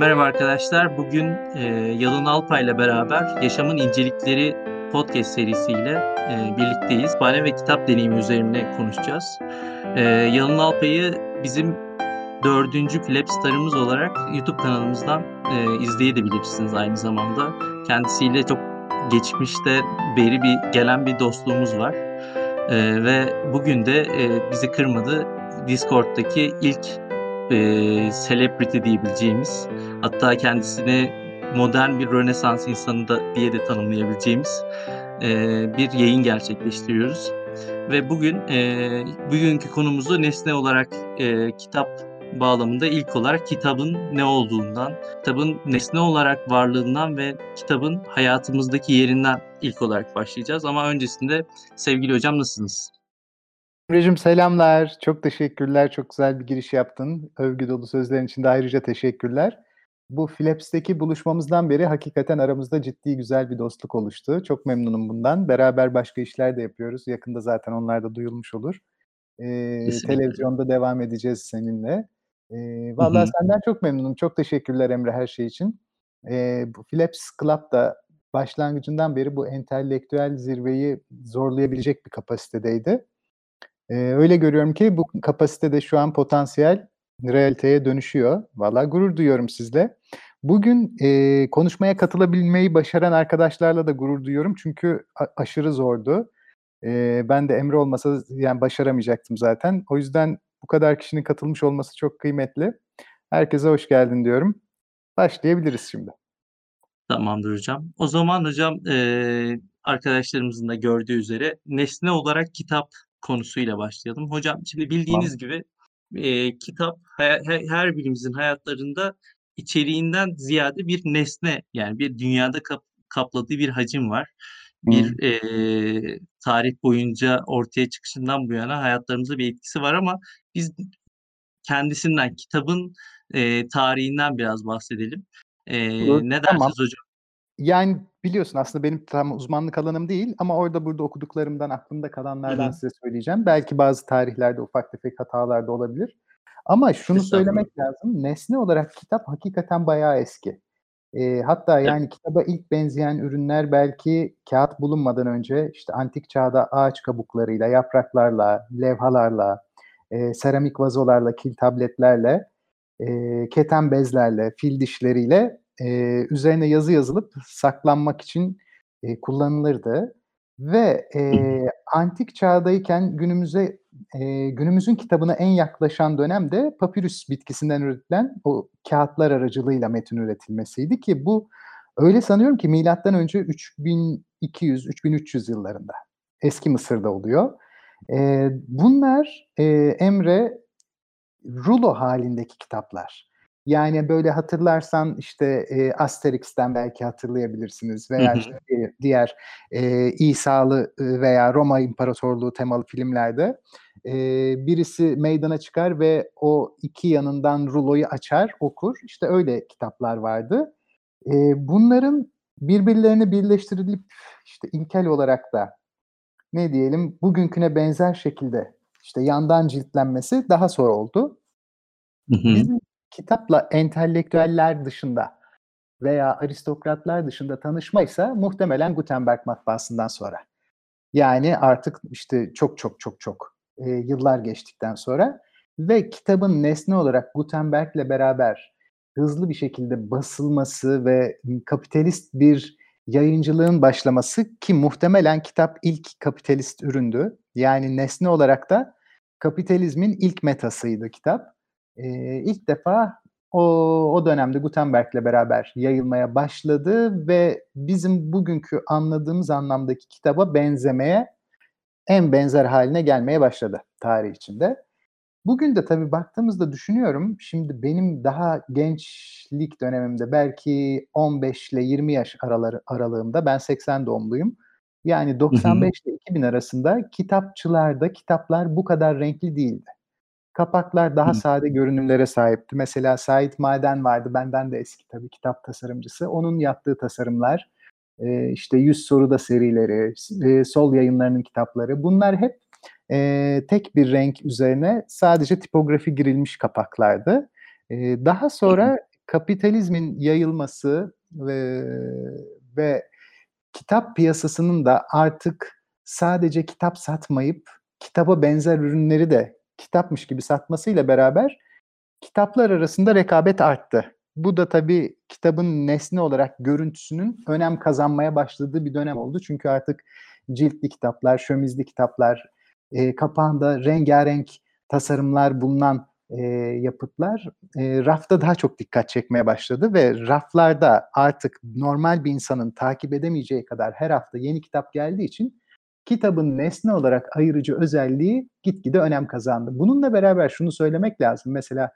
Merhaba arkadaşlar. Bugün e, Yalın Alpay ile beraber Yaşamın İncelikleri podcast serisiyle e, birlikteyiz. Kütüphane ve kitap deneyimi üzerine konuşacağız. E, Yalın Alpay'ı bizim dördüncü Flapstar'ımız olarak YouTube kanalımızdan e, izleyebilirsiniz aynı zamanda. Kendisiyle çok geçmişte beri bir gelen bir dostluğumuz var. E, ve bugün de e, bizi kırmadı. Discord'daki ilk e, celebrity diyebileceğimiz hatta kendisini modern bir Rönesans insanı da diye de tanımlayabileceğimiz e, bir yayın gerçekleştiriyoruz. Ve bugün e, bugünkü konumuzu nesne olarak e, kitap bağlamında ilk olarak kitabın ne olduğundan, kitabın nesne olarak varlığından ve kitabın hayatımızdaki yerinden ilk olarak başlayacağız. Ama öncesinde sevgili hocam nasılsınız? Emre'cim selamlar. Çok teşekkürler. Çok güzel bir giriş yaptın. Övgü dolu sözlerin için de ayrıca teşekkürler. Bu Philips'teki buluşmamızdan beri hakikaten aramızda ciddi güzel bir dostluk oluştu. Çok memnunum bundan. Beraber başka işler de yapıyoruz. Yakında zaten onlar da duyulmuş olur. Ee, televizyonda devam edeceğiz seninle. Ee, Valla senden çok memnunum. Çok teşekkürler Emre her şey için. Ee, bu Philips Club da başlangıcından beri bu entelektüel zirveyi zorlayabilecek bir kapasitedeydi. Ee, öyle görüyorum ki bu kapasite de şu an potansiyel realiteye dönüşüyor. Valla gurur duyuyorum sizle. Bugün e, konuşmaya katılabilmeyi başaran arkadaşlarla da gurur duyuyorum. Çünkü aşırı zordu. E, ben de Emre olmasa yani başaramayacaktım zaten. O yüzden bu kadar kişinin katılmış olması çok kıymetli. Herkese hoş geldin diyorum. Başlayabiliriz şimdi. Tamamdır hocam. O zaman hocam e, arkadaşlarımızın da gördüğü üzere nesne olarak kitap konusuyla başlayalım. Hocam şimdi bildiğiniz tamam. gibi e, kitap her, her birimizin hayatlarında içeriğinden ziyade bir nesne yani bir dünyada kap, kapladığı bir hacim var. Bir e, tarih boyunca ortaya çıkışından bu yana hayatlarımıza bir etkisi var ama biz kendisinden kitabın e, tarihinden biraz bahsedelim. E, ne dersiniz tamam. hocam? Yani biliyorsun aslında benim tam uzmanlık alanım değil ama orada burada okuduklarımdan aklımda kalanlardan Hı-hı. size söyleyeceğim. Belki bazı tarihlerde ufak tefek hatalar da olabilir. Ama şunu söylemek lazım. Nesne olarak kitap hakikaten bayağı eski. E, hatta yani kitaba ilk benzeyen ürünler belki kağıt bulunmadan önce işte antik çağda ağaç kabuklarıyla, yapraklarla, levhalarla, e, seramik vazolarla, kil tabletlerle, e, keten bezlerle, fil dişleriyle e, üzerine yazı yazılıp saklanmak için e, kullanılırdı. Ve e, antik çağdayken günümüze e, günümüzün kitabına en yaklaşan dönem de papirüs bitkisinden üretilen o kağıtlar aracılığıyla metin üretilmesiydi ki bu öyle sanıyorum ki milattan önce 3200-3300 yıllarında eski Mısır'da oluyor. E, bunlar e, Emre rulo halindeki kitaplar. Yani böyle hatırlarsan işte e, Asterix'ten belki hatırlayabilirsiniz veya işte diğer e, İsa'lı veya Roma İmparatorluğu temalı filmlerde e, birisi meydana çıkar ve o iki yanından ruloyu açar, okur. İşte öyle kitaplar vardı. E, bunların birbirlerine birleştirilip işte ilkel olarak da ne diyelim bugünküne benzer şekilde işte yandan ciltlenmesi daha sonra oldu. Hı hı. Bizim kitapla entelektüeller dışında veya aristokratlar dışında tanışmaysa muhtemelen Gutenberg matbaasından sonra. Yani artık işte çok çok çok çok e, yıllar geçtikten sonra ve kitabın nesne olarak Gutenberg'le beraber hızlı bir şekilde basılması ve kapitalist bir yayıncılığın başlaması ki muhtemelen kitap ilk kapitalist üründü. Yani nesne olarak da kapitalizmin ilk metasıydı kitap e, ilk defa o, o dönemde Gutenberg'le beraber yayılmaya başladı ve bizim bugünkü anladığımız anlamdaki kitaba benzemeye en benzer haline gelmeye başladı tarih içinde. Bugün de tabii baktığımızda düşünüyorum, şimdi benim daha gençlik dönemimde belki 15 ile 20 yaş araları, aralığımda, ben 80 doğumluyum. Yani 95 ile 2000 arasında kitapçılarda kitaplar bu kadar renkli değildi. Kapaklar daha Hı. sade görünümlere sahipti. Mesela Sait Maden vardı, benden de eski tabii kitap tasarımcısı. Onun yaptığı tasarımlar, e, işte Yüz Soruda serileri, e, Sol yayınlarının kitapları bunlar hep e, tek bir renk üzerine sadece tipografi girilmiş kapaklardı. E, daha sonra kapitalizmin yayılması ve, ve kitap piyasasının da artık sadece kitap satmayıp kitaba benzer ürünleri de kitapmış gibi satmasıyla beraber kitaplar arasında rekabet arttı. Bu da tabii kitabın nesne olarak görüntüsünün önem kazanmaya başladığı bir dönem oldu. Çünkü artık ciltli kitaplar, şömizli kitaplar, e, kapağında rengarenk tasarımlar bulunan e, yapıtlar e, rafta daha çok dikkat çekmeye başladı ve raflarda artık normal bir insanın takip edemeyeceği kadar her hafta yeni kitap geldiği için kitabın nesne olarak ayırıcı özelliği gitgide önem kazandı. Bununla beraber şunu söylemek lazım. Mesela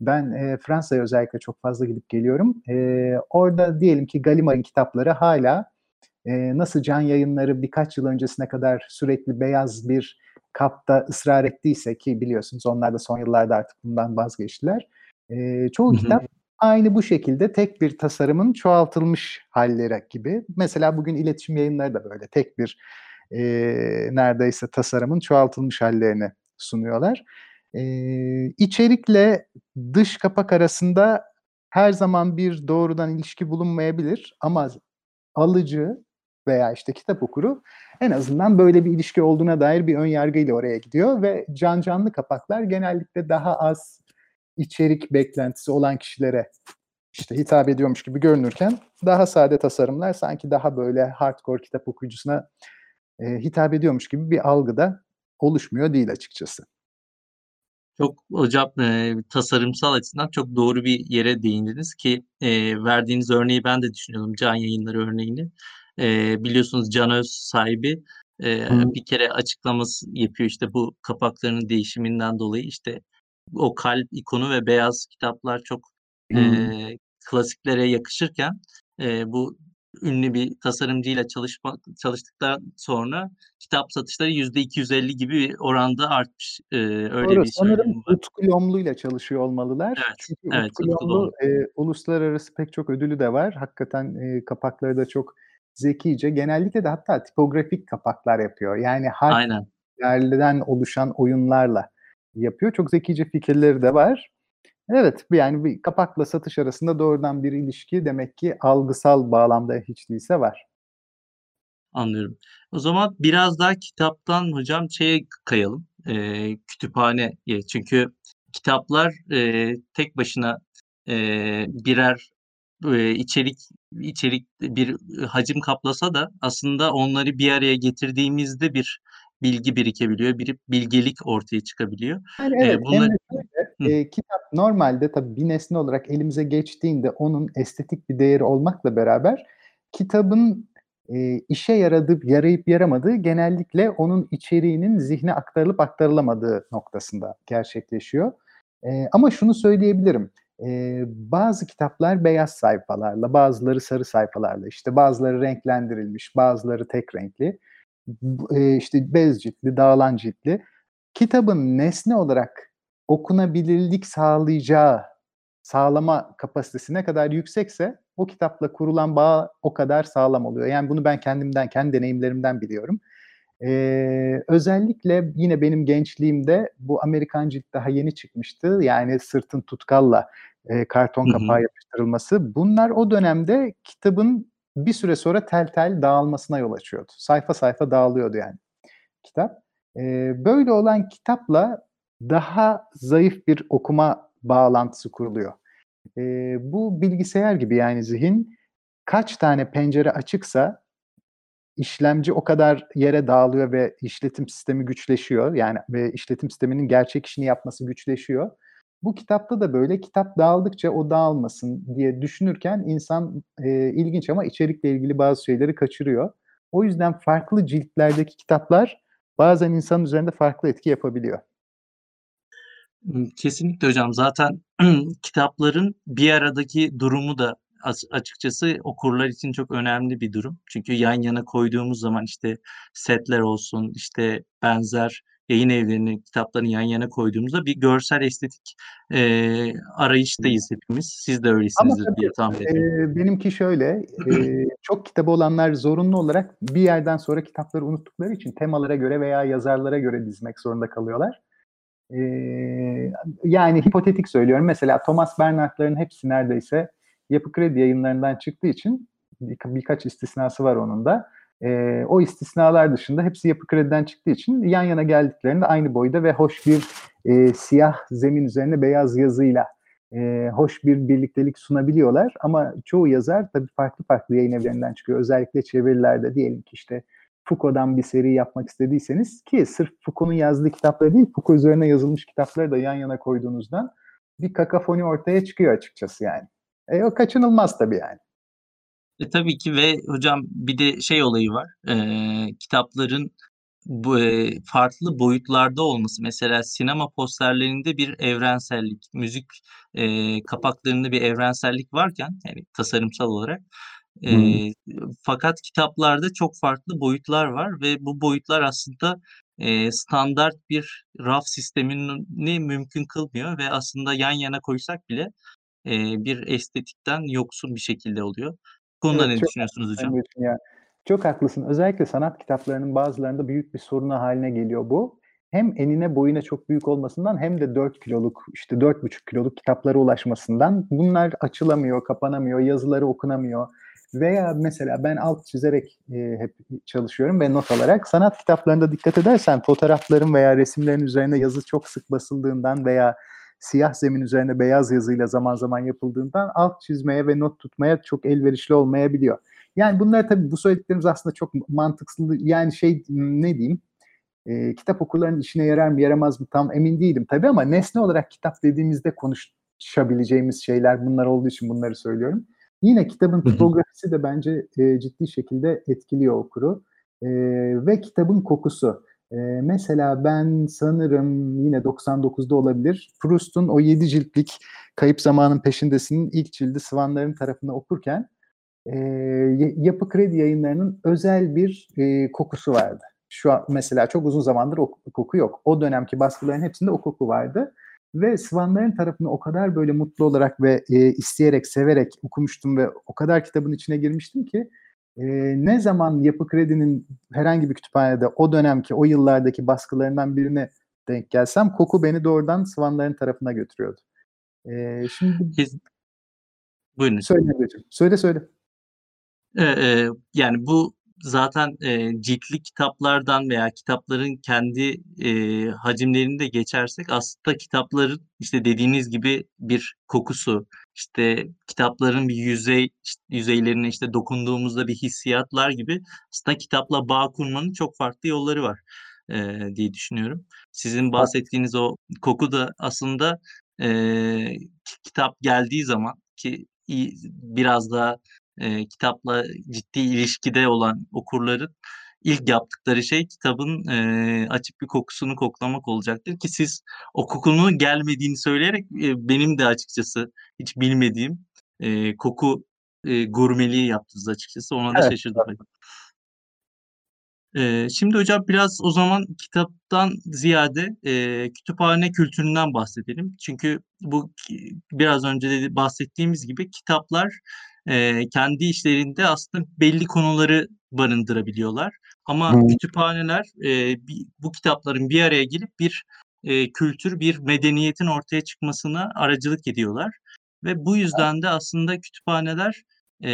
ben e, Fransa'ya özellikle çok fazla gidip geliyorum. E, orada diyelim ki Gallimard'ın kitapları hala e, nasıl can yayınları birkaç yıl öncesine kadar sürekli beyaz bir kapta ısrar ettiyse ki biliyorsunuz onlar da son yıllarda artık bundan vazgeçtiler. E, çoğu Hı-hı. kitap aynı bu şekilde tek bir tasarımın çoğaltılmış halleri gibi. Mesela bugün iletişim yayınları da böyle tek bir e, neredeyse tasarımın çoğaltılmış hallerini sunuyorlar. E, içerikle dış kapak arasında her zaman bir doğrudan ilişki bulunmayabilir ama alıcı veya işte kitap okuru en azından böyle bir ilişki olduğuna dair bir ön yargıyla oraya gidiyor ve can canlı kapaklar genellikle daha az içerik beklentisi olan kişilere işte hitap ediyormuş gibi görünürken daha sade tasarımlar sanki daha böyle hardcore kitap okuyucusuna e, hitap ediyormuş gibi bir algı da oluşmuyor değil açıkçası. Çok hocam e, tasarımsal açıdan çok doğru bir yere değindiniz ki e, verdiğiniz örneği ben de düşünüyorum Can Yayınları örneğini. E, biliyorsunuz Can Öz sahibi e, bir kere açıklaması yapıyor işte bu kapaklarının değişiminden dolayı işte o kalp ikonu ve beyaz kitaplar çok e, klasiklere yakışırken e, bu ünlü bir tasarımcıyla çalışma, çalıştıktan sonra kitap satışları yüzde 250 gibi bir oranda artmış. Ee, öyle Doğru, bir sanırım Utku Lomlu ile çalışıyor olmalılar. Evet, Çünkü evet, Utku Lomlu e, uluslararası pek çok ödülü de var. Hakikaten e, kapakları da çok zekice. Genellikle de hatta tipografik kapaklar yapıyor. Yani harflerden oluşan oyunlarla yapıyor. Çok zekice fikirleri de var. Evet, yani bir kapakla satış arasında doğrudan bir ilişki demek ki algısal bağlamda hiç değilse var. Anlıyorum. O zaman biraz daha kitaptan hocam şeye kayalım. Eee, kütüphaneye. Çünkü kitaplar, eee, tek başına, eee, birer, eee, içerik içerik bir hacim kaplasa da aslında onları bir araya getirdiğimizde bir bilgi birikebiliyor, bir bilgelik ortaya çıkabiliyor. Yani evet, Eee, bunlar Eee, kitap normalde tabii bir nesne olarak elimize geçtiğinde onun estetik bir değeri olmakla beraber kitabın, eee, işe yaradığı yarayıp yaramadığı genellikle onun içeriğinin zihne aktarılıp aktarılamadığı noktasında gerçekleşiyor. Eee, ama şunu söyleyebilirim, eee, bazı kitaplar beyaz sayfalarla, bazıları sarı sayfalarla, işte bazıları renklendirilmiş, bazıları tek renkli, eee, işte bez ciltli, dağılan ciltli. Kitabın nesne olarak okunabilirlik sağlayacağı sağlama kapasitesi ne kadar yüksekse o kitapla kurulan bağ o kadar sağlam oluyor. Yani bunu ben kendimden, kendi deneyimlerimden biliyorum. Ee, özellikle yine benim gençliğimde bu Amerikan cilt daha yeni çıkmıştı. Yani sırtın tutkalla e, karton kapağı yapıştırılması. Bunlar o dönemde kitabın bir süre sonra tel tel dağılmasına yol açıyordu. Sayfa sayfa dağılıyordu yani kitap. Ee, böyle olan kitapla daha zayıf bir okuma bağlantısı kuruluyor. E, bu bilgisayar gibi yani zihin kaç tane pencere açıksa işlemci o kadar yere dağılıyor ve işletim sistemi güçleşiyor. Yani ve işletim sisteminin gerçek işini yapması güçleşiyor. Bu kitapta da böyle kitap dağıldıkça o dağılmasın diye düşünürken insan e, ilginç ama içerikle ilgili bazı şeyleri kaçırıyor. O yüzden farklı ciltlerdeki kitaplar bazen insanın üzerinde farklı etki yapabiliyor. Kesinlikle hocam. Zaten kitapların bir aradaki durumu da açıkçası okurlar için çok önemli bir durum. Çünkü yan yana koyduğumuz zaman işte setler olsun, işte benzer yayın evlerini, kitapların yan yana koyduğumuzda bir görsel estetik eee, arayıştayız hepimiz. Siz de Ama öylesinizdir diye tahmin ediyorum. benimki şöyle, eee, çok kitabı olanlar zorunlu olarak bir yerden sonra kitapları unuttukları için temalara göre veya yazarlara göre dizmek zorunda kalıyorlar. E, yani hipotetik söylüyorum. Mesela Thomas Bernhard'ların hepsi neredeyse Yapı Kredi yayınlarından çıktığı için bir, birkaç istisnası var onun da. E, o istisnalar dışında hepsi Yapı Kredi'den çıktığı için yan yana geldiklerinde aynı boyda ve hoş bir e, siyah zemin üzerine beyaz yazıyla e, hoş bir birliktelik sunabiliyorlar. Ama çoğu yazar tabii farklı farklı yayın evlerinden çıkıyor. Özellikle çevirilerde diyelim ki işte Foucault'dan bir seri yapmak istediyseniz ki sırf Foucault'un yazdığı kitapları değil, Foucault üzerine yazılmış kitapları da yan yana koyduğunuzdan bir kakafoni ortaya çıkıyor açıkçası yani. E, o kaçınılmaz tabii yani. E, tabii ki ve hocam bir de şey olayı var. E, kitapların bu e, farklı boyutlarda olması. Mesela sinema posterlerinde bir evrensellik, müzik e, kapaklarında bir evrensellik varken yani tasarımsal olarak e, fakat kitaplarda çok farklı boyutlar var ve bu boyutlar aslında e, standart bir raf sistemini mümkün kılmıyor ve aslında yan yana koysak bile e, bir estetikten yoksun bir şekilde oluyor. Bu konuda evet, ne düşünüyorsunuz hocam? Ya. Çok haklısın. Özellikle sanat kitaplarının bazılarında büyük bir sorunu haline geliyor bu. Hem enine boyuna çok büyük olmasından hem de 4 kiloluk işte 4,5 kiloluk kitaplara ulaşmasından bunlar açılamıyor, kapanamıyor, yazıları okunamıyor. Veya mesela ben alt çizerek e, hep çalışıyorum ve not alarak sanat kitaplarında dikkat edersen fotoğrafların veya resimlerin üzerine yazı çok sık basıldığından veya siyah zemin üzerine beyaz yazıyla zaman zaman yapıldığından alt çizmeye ve not tutmaya çok elverişli olmayabiliyor. Yani bunlar tabii bu söylediklerimiz aslında çok mantıksız yani şey ne diyeyim e, kitap okurlarının işine yarar mı yaramaz mı tam emin değilim tabii ama nesne olarak kitap dediğimizde konuşabileceğimiz şeyler bunlar olduğu için bunları söylüyorum. Yine kitabın tipografisi de bence e, ciddi şekilde etkiliyor okuru e, ve kitabın kokusu. E, mesela ben sanırım yine 99'da olabilir Proust'un o 7 ciltlik Kayıp Zamanın Peşindesinin ilk cildi Sıvanların tarafını okurken e, Yapı Kredi yayınlarının özel bir e, kokusu vardı. Şu an mesela çok uzun zamandır o koku yok. O dönemki baskıların hepsinde o koku vardı. Ve Sıvanların tarafını o kadar böyle mutlu olarak ve e, isteyerek, severek okumuştum ve o kadar kitabın içine girmiştim ki e, ne zaman Yapı Kredi'nin herhangi bir kütüphanede o dönemki, o yıllardaki baskılarından birine denk gelsem koku beni doğrudan Sıvanların tarafına götürüyordu. E, şimdi Biz... Buyurun. Söyle Söyle söyle. Ee, yani bu zaten e, ciltli kitaplardan veya kitapların kendi e, hacimlerini de geçersek aslında kitapların işte dediğiniz gibi bir kokusu, işte kitapların bir yüzey işte yüzeylerine işte dokunduğumuzda bir hissiyatlar gibi aslında kitapla bağ kurmanın çok farklı yolları var e, diye düşünüyorum. Sizin bahsettiğiniz o koku da aslında e, kitap geldiği zaman ki biraz daha e, kitapla ciddi ilişkide olan okurların ilk yaptıkları şey kitabın e, açıp bir kokusunu koklamak olacaktır ki siz o kokunun gelmediğini söyleyerek e, benim de açıkçası hiç bilmediğim e, koku e, gurmeliği yaptınız açıkçası. Ona da evet, şaşırdım. Ee, şimdi hocam biraz o zaman kitaptan ziyade e, kütüphane kültüründen bahsedelim. Çünkü bu biraz önce de bahsettiğimiz gibi kitaplar e, kendi işlerinde aslında belli konuları barındırabiliyorlar. Ama hmm. kütüphaneler e, bu kitapların bir araya gelip bir e, kültür, bir medeniyetin ortaya çıkmasına aracılık ediyorlar. Ve bu yüzden de aslında kütüphaneler e,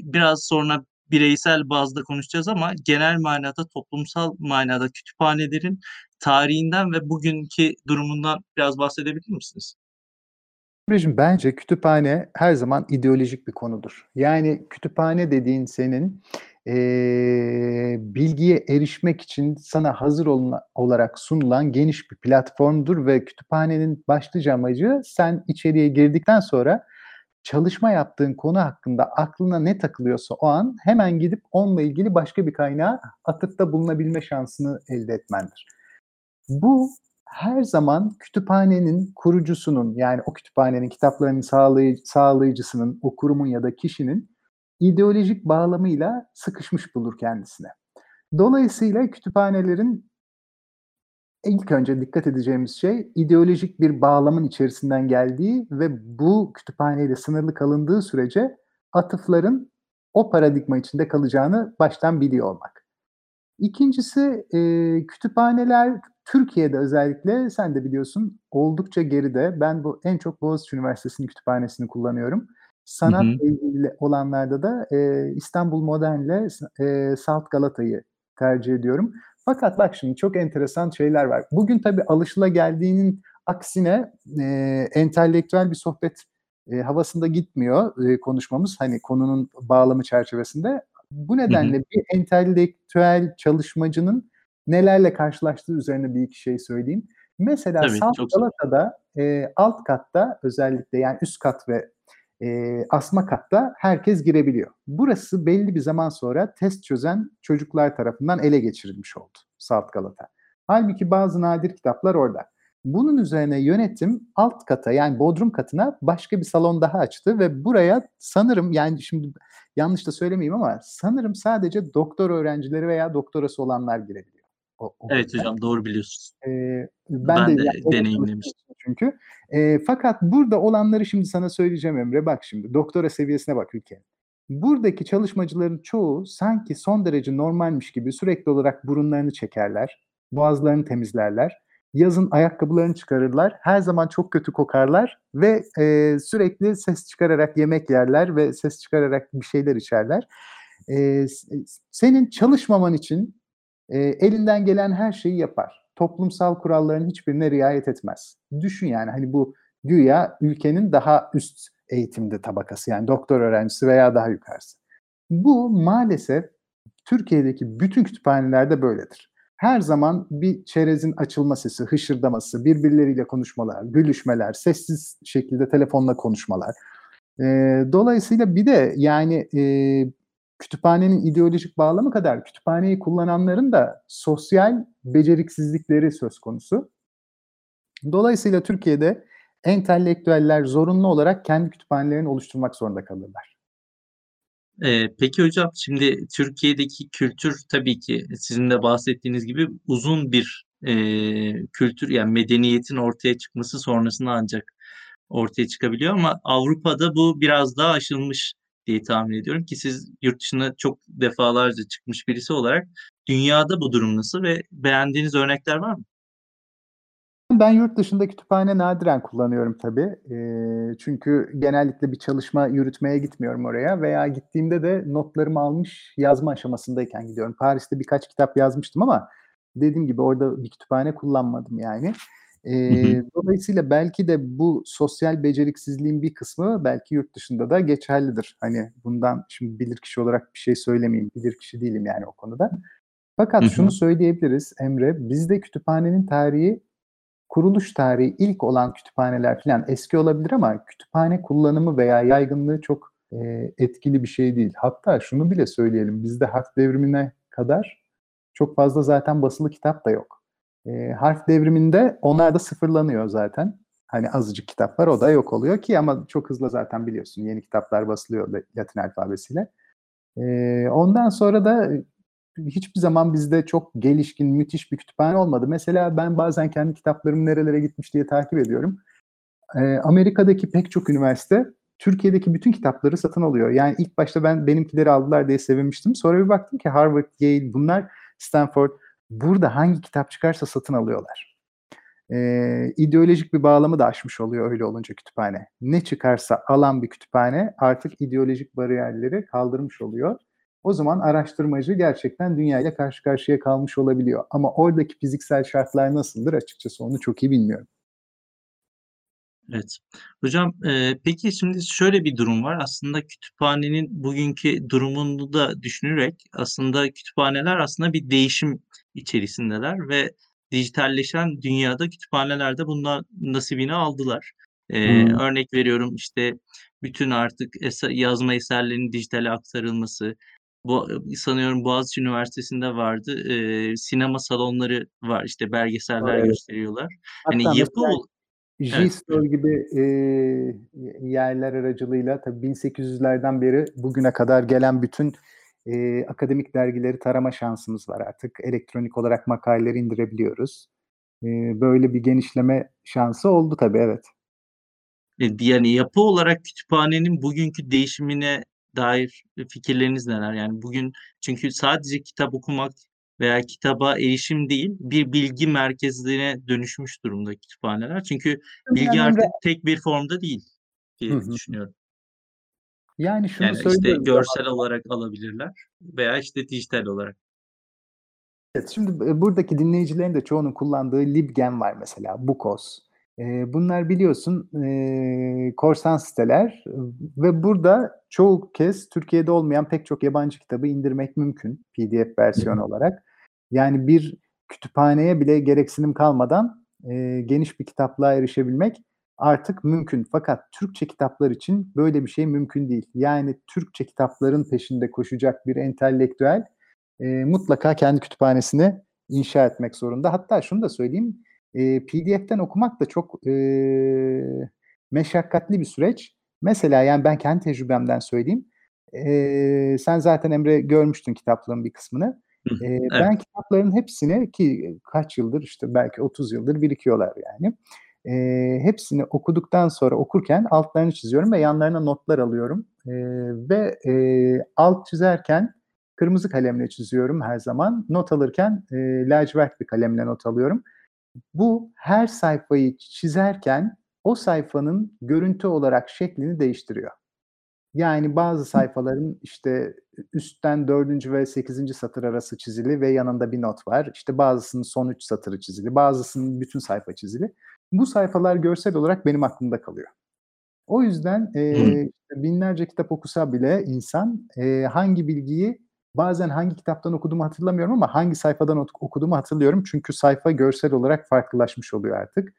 biraz sonra bireysel bazda konuşacağız ama genel manada, toplumsal manada kütüphanelerin tarihinden ve bugünkü durumundan biraz bahsedebilir misiniz? Bence kütüphane her zaman ideolojik bir konudur. Yani kütüphane dediğin senin e, bilgiye erişmek için sana hazır olma, olarak sunulan geniş bir platformdur ve kütüphanenin başlıca amacı sen içeriye girdikten sonra çalışma yaptığın konu hakkında aklına ne takılıyorsa o an hemen gidip onunla ilgili başka bir kaynağa atıfta bulunabilme şansını elde etmendir. Bu her zaman kütüphanenin kurucusunun yani o kütüphanenin kitaplarının sağlay sağlayıcısının, o kurumun ya da kişinin ideolojik bağlamıyla sıkışmış bulur kendisine. Dolayısıyla kütüphanelerin ilk önce dikkat edeceğimiz şey ideolojik bir bağlamın içerisinden geldiği ve bu kütüphaneyle sınırlı kalındığı sürece atıfların o paradigma içinde kalacağını baştan biliyor olmak. İkincisi e, kütüphaneler Türkiye'de özellikle sen de biliyorsun oldukça geride. Ben bu en çok Boğaziçi Üniversitesi'nin kütüphanesini kullanıyorum. Sanat ilgili olanlarda da e, İstanbul Modern'le e, Salt Galata'yı tercih ediyorum. Fakat bak şimdi çok enteresan şeyler var. Bugün tabii alışıla geldiğinin aksine e, entelektüel bir sohbet e, havasında gitmiyor e, konuşmamız. Hani konunun bağlamı çerçevesinde. Bu nedenle bir entelektüel çalışmacının nelerle karşılaştığı üzerine bir iki şey söyleyeyim. Mesela Tabii, Salt Galata'da e, alt katta özellikle yani üst kat ve e, asma katta herkes girebiliyor. Burası belli bir zaman sonra test çözen çocuklar tarafından ele geçirilmiş oldu Salt Galata. Halbuki bazı nadir kitaplar orada. Bunun üzerine yönetim alt kata yani bodrum katına başka bir salon daha açtı ve buraya sanırım yani şimdi yanlış da söylemeyeyim ama sanırım sadece doktor öğrencileri veya doktorası olanlar girebiliyor. O, o evet hocam doğru biliyorsunuz. Ee, ben, ben de, de deneyimlemiştim. Çünkü. E, fakat burada olanları şimdi sana söyleyeceğim Emre. Bak şimdi doktora seviyesine bak ülke. Buradaki çalışmacıların çoğu sanki son derece normalmiş gibi sürekli olarak burunlarını çekerler, boğazlarını temizlerler yazın ayakkabılarını çıkarırlar. Her zaman çok kötü kokarlar ve e, sürekli ses çıkararak yemek yerler ve ses çıkararak bir şeyler içerler. E, senin çalışmaman için e, elinden gelen her şeyi yapar. Toplumsal kuralların hiçbirine riayet etmez. Düşün yani hani bu güya ülkenin daha üst eğitimde tabakası yani doktor öğrencisi veya daha yukarısı. Bu maalesef Türkiye'deki bütün kütüphanelerde böyledir her zaman bir çerezin açılma sesi, hışırdaması, birbirleriyle konuşmalar, gülüşmeler, sessiz şekilde telefonla konuşmalar. E, dolayısıyla bir de yani e, kütüphanenin ideolojik bağlamı kadar kütüphaneyi kullananların da sosyal beceriksizlikleri söz konusu. Dolayısıyla Türkiye'de entelektüeller zorunlu olarak kendi kütüphanelerini oluşturmak zorunda kalırlar. Eee, peki hocam, şimdi Türkiye'deki kültür tabii ki sizin de bahsettiğiniz gibi uzun bir, eee, kültür, yani medeniyetin ortaya çıkması sonrasında ancak ortaya çıkabiliyor ama Avrupa'da bu biraz daha aşılmış diye tahmin ediyorum ki siz yurt dışına çok defalarca çıkmış birisi olarak dünyada bu durum nasıl ve beğendiğiniz örnekler var mı? Ben yurt dışında kütüphane nadiren kullanıyorum tabii. Eee, çünkü genellikle bir çalışma yürütmeye gitmiyorum oraya veya gittiğimde de notlarımı almış yazma aşamasındayken gidiyorum. Paris'te birkaç kitap yazmıştım ama dediğim gibi orada bir kütüphane kullanmadım yani. Eee, dolayısıyla belki de bu sosyal beceriksizliğin bir kısmı belki yurt dışında da geçerlidir. Hani bundan şimdi bilirkişi olarak bir şey söylemeyeyim. Bilirkişi değilim yani o konuda. Fakat şunu söyleyebiliriz Emre, bizde kütüphanenin tarihi kuruluş tarihi ilk olan kütüphaneler falan eski olabilir ama kütüphane kullanımı veya yaygınlığı çok e, etkili bir şey değil. Hatta şunu bile söyleyelim, bizde harf devrimine kadar çok fazla zaten basılı kitap da yok. E, harf devriminde onlar da sıfırlanıyor zaten. Hani azıcık kitap var o da yok oluyor ki ama çok hızlı zaten biliyorsun yeni kitaplar basılıyor Latin alfabesiyle. E, ondan sonra da hiçbir zaman bizde çok gelişkin, müthiş bir kütüphane olmadı. Mesela ben bazen kendi kitaplarım nerelere gitmiş diye takip ediyorum. Ee, Amerika'daki pek çok üniversite Türkiye'deki bütün kitapları satın alıyor. Yani ilk başta ben benimkileri aldılar diye sevinmiştim. Sonra bir baktım ki Harvard, Yale, bunlar Stanford burada hangi kitap çıkarsa satın alıyorlar. Ee, ideolojik bir bağlamı da aşmış oluyor öyle olunca kütüphane. Ne çıkarsa alan bir kütüphane artık ideolojik bariyerleri kaldırmış oluyor o zaman araştırmacı gerçekten dünya ile karşı karşıya kalmış olabiliyor. Ama oradaki fiziksel şartlar nasıldır açıkçası onu çok iyi bilmiyorum. Evet. Hocam e, peki şimdi şöyle bir durum var. Aslında kütüphanenin bugünkü durumunu da düşünerek aslında kütüphaneler aslında bir değişim içerisindeler ve dijitalleşen dünyada kütüphaneler de bundan nasibini aldılar. E, hmm. Örnek veriyorum işte bütün artık eser, yazma eserlerinin dijitale aktarılması, bu sanıyorum Boğaziçi Üniversitesi'nde vardı. Eee, sinema salonları var, işte belgeseller Evet. gösteriyorlar. Hani Hatta yapı mesela ol Evet, JSTOR gibi, eee, yerler aracılığıyla tabii 1800'lerden beri bugüne kadar gelen bütün, eee, akademik dergileri tarama şansımız var artık. Elektronik olarak makaleleri indirebiliyoruz. Eee, böyle bir genişleme şansı oldu tabii, evet. E, yani yapı olarak kütüphanenin bugünkü değişimine dair fikirleriniz neler? Yani bugün çünkü sadece kitap okumak veya kitaba erişim değil, bir bilgi merkezine dönüşmüş durumda kütüphaneler. Çünkü bilgi artık tek bir formda değil diye Hı hı. düşünüyorum. Yani şunu Yani işte görsel zaman olarak alabilirler veya işte dijital olarak. Evet, şimdi buradaki dinleyicilerin de çoğunun kullandığı LibGen var mesela, Bukos. Bunlar biliyorsun, korsan siteler ve burada çoğu kez Türkiye'de olmayan pek çok yabancı kitabı indirmek mümkün PDF versiyonu olarak. Yani bir kütüphaneye bile gereksinim kalmadan, geniş bir kitaplığa erişebilmek artık mümkün. Fakat Türkçe kitaplar için böyle bir şey mümkün değil. Yani Türkçe kitapların peşinde koşacak bir entelektüel, mutlaka kendi kütüphanesini inşa etmek zorunda. Hatta şunu da söyleyeyim, eee, PDF'ten okumak da çok, eee, meşakkatli bir süreç. Mesela, yani, ben kendi tecrübemden söyleyeyim. Eee, sen zaten Emre görmüştün kitaplığın bir kısmını. Hı. Eee, Evet. ben kitapların hepsini ki kaç yıldır, işte, belki 30 yıldır birikiyorlar yani. Eee, hepsini okuduktan sonra okurken altlarını çiziyorum ve yanlarına notlar alıyorum. Eee, ve, eee, alt çizerken kırmızı kalemle çiziyorum her zaman. Not alırken, eee, lacivert bir kalemle not alıyorum. Bu her sayfayı çizerken o sayfanın görüntü olarak şeklini değiştiriyor. Yani bazı sayfaların, işte, üstten 4. ve 8. satır arası çizili ve yanında bir not var. İşte, bazısının son 3 satırı çizili, bazısının bütün sayfa çizili. Bu sayfalar görsel olarak benim aklımda kalıyor. O yüzden, eee, binlerce kitap okusa bile insan, eee, hangi bilgiyi bazen hangi kitaptan okuduğumu hatırlamıyorum ama hangi sayfadan okuduğumu hatırlıyorum. Çünkü sayfa görsel olarak farklılaşmış oluyor artık.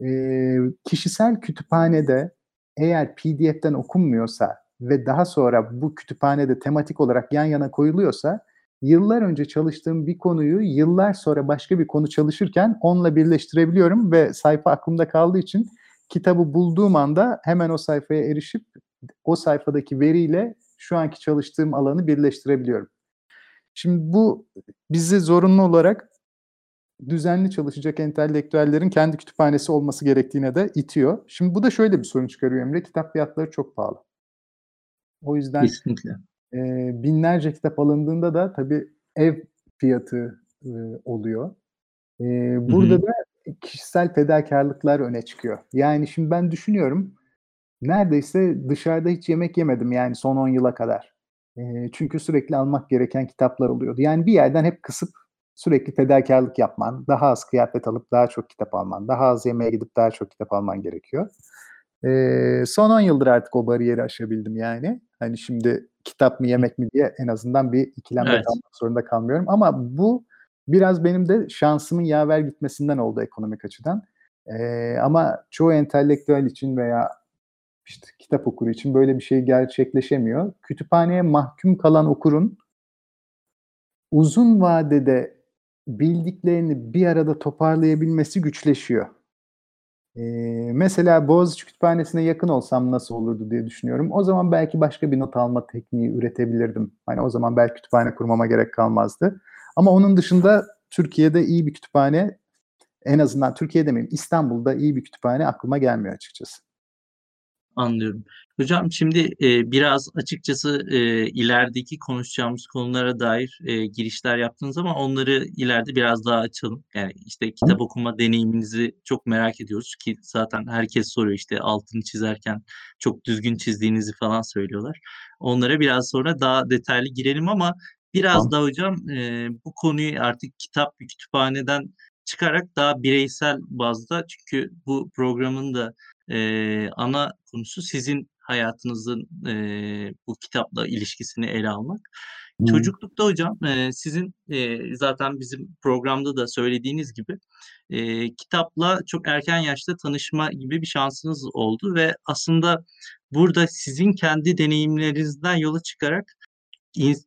Eee, kişisel kütüphanede eğer PDF'ten okunmuyorsa ve daha sonra bu kütüphanede tematik olarak yan yana koyuluyorsa, yıllar önce çalıştığım bir konuyu yıllar sonra başka bir konu çalışırken onunla birleştirebiliyorum ve sayfa aklımda kaldığı için kitabı bulduğum anda hemen o sayfaya erişip o sayfadaki veriyle şu anki çalıştığım alanı birleştirebiliyorum. Şimdi bu bizi zorunlu olarak düzenli çalışacak entelektüellerin kendi kütüphanesi olması gerektiğine de itiyor. Şimdi bu da şöyle bir sorun çıkarıyor Emre, kitap fiyatları çok pahalı. O yüzden, Kesinlikle. eee, binlerce kitap alındığında da tabii ev fiyatı, ııı, oluyor. Hı burada hı. da kişisel fedakârlıklar öne çıkıyor. Yani şimdi ben düşünüyorum, neredeyse dışarıda hiç yemek yemedim yani son 10 yıla kadar. Çünkü sürekli almak gereken kitaplar oluyordu. Yani bir yerden hep kısıp sürekli fedakârlık yapman, daha az kıyafet alıp daha çok kitap alman, daha az yemeğe gidip daha çok kitap alman gerekiyor. Son 10 yıldır artık o bariyeri aşabildim yani. Hani şimdi kitap mı yemek mi diye en azından bir ikilemde Evet. kalmak zorunda kalmıyorum ama bu biraz benim de şansımın yaver gitmesinden oldu ekonomik açıdan. Eee, ama çoğu entelektüel için veya, işte, kitap okuru için böyle bir şey gerçekleşemiyor. Kütüphaneye mahkum kalan okurun uzun vadede bildiklerini bir arada toparlayabilmesi güçleşiyor. Eee, mesela Boğaziçi Kütüphanesi'ne yakın olsam nasıl olurdu diye düşünüyorum. O zaman belki başka bir not alma tekniği üretebilirdim. Hani, o zaman belki kütüphane kurmama gerek kalmazdı. Ama onun dışında Türkiye'de iyi bir kütüphane, en azından Türkiye demeyeyim, İstanbul'da iyi bir kütüphane aklıma gelmiyor açıkçası. Anlıyorum. Hocam şimdi, eee, biraz açıkçası, eee, ilerideki konuşacağımız konulara dair, eee, girişler yaptınız ama onları ileride biraz daha açalım. Yani, işte, kitap okuma deneyiminizi çok merak ediyoruz ki zaten herkes soruyor, işte, altını çizerken çok düzgün çizdiğinizi falan söylüyorlar. Onlara biraz sonra daha detaylı girelim ama biraz da hocam, eee, bu konuyu artık kitap kütüphaneden çıkarak daha bireysel bazda çünkü bu programın da, eee, ana konusu sizin hayatınızın, eee, bu kitapla ilişkisini ele almak. Hı. Çocuklukta hocam, eee, sizin, eee, zaten bizim programda da söylediğiniz gibi, eee, kitapla çok erken yaşta tanışma gibi bir şansınız oldu ve aslında burada sizin kendi deneyimlerinizden yola çıkarak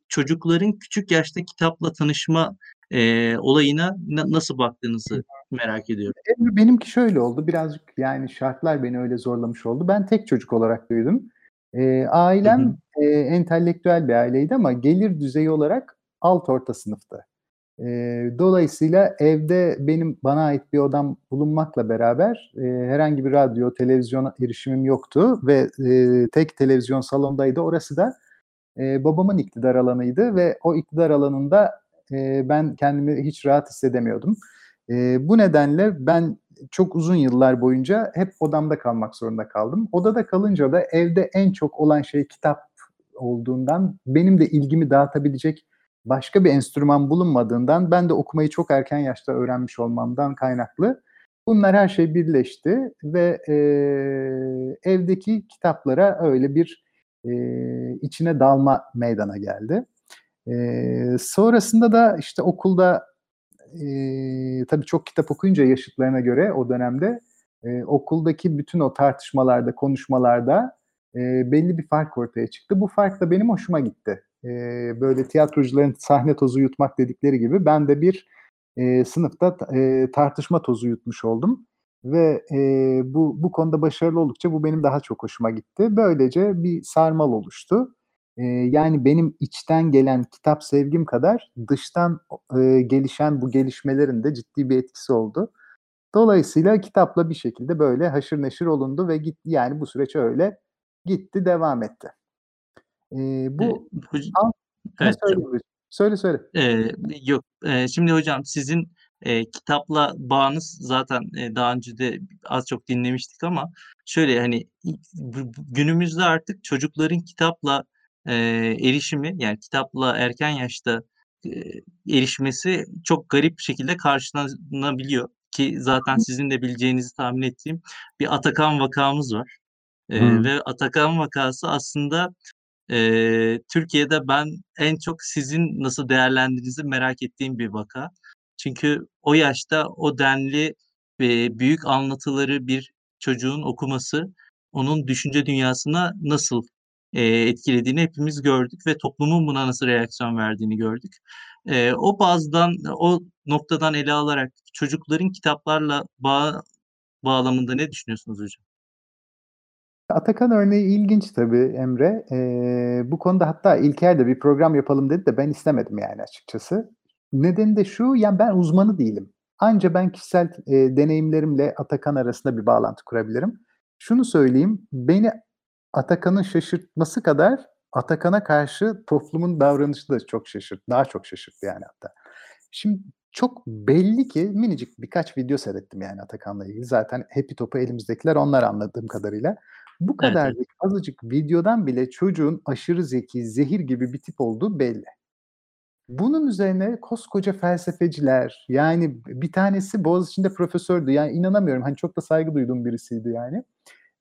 çocukların küçük yaşta kitapla tanışma, eee, olayına na nasıl baktığınızı merak ediyorum. Benimki şöyle oldu, birazcık, yani, şartlar beni öyle zorlamış oldu. Ben tek çocuk olarak büyüdüm. Hı ailem, hı. eee, entelektüel bir aileydi ama gelir düzeyi olarak alt orta sınıftı. Eee, dolayısıyla evde benim bana ait bir odam bulunmakla beraber, eee, herhangi bir radyo, televizyona erişimim yoktu ve, eee, tek televizyon salondaydı. Orası da, eee, babamın iktidar alanıydı ve o iktidar alanında e, ben kendimi hiç rahat hissedemiyordum. E, bu nedenle ben çok uzun yıllar boyunca hep odamda kalmak zorunda kaldım. Odada kalınca da evde en çok olan şey kitap olduğundan benim de ilgimi dağıtabilecek başka bir enstrüman bulunmadığından ben de okumayı çok erken yaşta öğrenmiş olmamdan kaynaklı bunlar her şey birleşti ve e, evdeki kitaplara öyle bir e, içine dalma meydana geldi. Sonrasında da işte okulda e, tabii çok kitap okuyunca yaşıtlarına göre o dönemde e, okuldaki bütün o tartışmalarda, konuşmalarda e, belli bir fark ortaya çıktı. Bu fark da benim hoşuma gitti. E, böyle tiyatrocuların sahne tozu yutmak dedikleri gibi ben de bir e, sınıfta e, tartışma tozu yutmuş oldum ve e, bu bu konuda başarılı oldukça bu benim daha çok hoşuma gitti. Böylece bir sarmal oluştu. E, yani benim içten gelen kitap sevgim kadar dıştan e, gelişen bu gelişmelerin de ciddi bir etkisi oldu. Dolayısıyla kitapla bir şekilde böyle haşır neşir olundu ve gitti yani bu süreç öyle gitti devam etti. E, bu e, hocam, evet, söyle, söyle söyle. E, yok e, şimdi hocam sizin e, kitapla bağınız zaten e, daha önce de az çok dinlemiştik ama şöyle hani günümüzde artık çocukların kitapla e, erişimi yani kitapla erken yaşta e, erişmesi çok garip bir şekilde karşılanabiliyor ki zaten sizin de bileceğinizi tahmin ettiğim bir Atakan vakamız var. E, ve Atakan vakası aslında e, Türkiye'de ben en çok sizin nasıl değerlendirdiğinizi merak ettiğim bir vaka. Çünkü o yaşta o denli e, büyük anlatıları bir çocuğun okuması onun düşünce dünyasına nasıl e, etkilediğini hepimiz gördük ve toplumun buna nasıl reaksiyon verdiğini gördük. E, o bazdan, o noktadan ele alarak çocukların kitaplarla bağ bağlamında ne düşünüyorsunuz hocam? Atakan örneği ilginç tabii Emre. Ee, bu konuda hatta İlker de bir program yapalım dedi de ben istemedim yani açıkçası. Nedeni de şu, yani ben uzmanı değilim. Anca ben kişisel e, deneyimlerimle Atakan arasında bir bağlantı kurabilirim. Şunu söyleyeyim, beni Atakan'ın şaşırtması kadar Atakan'a karşı toplumun davranışı da çok şaşırt, daha çok şaşırttı yani hatta. Şimdi çok belli ki minicik birkaç video seyrettim yani Atakan'la ilgili. Zaten Happy Top'u elimizdekiler onlar anladığım kadarıyla. Bu kadar evet. azıcık videodan bile çocuğun aşırı zeki, zehir gibi bir tip olduğu belli. Bunun üzerine koskoca felsefeciler yani bir tanesi Boğaziçi'nde profesördü. Yani inanamıyorum. Hani çok da saygı duyduğum birisiydi yani.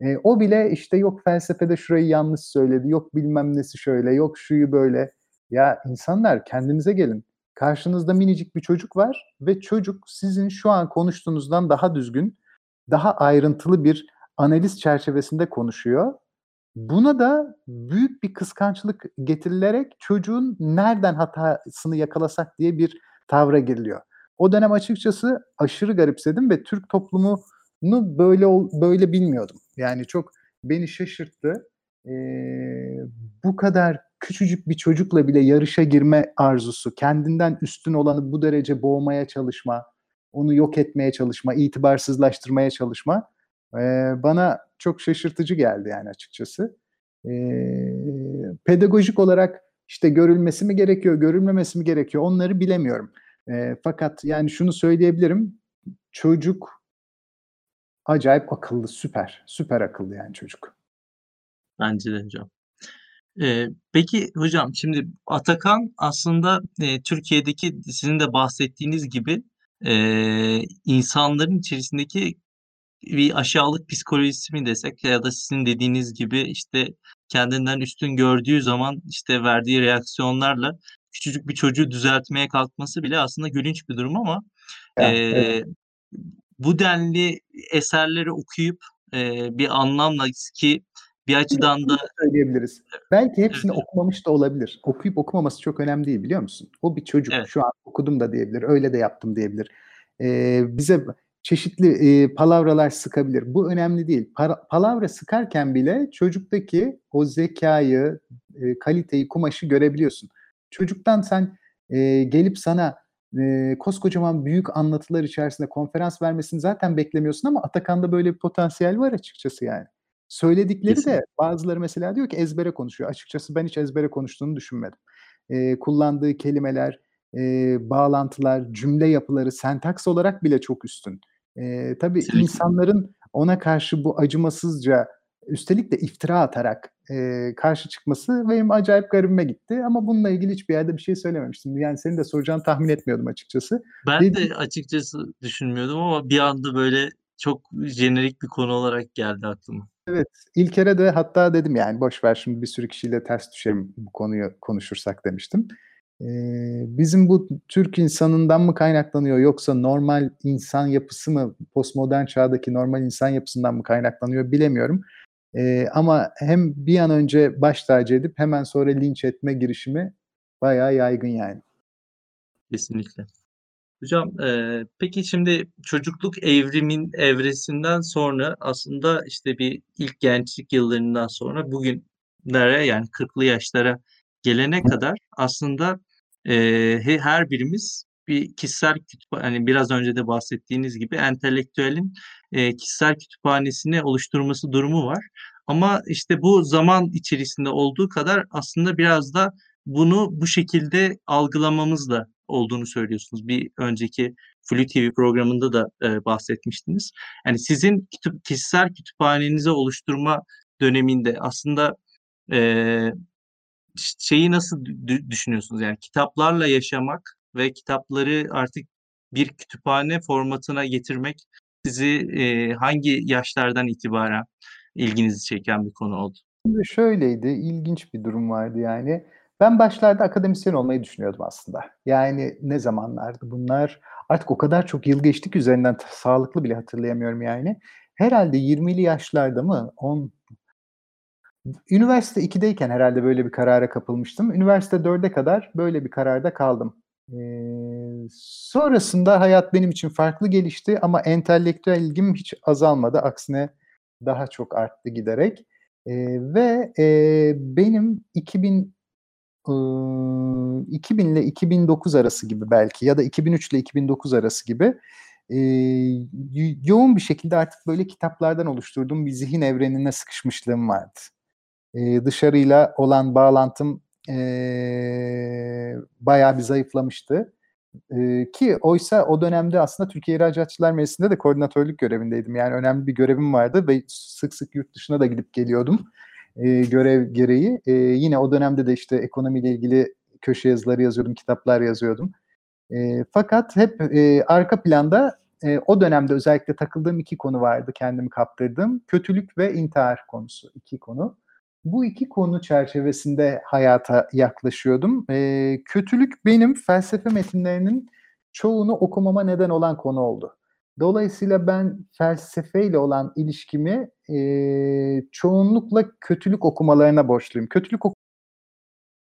E, o bile işte yok felsefede şurayı yanlış söyledi. Yok bilmem nesi şöyle. Yok şuyu böyle. Ya insanlar kendinize gelin. Karşınızda minicik bir çocuk var ve çocuk sizin şu an konuştuğunuzdan daha düzgün, daha ayrıntılı bir analiz çerçevesinde konuşuyor Buna da büyük bir kıskançlık getirilerek çocuğun nereden hatasını yakalasak diye bir tavra giriliyor. O dönem açıkçası aşırı garipsedim ve Türk toplumunu böyle böyle bilmiyordum. Yani çok beni şaşırttı. Ee, bu kadar küçücük bir çocukla bile yarışa girme arzusu, kendinden üstün olanı bu derece boğmaya çalışma, onu yok etmeye çalışma, itibarsızlaştırmaya çalışma e, bana çok şaşırtıcı geldi yani açıkçası. E, pedagojik olarak işte görülmesi mi gerekiyor, görülmemesi mi gerekiyor onları bilemiyorum. E, fakat yani şunu söyleyebilirim, çocuk acayip akıllı, süper, süper akıllı yani çocuk. Bence de hocam. Ee, peki hocam şimdi Atakan aslında e, Türkiye'deki sizin de bahsettiğiniz gibi e, insanların içerisindeki bir aşağılık psikolojisi mi desek ya da sizin dediğiniz gibi işte kendinden üstün gördüğü zaman işte verdiği reaksiyonlarla küçücük bir çocuğu düzeltmeye kalkması bile aslında gülünç bir durum ama Ya, evet. Bu denli eserleri okuyup e, bir anlamla ki bir açıdan da söyleyebiliriz. Belki hepsini evet. okumamış da olabilir. Okuyup okumaması çok önemli değil biliyor musun? O bir çocuk. Evet. Şu an okudum da diyebilir. Öyle de yaptım diyebilir. Ee, bize çeşitli e, palavralar sıkabilir. Bu önemli değil. Para, palavra sıkarken bile çocuktaki o zekayı, e, kaliteyi, kumaşı görebiliyorsun. Çocuktan sen e, gelip sana e, koskocaman büyük anlatılar içerisinde konferans vermesini zaten beklemiyorsun ama Atakan'da böyle bir potansiyel var açıkçası yani. Söyledikleri Kesinlikle. de bazıları mesela diyor ki ezbere konuşuyor. Açıkçası ben hiç ezbere konuştuğunu düşünmedim. E, kullandığı kelimeler, e, bağlantılar, cümle yapıları, sentaks olarak bile çok üstün. E, tabii Kesinlikle. insanların ona karşı bu acımasızca üstelik de iftira atarak e, karşı çıkması benim acayip garibime gitti. Ama bununla ilgili hiçbir yerde bir şey söylememiştim. Yani senin de soracağını tahmin etmiyordum açıkçası. Ben Dedim, de açıkçası düşünmüyordum ama bir anda böyle çok jenerik bir konu olarak geldi aklıma. Evet. İlker'e de hatta dedim yani boş ver şimdi bir sürü kişiyle ters düşelim bu konuyu konuşursak demiştim. Ee, bizim bu Türk insanından mı kaynaklanıyor yoksa normal insan yapısı mı postmodern çağdaki normal insan yapısından mı kaynaklanıyor bilemiyorum. Ee, ama hem bir an önce baş tacı edip hemen sonra linç etme girişimi bayağı yaygın yani. Kesinlikle. Hocam e, peki şimdi çocukluk evrimin evresinden sonra aslında işte bir ilk gençlik yıllarından sonra bugünlere yani 40'lı yaşlara gelene kadar aslında e, her birimiz bir kişisel kütüphane, hani biraz önce de bahsettiğiniz gibi entelektüelin e, kişisel kütüphanesini oluşturması durumu var. Ama işte bu zaman içerisinde olduğu kadar aslında biraz da bunu bu şekilde algılamamız da olduğunu söylüyorsunuz. Bir önceki Flu TV programında da e, bahsetmiştiniz. Yani sizin kütüp, kişisel kütüphanenizi oluşturma döneminde aslında e, şeyi nasıl düşünüyorsunuz? Yani kitaplarla yaşamak ve kitapları artık bir kütüphane formatına getirmek sizi e, hangi yaşlardan itibaren ilginizi çeken bir konu oldu? Şimdi şöyleydi, ilginç bir durum vardı yani. Ben başlarda akademisyen olmayı düşünüyordum aslında. Yani ne zamanlardı bunlar? Artık o kadar çok yıl geçtik üzerinden sağlıklı bile hatırlayamıyorum yani. Herhalde 20'li yaşlarda mı? 10 Üniversite 2'deyken herhalde böyle bir karara kapılmıştım. Üniversite 4'e kadar böyle bir kararda kaldım. Ee, sonrasında hayat benim için farklı gelişti ama entelektüel ilgim hiç azalmadı. Aksine daha çok arttı giderek. Ee, ve e, benim 2000 e, 2000 ile 2009 arası gibi belki ya da 2003 ile 2009 arası gibi e, yoğun bir şekilde artık böyle kitaplardan oluşturduğum bir zihin evrenine sıkışmışlığım vardı e, dışarıyla olan bağlantım e, bayağı bir zayıflamıştı. E, ki oysa o dönemde aslında Türkiye İhracatçılar Meclisi'nde de koordinatörlük görevindeydim. Yani önemli bir görevim vardı ve sık sık yurt dışına da gidip geliyordum e, görev gereği. E, yine o dönemde de işte ekonomiyle ilgili köşe yazıları yazıyordum, kitaplar yazıyordum. E, fakat hep e, arka planda e, o dönemde özellikle takıldığım iki konu vardı kendimi kaptırdığım. Kötülük ve intihar konusu iki konu. Bu iki konu çerçevesinde hayata yaklaşıyordum. E, kötülük benim felsefe metinlerinin çoğunu okumama neden olan konu oldu. Dolayısıyla ben felsefeyle olan ilişkimi e, çoğunlukla kötülük okumalarına borçluyum. Kötülük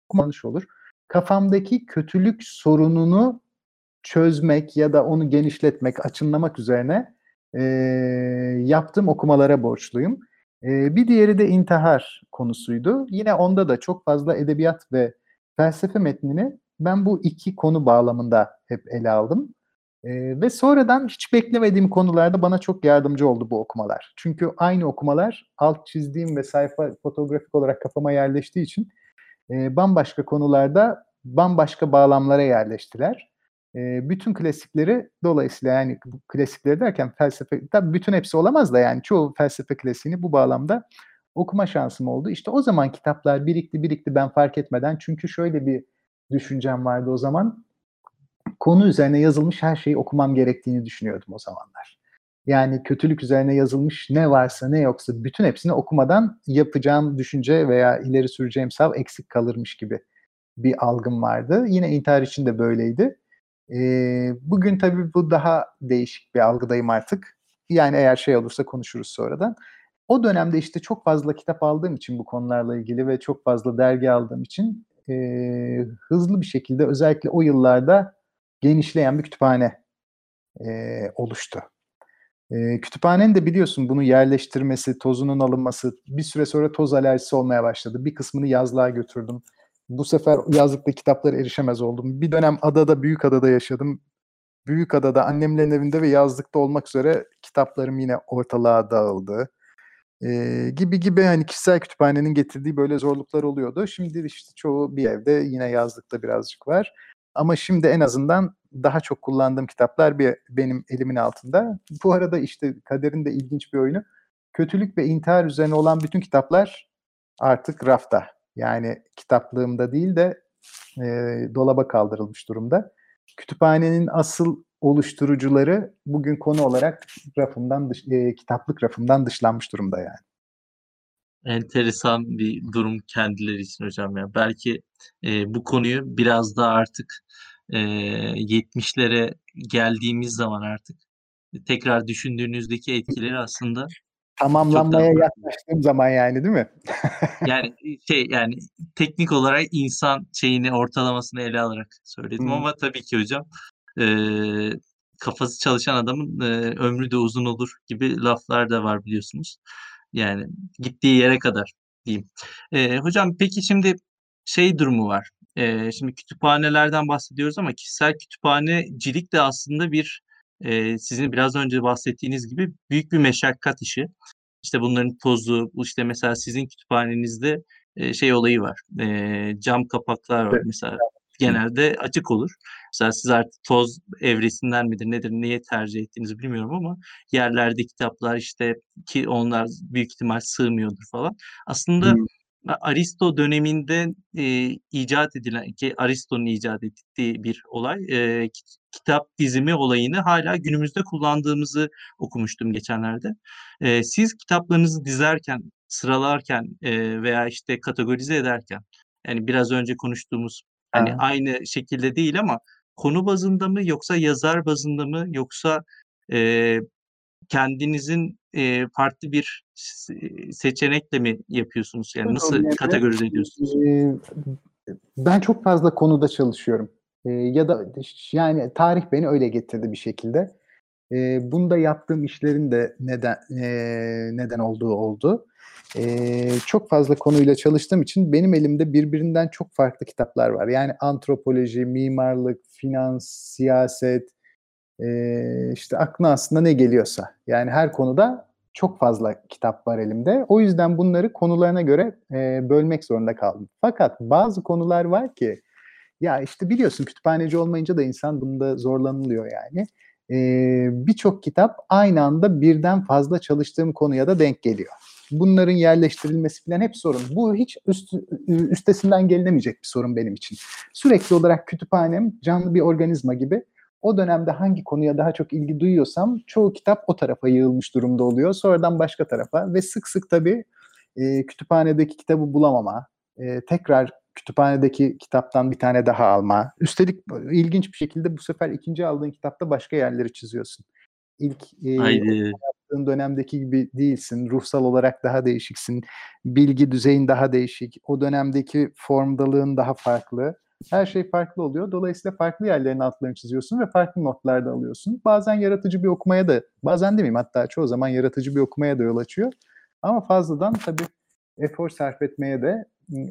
okumanış olur. Kafamdaki kötülük sorununu çözmek ya da onu genişletmek, açınlamak üzerine e, yaptığım okumalara borçluyum. E, bir diğeri de intihar konusuydu. Yine onda da çok fazla edebiyat ve felsefe metnini ben bu iki konu bağlamında hep ele aldım. E, ve sonradan hiç beklemediğim konularda bana çok yardımcı oldu bu okumalar. Çünkü aynı okumalar alt çizdiğim ve sayfa fotoğrafik olarak kafama yerleştiği için e, bambaşka konularda bambaşka bağlamlara yerleştiler. E, bütün klasikleri dolayısıyla yani klasikleri derken felsefe tabii bütün hepsi olamaz da yani çoğu felsefe klasiğini bu bağlamda okuma şansım oldu. İşte o zaman kitaplar birikti birikti ben fark etmeden çünkü şöyle bir düşüncem vardı o zaman. Konu üzerine yazılmış her şeyi okumam gerektiğini düşünüyordum o zamanlar. Yani kötülük üzerine yazılmış ne varsa ne yoksa bütün hepsini okumadan yapacağım düşünce veya ileri süreceğim sav eksik kalırmış gibi bir algım vardı. Yine intihar için de böyleydi. E, bugün tabii bu daha değişik bir algıdayım artık. Yani eğer şey olursa konuşuruz sonradan. O dönemde işte çok fazla kitap aldığım için bu konularla ilgili ve çok fazla dergi aldığım için e, hızlı bir şekilde özellikle o yıllarda genişleyen bir kütüphane e, oluştu. E, kütüphanenin de biliyorsun bunu yerleştirmesi, tozunun alınması bir süre sonra toz alerjisi olmaya başladı. Bir kısmını yazlığa götürdüm bu sefer yazlıkta kitaplara erişemez oldum. Bir dönem adada, büyük adada yaşadım. Büyük adada annemlerin evinde ve yazlıkta olmak üzere kitaplarım yine ortalığa dağıldı. Ee, gibi gibi hani kişisel kütüphanenin getirdiği böyle zorluklar oluyordu. Şimdi işte çoğu bir evde yine yazlıkta birazcık var. Ama şimdi en azından daha çok kullandığım kitaplar bir benim elimin altında. Bu arada işte kaderin de ilginç bir oyunu. Kötülük ve intihar üzerine olan bütün kitaplar artık rafta. Yani kitaplığımda değil de e, dolaba kaldırılmış durumda. Kütüphanenin asıl oluşturucuları bugün konu olarak rafımdan dış, e, kitaplık rafımdan dışlanmış durumda yani. Enteresan bir durum kendileri için hocam ya. Belki e, bu konuyu biraz da artık e, 70'lere geldiğimiz zaman artık tekrar düşündüğünüzdeki etkileri aslında tamamlanmaya yaklaştığım zaman yani değil mi? yani şey yani teknik olarak insan şeyini ortalamasını ele alarak söyledim hmm. ama tabii ki hocam e, kafası çalışan adamın e, ömrü de uzun olur gibi laflar da var biliyorsunuz. Yani gittiği yere kadar diyeyim. E, hocam peki şimdi şey durumu var. E, şimdi kütüphanelerden bahsediyoruz ama kişisel kütüphanecilik de aslında bir e, sizin biraz önce bahsettiğiniz gibi büyük bir meşakkat işi. İşte bunların tozu, işte mesela sizin kütüphanenizde e, şey olayı var. E, cam kapaklar var mesela genelde açık olur. Mesela siz artık toz evresinden midir nedir niye tercih ettiğinizi bilmiyorum ama yerlerde kitaplar işte ki onlar büyük ihtimal sığmıyordur falan. Aslında hmm. Aristo döneminde e, icat edilen ki Aristo'nun icat ettiği bir olay e, kitap dizimi olayını hala günümüzde kullandığımızı okumuştum geçenlerde. E, siz kitaplarınızı dizerken, sıralarken e, veya işte kategorize ederken yani biraz önce konuştuğumuz hani ha. aynı şekilde değil ama konu bazında mı yoksa yazar bazında mı yoksa e, kendinizin e, farklı bir seçenekle mi yapıyorsunuz? Yani nasıl yani, kategorize ediyorsunuz? Ben çok fazla konuda çalışıyorum. Ya da yani tarih beni öyle getirdi bir şekilde. Bunda yaptığım işlerin de neden neden olduğu oldu. Çok fazla konuyla çalıştığım için benim elimde birbirinden çok farklı kitaplar var. Yani antropoloji, mimarlık, finans, siyaset, işte aklına aslında ne geliyorsa. Yani her konuda çok fazla kitap var elimde. O yüzden bunları konularına göre e, bölmek zorunda kaldım. Fakat bazı konular var ki ya işte biliyorsun kütüphaneci olmayınca da insan bunda zorlanılıyor yani. E, Birçok kitap aynı anda birden fazla çalıştığım konuya da denk geliyor. Bunların yerleştirilmesi falan hep sorun. Bu hiç üst, üstesinden gelinemeyecek bir sorun benim için. Sürekli olarak kütüphanem canlı bir organizma gibi o dönemde hangi konuya daha çok ilgi duyuyorsam çoğu kitap o tarafa yığılmış durumda oluyor. Sonradan başka tarafa ve sık sık tabii e, kütüphanedeki kitabı bulamama, e, tekrar kütüphanedeki kitaptan bir tane daha alma. Üstelik ilginç bir şekilde bu sefer ikinci aldığın kitapta başka yerleri çiziyorsun. İlk e, yaptığın dönemdeki gibi değilsin. Ruhsal olarak daha değişiksin. Bilgi düzeyin daha değişik. O dönemdeki formdalığın daha farklı. Her şey farklı oluyor. Dolayısıyla farklı yerlerin altlarını çiziyorsun ve farklı notlar da alıyorsun. Bazen yaratıcı bir okumaya da, bazen demeyeyim hatta çoğu zaman yaratıcı bir okumaya da yol açıyor. Ama fazladan tabii efor sarf etmeye de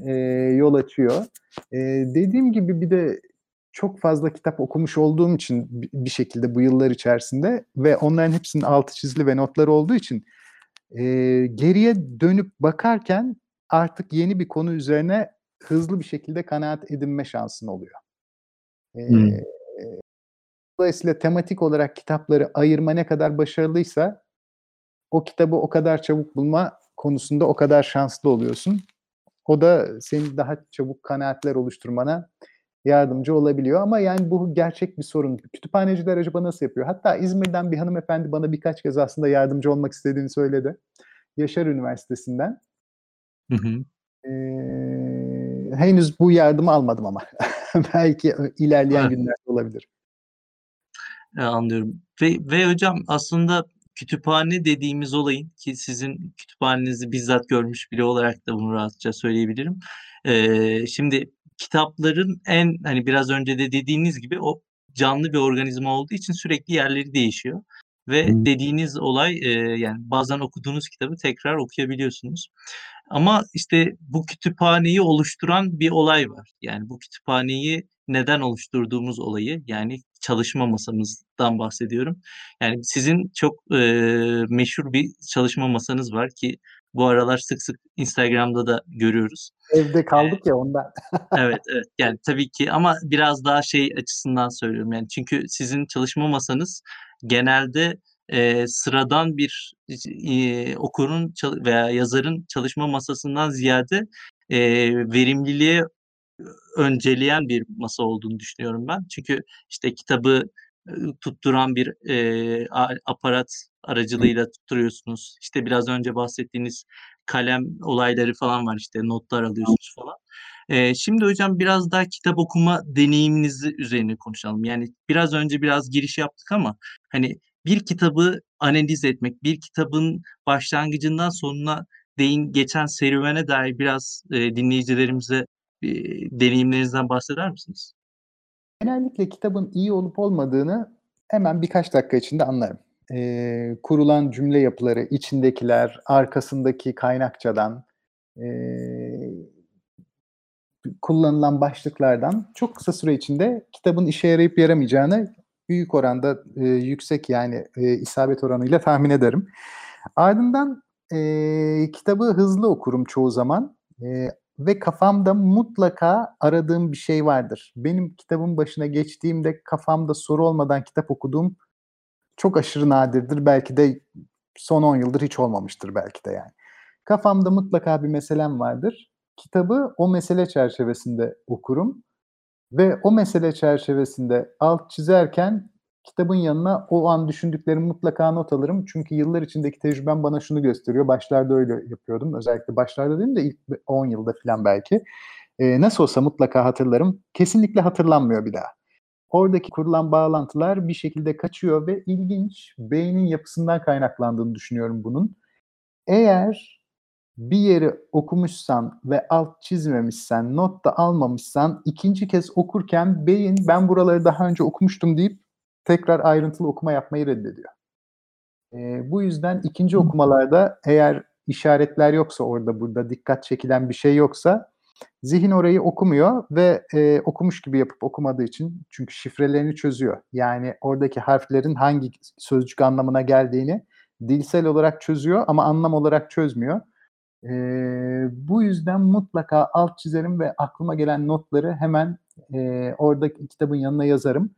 e, yol açıyor. E, dediğim gibi bir de çok fazla kitap okumuş olduğum için bir şekilde bu yıllar içerisinde ve onların hepsinin altı çizili ve notları olduğu için e, geriye dönüp bakarken artık yeni bir konu üzerine hızlı bir şekilde kanaat edinme şansın oluyor. Hmm. dolayısıyla tematik olarak kitapları ayırma ne kadar başarılıysa o kitabı o kadar çabuk bulma konusunda o kadar şanslı oluyorsun. O da senin daha çabuk kanaatler oluşturmana yardımcı olabiliyor. Ama yani bu gerçek bir sorun. Kütüphaneciler acaba nasıl yapıyor? Hatta İzmir'den bir hanımefendi bana birkaç kez aslında yardımcı olmak istediğini söyledi. Yaşar Üniversitesi'nden. Hı hı. Ee, henüz bu yardımı almadım ama. Belki ilerleyen evet. günlerde olabilir. E, anlıyorum. Ve, ve hocam aslında kütüphane dediğimiz olayın ki sizin kütüphanenizi bizzat görmüş biri olarak da bunu rahatça söyleyebilirim. Ee, şimdi kitapların en hani biraz önce de dediğiniz gibi o canlı bir organizma olduğu için sürekli yerleri değişiyor. Ve hmm. dediğiniz olay e, yani bazen okuduğunuz kitabı tekrar okuyabiliyorsunuz. Ama işte bu kütüphaneyi oluşturan bir olay var. Yani bu kütüphaneyi neden oluşturduğumuz olayı yani çalışma masamızdan bahsediyorum. Yani sizin çok e, meşhur bir çalışma masanız var ki bu aralar sık sık Instagram'da da görüyoruz. Evde kaldık ee, ya ondan. evet, evet. Yani tabii ki ama biraz daha şey açısından söylüyorum. Yani çünkü sizin çalışma masanız genelde e, sıradan bir e, okurun veya yazarın çalışma masasından ziyade e, verimliliğe önceleyen bir masa olduğunu düşünüyorum ben. Çünkü işte kitabı tutturan bir e, aparat aracılığıyla tutturuyorsunuz. İşte biraz önce bahsettiğiniz kalem olayları falan var işte notlar alıyorsunuz falan. E, şimdi hocam biraz daha kitap okuma deneyiminizi üzerine konuşalım. Yani biraz önce biraz giriş yaptık ama hani bir kitabı analiz etmek, bir kitabın başlangıcından sonuna değin geçen serüvene dair biraz e, dinleyicilerimize e, deneyimlerinizden bahseder misiniz? Genellikle kitabın iyi olup olmadığını hemen birkaç dakika içinde anlarım. E, kurulan cümle yapıları, içindekiler, arkasındaki kaynakçadan, e, kullanılan başlıklardan çok kısa süre içinde kitabın işe yarayıp yaramayacağını büyük oranda e, yüksek yani e, isabet oranıyla tahmin ederim. Ardından e, kitabı hızlı okurum çoğu zaman e, ve kafamda mutlaka aradığım bir şey vardır. Benim kitabın başına geçtiğimde kafamda soru olmadan kitap okuduğum çok aşırı nadirdir. Belki de son 10 yıldır hiç olmamıştır belki de yani. Kafamda mutlaka bir meselem vardır. Kitabı o mesele çerçevesinde okurum ve o mesele çerçevesinde alt çizerken kitabın yanına o an düşündüklerimi mutlaka not alırım. Çünkü yıllar içindeki tecrübem bana şunu gösteriyor. Başlarda öyle yapıyordum. Özellikle başlarda değil de ilk 10 yılda falan belki. Ee, nasıl olsa mutlaka hatırlarım. Kesinlikle hatırlanmıyor bir daha. Oradaki kurulan bağlantılar bir şekilde kaçıyor ve ilginç beynin yapısından kaynaklandığını düşünüyorum bunun. Eğer bir yeri okumuşsan ve alt çizmemişsen, not da almamışsan ikinci kez okurken beyin ben buraları daha önce okumuştum deyip tekrar ayrıntılı okuma yapmayı reddediyor. E, bu yüzden ikinci okumalarda eğer işaretler yoksa orada burada dikkat çekilen bir şey yoksa zihin orayı okumuyor ve e, okumuş gibi yapıp okumadığı için çünkü şifrelerini çözüyor. Yani oradaki harflerin hangi sözcük anlamına geldiğini dilsel olarak çözüyor ama anlam olarak çözmüyor. E, bu yüzden mutlaka alt çizerim ve aklıma gelen notları hemen e, oradaki kitabın yanına yazarım.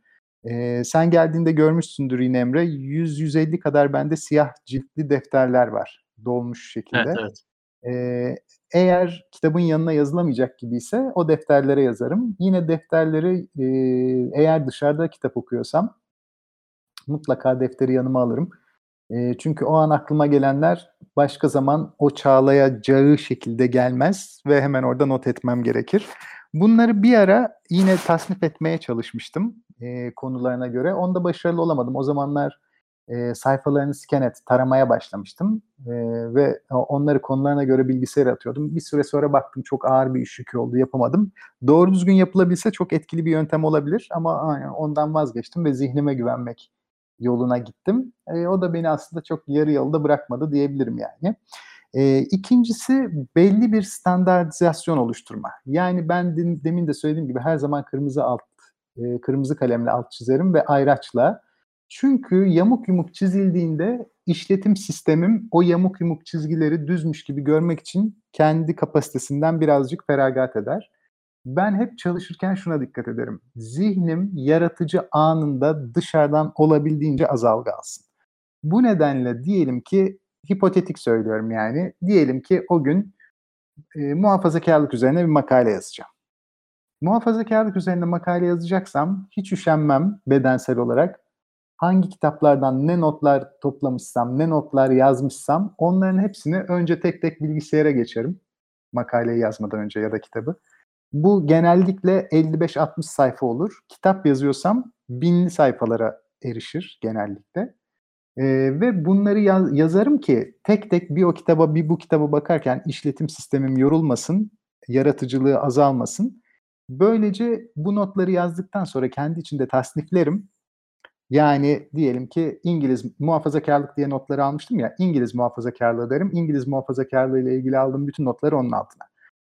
Ee, sen geldiğinde görmüşsündür yine Emre. 100-150 kadar bende siyah ciltli defterler var. Dolmuş şekilde. Evet, evet. Ee, eğer kitabın yanına yazılamayacak gibiyse o defterlere yazarım. Yine defterleri e, eğer dışarıda kitap okuyorsam mutlaka defteri yanıma alırım. E, çünkü o an aklıma gelenler başka zaman o çağlayacağı şekilde gelmez ve hemen orada not etmem gerekir. Bunları bir ara yine tasnif etmeye çalışmıştım e, konularına göre. Onda başarılı olamadım. O zamanlar e, sayfalarını scan et, taramaya başlamıştım. E, ve onları konularına göre bilgisayara atıyordum. Bir süre sonra baktım çok ağır bir iş yükü oldu, yapamadım. Doğru düzgün yapılabilse çok etkili bir yöntem olabilir ama ondan vazgeçtim ve zihnime güvenmek yoluna gittim. E, o da beni aslında çok yarı yolda bırakmadı diyebilirim yani. E, ikincisi belli bir standartizasyon oluşturma. Yani ben demin de söylediğim gibi her zaman kırmızı alt, e, kırmızı kalemle alt çizerim ve ayraçla. Çünkü yamuk yumuk çizildiğinde işletim sistemim o yamuk yumuk çizgileri düzmüş gibi görmek için kendi kapasitesinden birazcık feragat eder. Ben hep çalışırken şuna dikkat ederim. Zihnim yaratıcı anında dışarıdan olabildiğince azalgı alsın. Bu nedenle diyelim ki hipotetik söylüyorum yani. Diyelim ki o gün e, muhafazakarlık üzerine bir makale yazacağım. Muhafazakarlık üzerine makale yazacaksam hiç üşenmem bedensel olarak. Hangi kitaplardan ne notlar toplamışsam, ne notlar yazmışsam onların hepsini önce tek tek bilgisayara geçerim. Makaleyi yazmadan önce ya da kitabı. Bu genellikle 55-60 sayfa olur. Kitap yazıyorsam binli sayfalara erişir genellikle. Ee, ve bunları yaz, yazarım ki tek tek bir o kitaba bir bu kitaba bakarken işletim sistemim yorulmasın, yaratıcılığı azalmasın. Böylece bu notları yazdıktan sonra kendi içinde tasniflerim. Yani diyelim ki İngiliz muhafazakarlık diye notları almıştım ya, İngiliz muhafazakarlığı derim. İngiliz muhafazakarlığı ile ilgili aldığım bütün notları onun altına.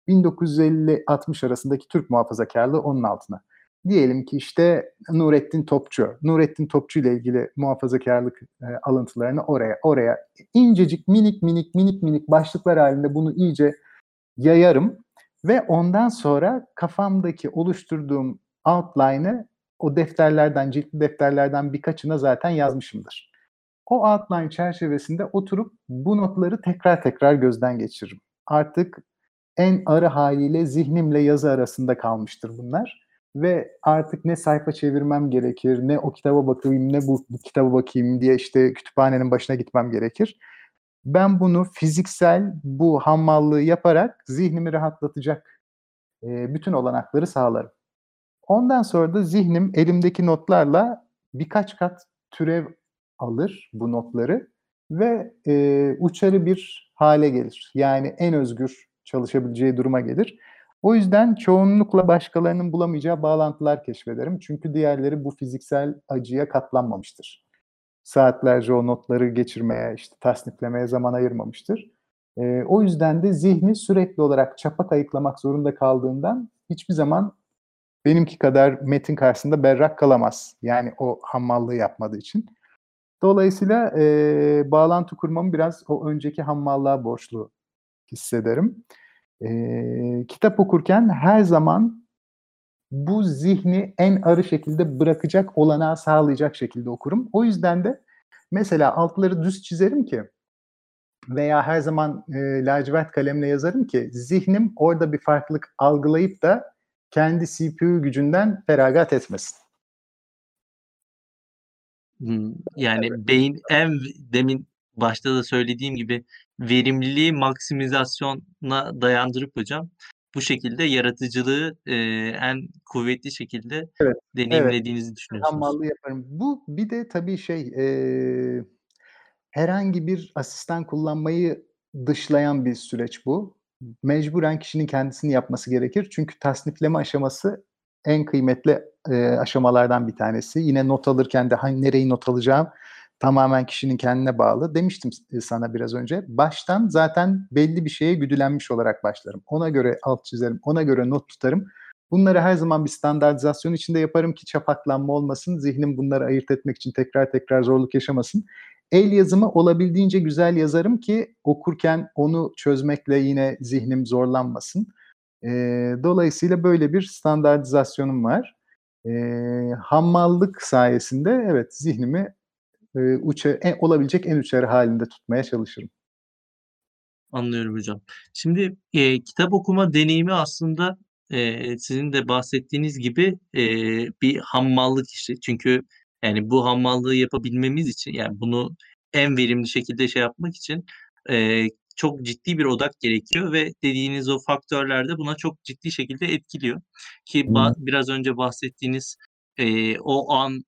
1950-60 arasındaki Türk muhafazakarlığı onun altına. Diyelim ki işte Nurettin Topçu. Nurettin Topçu ile ilgili muhafazakarlık e, alıntılarını oraya oraya incecik minik minik minik minik başlıklar halinde bunu iyice yayarım ve ondan sonra kafamdaki oluşturduğum outline'ı o defterlerden, ciltli defterlerden birkaçına zaten yazmışımdır. O outline çerçevesinde oturup bu notları tekrar tekrar gözden geçiririm. Artık en arı haliyle zihnimle yazı arasında kalmıştır bunlar. Ve artık ne sayfa çevirmem gerekir, ne o kitaba bakayım, ne bu, bu kitaba bakayım diye işte kütüphanenin başına gitmem gerekir. Ben bunu fiziksel bu hammallığı yaparak zihnimi rahatlatacak e, bütün olanakları sağlarım. Ondan sonra da zihnim elimdeki notlarla birkaç kat türev alır bu notları ve e, uçarı bir hale gelir. Yani en özgür çalışabileceği duruma gelir. O yüzden çoğunlukla başkalarının bulamayacağı bağlantılar keşfederim. Çünkü diğerleri bu fiziksel acıya katlanmamıştır. Saatlerce o notları geçirmeye, işte tasniflemeye zaman ayırmamıştır. E, o yüzden de zihni sürekli olarak çapa kayıklamak zorunda kaldığından hiçbir zaman benimki kadar metin karşısında berrak kalamaz. Yani o hammallığı yapmadığı için. Dolayısıyla e, bağlantı kurmamı biraz o önceki hammallığa borçlu hissederim. E, kitap okurken her zaman bu zihni en arı şekilde bırakacak olanağı sağlayacak şekilde okurum. O yüzden de mesela altları düz çizerim ki veya her zaman e, lacivert kalemle yazarım ki zihnim orada bir farklılık algılayıp da kendi CPU gücünden feragat etmesin. Yani beyin en demin başta da söylediğim gibi verimliliği maksimizasyona dayandırıp hocam bu şekilde yaratıcılığı e, en kuvvetli şekilde evet, deneyimlediğinizi evet. düşünüyorsunuz. Hammallığı yaparım. Bu bir de tabii şey e, herhangi bir asistan kullanmayı dışlayan bir süreç bu mecburen kişinin kendisini yapması gerekir. Çünkü tasnifleme aşaması en kıymetli e, aşamalardan bir tanesi. Yine not alırken de hangi nereyi not alacağım tamamen kişinin kendine bağlı. Demiştim sana biraz önce. Baştan zaten belli bir şeye güdülenmiş olarak başlarım. Ona göre alt çizerim, ona göre not tutarım. Bunları her zaman bir standartizasyon içinde yaparım ki çapaklanma olmasın. Zihnim bunları ayırt etmek için tekrar tekrar zorluk yaşamasın. El yazımı olabildiğince güzel yazarım ki okurken onu çözmekle yine zihnim zorlanmasın. E, dolayısıyla böyle bir standartizasyonum var. E, hammallık sayesinde evet zihnimi e, uça, en, olabilecek en uçarı halinde tutmaya çalışırım. Anlıyorum hocam. Şimdi e, kitap okuma deneyimi aslında e, sizin de bahsettiğiniz gibi e, bir hammallık işi. Çünkü yani bu hammallığı yapabilmemiz için yani bunu en verimli şekilde şey yapmak için e, çok ciddi bir odak gerekiyor ve dediğiniz o faktörler de buna çok ciddi şekilde etkiliyor. Ki ba- biraz önce bahsettiğiniz e, o an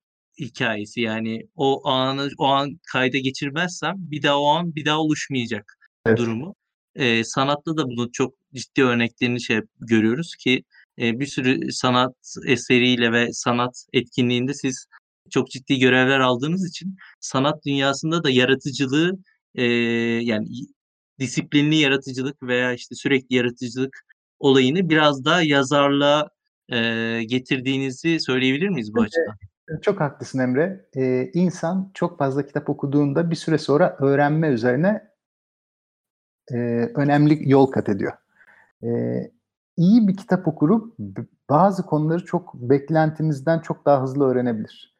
hikayesi yani o anı o an kayda geçirmezsem bir daha o an bir daha oluşmayacak evet. durumu. E, sanatta da bunu çok ciddi örneklerini şey görüyoruz ki e, bir sürü sanat eseriyle ve sanat etkinliğinde siz çok ciddi görevler aldığınız için sanat dünyasında da yaratıcılığı e, yani disiplinli yaratıcılık veya işte sürekli yaratıcılık olayını biraz daha yazarlığa e, getirdiğinizi söyleyebilir miyiz bu evet, açıdan? Çok haklısın Emre. Ee, insan çok fazla kitap okuduğunda bir süre sonra öğrenme üzerine e, önemli yol kat ediyor. E, iyi bir kitap okurup bazı konuları çok beklentimizden çok daha hızlı öğrenebilir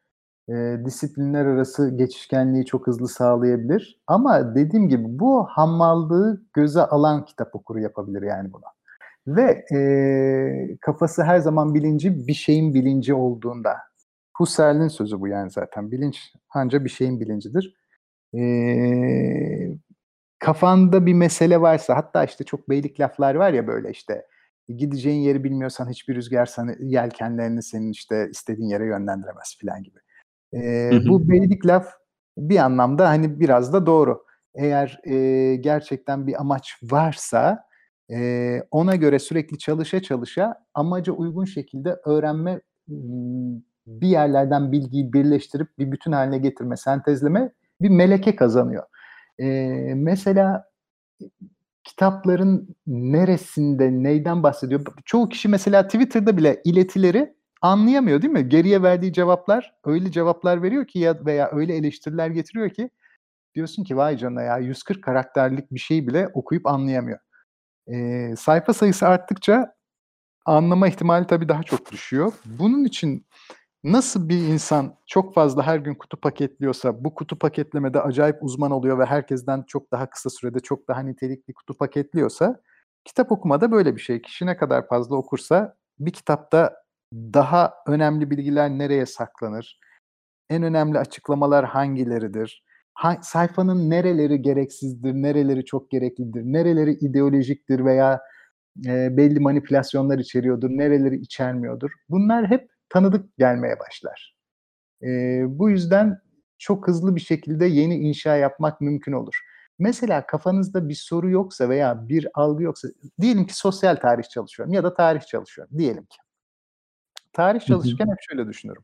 e, disiplinler arası geçişkenliği çok hızlı sağlayabilir. Ama dediğim gibi bu hammallığı göze alan kitap okuru yapabilir yani buna. Ve e, kafası her zaman bilinci bir şeyin bilinci olduğunda. Husserl'in sözü bu yani zaten. Bilinç ancak bir şeyin bilincidir. E, kafanda bir mesele varsa hatta işte çok beylik laflar var ya böyle işte gideceğin yeri bilmiyorsan hiçbir rüzgar sana yelkenlerini senin işte istediğin yere yönlendiremez falan gibi. E, Bu beylik laf bir anlamda hani biraz da doğru. Eğer e, gerçekten bir amaç varsa e, ona göre sürekli çalışa çalışa amaca uygun şekilde öğrenme bir yerlerden bilgiyi birleştirip bir bütün haline getirme, sentezleme bir meleke kazanıyor. E, mesela kitapların neresinde, neyden bahsediyor? Çoğu kişi mesela Twitter'da bile iletileri anlayamıyor değil mi? Geriye verdiği cevaplar öyle cevaplar veriyor ki ya veya öyle eleştiriler getiriyor ki diyorsun ki vay canına ya 140 karakterlik bir şey bile okuyup anlayamıyor. E, sayfa sayısı arttıkça anlama ihtimali tabii daha çok düşüyor. Bunun için nasıl bir insan çok fazla her gün kutu paketliyorsa, bu kutu paketlemede acayip uzman oluyor ve herkesten çok daha kısa sürede çok daha nitelikli kutu paketliyorsa, kitap okumada böyle bir şey. Kişi ne kadar fazla okursa bir kitapta daha önemli bilgiler nereye saklanır? En önemli açıklamalar hangileridir? Ha, sayfanın nereleri gereksizdir, nereleri çok gereklidir, nereleri ideolojiktir veya e, belli manipülasyonlar içeriyordur, nereleri içermiyordur. Bunlar hep tanıdık gelmeye başlar. E, bu yüzden çok hızlı bir şekilde yeni inşa yapmak mümkün olur. Mesela kafanızda bir soru yoksa veya bir algı yoksa, diyelim ki sosyal tarih çalışıyorum ya da tarih çalışıyorum diyelim ki. Tarih çalışırken hep şöyle düşünürüm.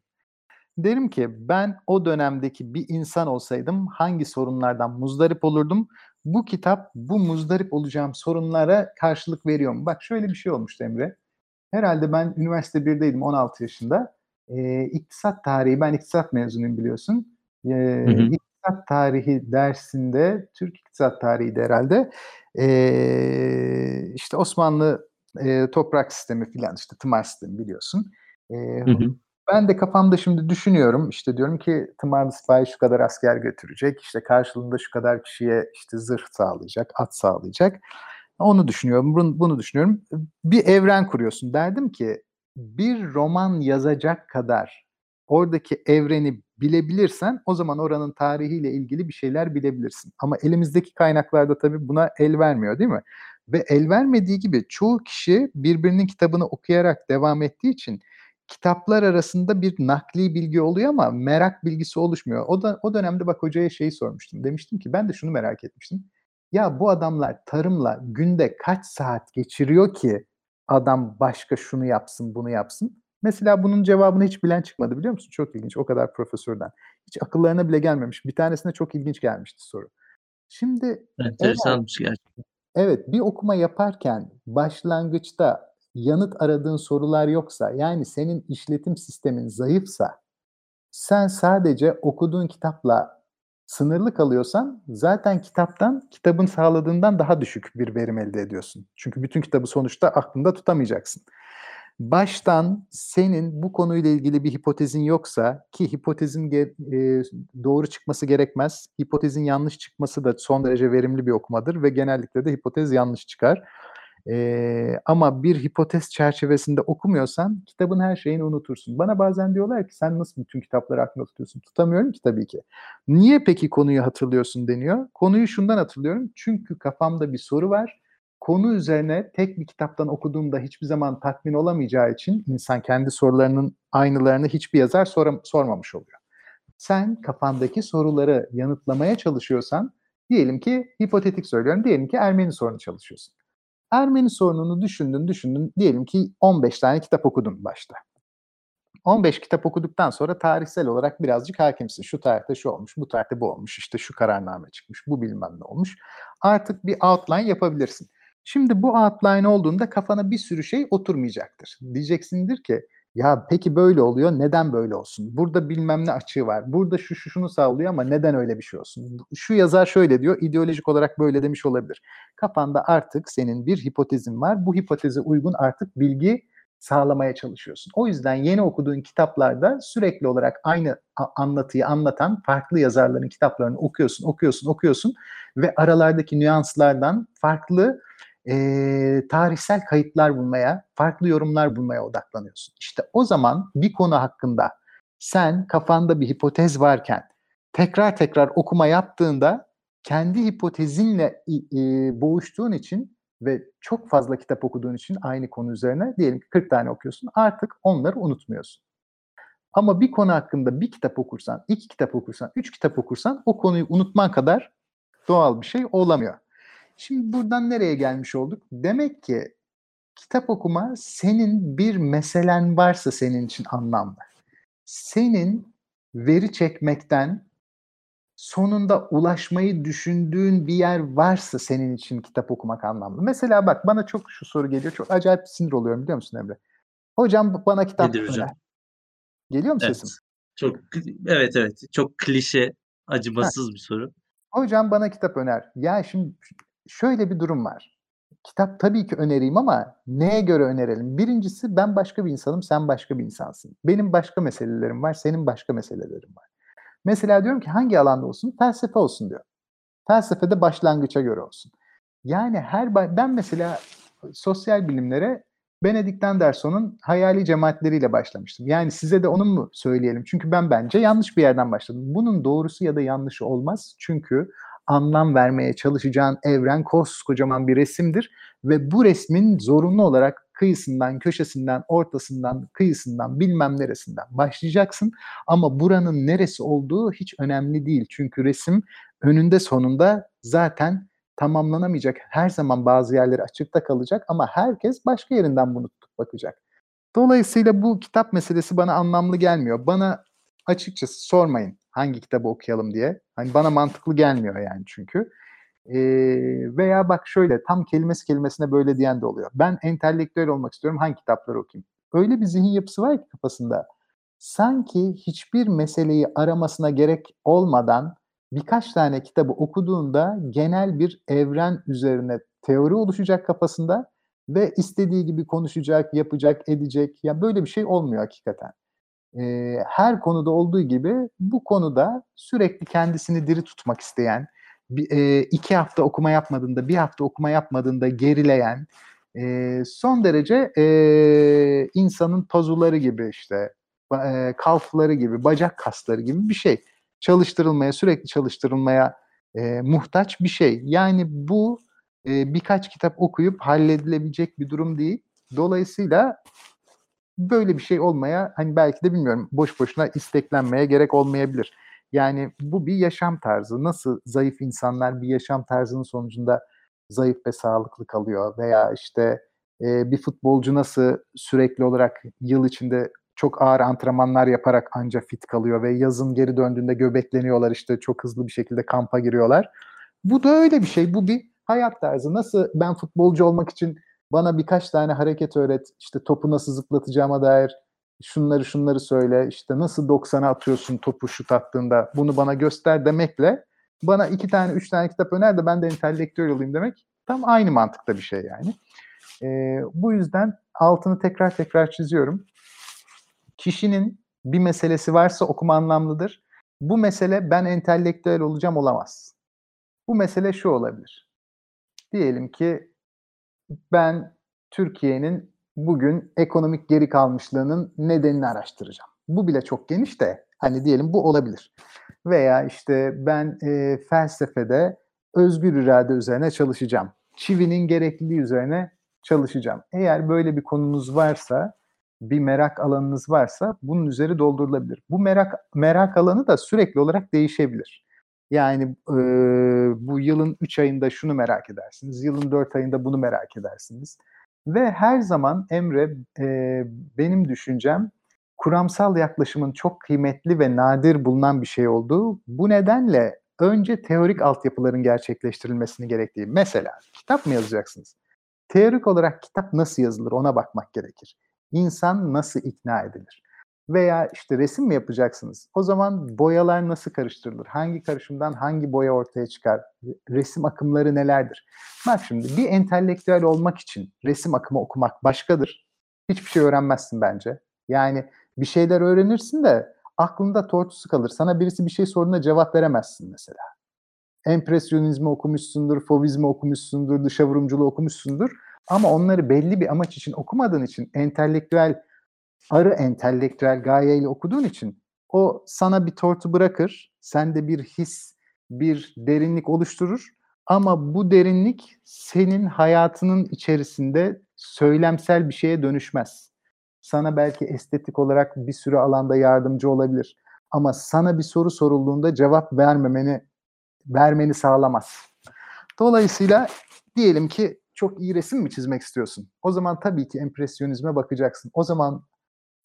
Derim ki ben o dönemdeki bir insan olsaydım hangi sorunlardan muzdarip olurdum? Bu kitap bu muzdarip olacağım sorunlara karşılık veriyor mu? Bak şöyle bir şey olmuştu Emre. Herhalde ben üniversite 1'deydim 16 yaşında. Ee, iktisat tarihi, ben iktisat mezunuyum biliyorsun. Ee, İktisat tarihi dersinde, Türk iktisat tarihiydi herhalde. Ee, işte Osmanlı e, toprak sistemi filan işte tımar sistemi biliyorsun. Ee, hı hı. Ben de kafamda şimdi düşünüyorum. İşte diyorum ki tımarlı sipahi şu kadar asker götürecek. işte karşılığında şu kadar kişiye işte zırh sağlayacak, at sağlayacak. Onu düşünüyorum, bunu, düşünüyorum. Bir evren kuruyorsun. Derdim ki bir roman yazacak kadar oradaki evreni bilebilirsen o zaman oranın tarihiyle ilgili bir şeyler bilebilirsin. Ama elimizdeki kaynaklarda tabii buna el vermiyor değil mi? Ve el vermediği gibi çoğu kişi birbirinin kitabını okuyarak devam ettiği için kitaplar arasında bir nakli bilgi oluyor ama merak bilgisi oluşmuyor. O da o dönemde bak hocaya şeyi sormuştum. Demiştim ki ben de şunu merak etmiştim. Ya bu adamlar tarımla günde kaç saat geçiriyor ki adam başka şunu yapsın, bunu yapsın? Mesela bunun cevabını hiç bilen çıkmadı biliyor musun? Çok ilginç o kadar profesörden. Hiç akıllarına bile gelmemiş. Bir tanesine çok ilginç gelmişti soru. Şimdi enteresanmış gerçekten. Evet, bir okuma yaparken başlangıçta yanıt aradığın sorular yoksa, yani senin işletim sistemin zayıfsa, sen sadece okuduğun kitapla sınırlı kalıyorsan zaten kitaptan, kitabın sağladığından daha düşük bir verim elde ediyorsun. Çünkü bütün kitabı sonuçta aklında tutamayacaksın. Baştan senin bu konuyla ilgili bir hipotezin yoksa ki hipotezin e, doğru çıkması gerekmez. Hipotezin yanlış çıkması da son derece verimli bir okumadır ve genellikle de hipotez yanlış çıkar. Ee, ama bir hipotez çerçevesinde okumuyorsan kitabın her şeyini unutursun. Bana bazen diyorlar ki sen nasıl bütün kitapları aklında tutuyorsun? Tutamıyorum ki tabii ki. Niye peki konuyu hatırlıyorsun deniyor. Konuyu şundan hatırlıyorum. Çünkü kafamda bir soru var. Konu üzerine tek bir kitaptan okuduğumda hiçbir zaman tatmin olamayacağı için insan kendi sorularının aynılarını hiçbir yazar sor sormamış oluyor. Sen kafandaki soruları yanıtlamaya çalışıyorsan diyelim ki hipotetik söylüyorum. Diyelim ki Ermeni sorunu çalışıyorsun Ermeni sorununu düşündün düşündün diyelim ki 15 tane kitap okudun başta. 15 kitap okuduktan sonra tarihsel olarak birazcık hakimsin. Şu tarihte şu olmuş, bu tarihte bu olmuş, işte şu kararname çıkmış, bu bilmem ne olmuş. Artık bir outline yapabilirsin. Şimdi bu outline olduğunda kafana bir sürü şey oturmayacaktır. Diyeceksindir ki ya peki böyle oluyor neden böyle olsun? Burada bilmem ne açığı var. Burada şu şu şunu sağlıyor ama neden öyle bir şey olsun? Şu yazar şöyle diyor ideolojik olarak böyle demiş olabilir. Kafanda artık senin bir hipotezin var. Bu hipoteze uygun artık bilgi sağlamaya çalışıyorsun. O yüzden yeni okuduğun kitaplarda sürekli olarak aynı anlatıyı anlatan farklı yazarların kitaplarını okuyorsun, okuyorsun, okuyorsun ve aralardaki nüanslardan farklı e, tarihsel kayıtlar bulmaya, farklı yorumlar bulmaya odaklanıyorsun. İşte o zaman bir konu hakkında sen kafanda bir hipotez varken tekrar tekrar okuma yaptığında kendi hipotezinle e, boğuştuğun için ve çok fazla kitap okuduğun için aynı konu üzerine diyelim ki 40 tane okuyorsun artık onları unutmuyorsun. Ama bir konu hakkında bir kitap okursan, iki kitap okursan, üç kitap okursan o konuyu unutman kadar doğal bir şey olamıyor. Şimdi buradan nereye gelmiş olduk? Demek ki kitap okuma senin bir meselen varsa senin için anlamlı. Senin veri çekmekten sonunda ulaşmayı düşündüğün bir yer varsa senin için kitap okumak anlamlı. Mesela bak bana çok şu soru geliyor. Çok acayip sinir oluyorum biliyor musun Emre? Hocam bana kitap Nedir hocam? Geliyor mu Evet. sesim? Çok evet evet. Çok klişe, acımasız bir soru. Hocam bana kitap öner. Ya şimdi şöyle bir durum var. Kitap tabii ki önereyim ama neye göre önerelim? Birincisi ben başka bir insanım, sen başka bir insansın. Benim başka meselelerim var, senin başka meselelerin var. Mesela diyorum ki hangi alanda olsun? Felsefe olsun diyor. Felsefede başlangıça göre olsun. Yani her ben mesela sosyal bilimlere Benedict Anderson'un hayali cemaatleriyle başlamıştım. Yani size de onu mu söyleyelim? Çünkü ben bence yanlış bir yerden başladım. Bunun doğrusu ya da yanlışı olmaz. Çünkü anlam vermeye çalışacağın evren koskocaman bir resimdir ve bu resmin zorunlu olarak kıyısından, köşesinden, ortasından, kıyısından, bilmem neresinden başlayacaksın. Ama buranın neresi olduğu hiç önemli değil. Çünkü resim önünde sonunda zaten tamamlanamayacak. Her zaman bazı yerleri açıkta kalacak ama herkes başka yerinden bunu tutup bakacak. Dolayısıyla bu kitap meselesi bana anlamlı gelmiyor. Bana açıkçası sormayın hangi kitabı okuyalım diye. Hani bana mantıklı gelmiyor yani çünkü. Ee, veya bak şöyle tam kelimesi kelimesine böyle diyen de oluyor. Ben entelektüel olmak istiyorum hangi kitapları okuyayım? Öyle bir zihin yapısı var ki kafasında. Sanki hiçbir meseleyi aramasına gerek olmadan birkaç tane kitabı okuduğunda genel bir evren üzerine teori oluşacak kafasında ve istediği gibi konuşacak, yapacak, edecek. Ya böyle bir şey olmuyor hakikaten. Ee, her konuda olduğu gibi bu konuda sürekli kendisini diri tutmak isteyen, e, iki hafta okuma yapmadığında, bir hafta okuma yapmadığında gerileyen, e, son derece e, insanın tozuları gibi işte, e, kalfları gibi, bacak kasları gibi bir şey çalıştırılmaya, sürekli çalıştırılmaya e, muhtaç bir şey. Yani bu e, birkaç kitap okuyup halledilebilecek bir durum değil. Dolayısıyla böyle bir şey olmaya hani belki de bilmiyorum boş boşuna isteklenmeye gerek olmayabilir. Yani bu bir yaşam tarzı. Nasıl zayıf insanlar bir yaşam tarzının sonucunda zayıf ve sağlıklı kalıyor veya işte e, bir futbolcu nasıl sürekli olarak yıl içinde çok ağır antrenmanlar yaparak anca fit kalıyor ve yazın geri döndüğünde göbekleniyorlar işte çok hızlı bir şekilde kampa giriyorlar. Bu da öyle bir şey. Bu bir hayat tarzı. Nasıl ben futbolcu olmak için bana birkaç tane hareket öğret, işte topu nasıl zıplatacağıma dair şunları şunları söyle, işte nasıl 90'a atıyorsun topu şut attığında bunu bana göster demekle bana iki tane, üç tane kitap öner de ben de entelektüel olayım demek tam aynı mantıkta bir şey yani. Ee, bu yüzden altını tekrar tekrar çiziyorum kişinin bir meselesi varsa okuma anlamlıdır. Bu mesele ben entelektüel olacağım olamaz. Bu mesele şu olabilir. Diyelim ki ben Türkiye'nin bugün ekonomik geri kalmışlığının nedenini araştıracağım. Bu bile çok geniş de hani diyelim bu olabilir. Veya işte ben e, felsefede özgür irade üzerine çalışacağım. Çivinin gerekliliği üzerine çalışacağım. Eğer böyle bir konunuz varsa bir merak alanınız varsa bunun üzeri doldurulabilir. Bu merak merak alanı da sürekli olarak değişebilir. Yani e, bu yılın 3 ayında şunu merak edersiniz, yılın 4 ayında bunu merak edersiniz. Ve her zaman Emre e, benim düşüncem kuramsal yaklaşımın çok kıymetli ve nadir bulunan bir şey olduğu. Bu nedenle önce teorik altyapıların gerçekleştirilmesini gerektiği. Mesela kitap mı yazacaksınız? Teorik olarak kitap nasıl yazılır ona bakmak gerekir. İnsan nasıl ikna edilir? Veya işte resim mi yapacaksınız? O zaman boyalar nasıl karıştırılır? Hangi karışımdan hangi boya ortaya çıkar? Resim akımları nelerdir? Bak şimdi bir entelektüel olmak için resim akımı okumak başkadır. Hiçbir şey öğrenmezsin bence. Yani bir şeyler öğrenirsin de aklında tortusu kalır. Sana birisi bir şey sorduğunda cevap veremezsin mesela. Empresyonizmi okumuşsundur, fovizmi okumuşsundur, dışa vurumculuğu okumuşsundur. Ama onları belli bir amaç için okumadığın için entelektüel, arı entelektüel gayeyle okuduğun için o sana bir tortu bırakır. Sende bir his, bir derinlik oluşturur. Ama bu derinlik senin hayatının içerisinde söylemsel bir şeye dönüşmez. Sana belki estetik olarak bir sürü alanda yardımcı olabilir. Ama sana bir soru sorulduğunda cevap vermemeni vermeni sağlamaz. Dolayısıyla diyelim ki çok iyi resim mi çizmek istiyorsun? O zaman tabii ki empresyonizme bakacaksın. O zaman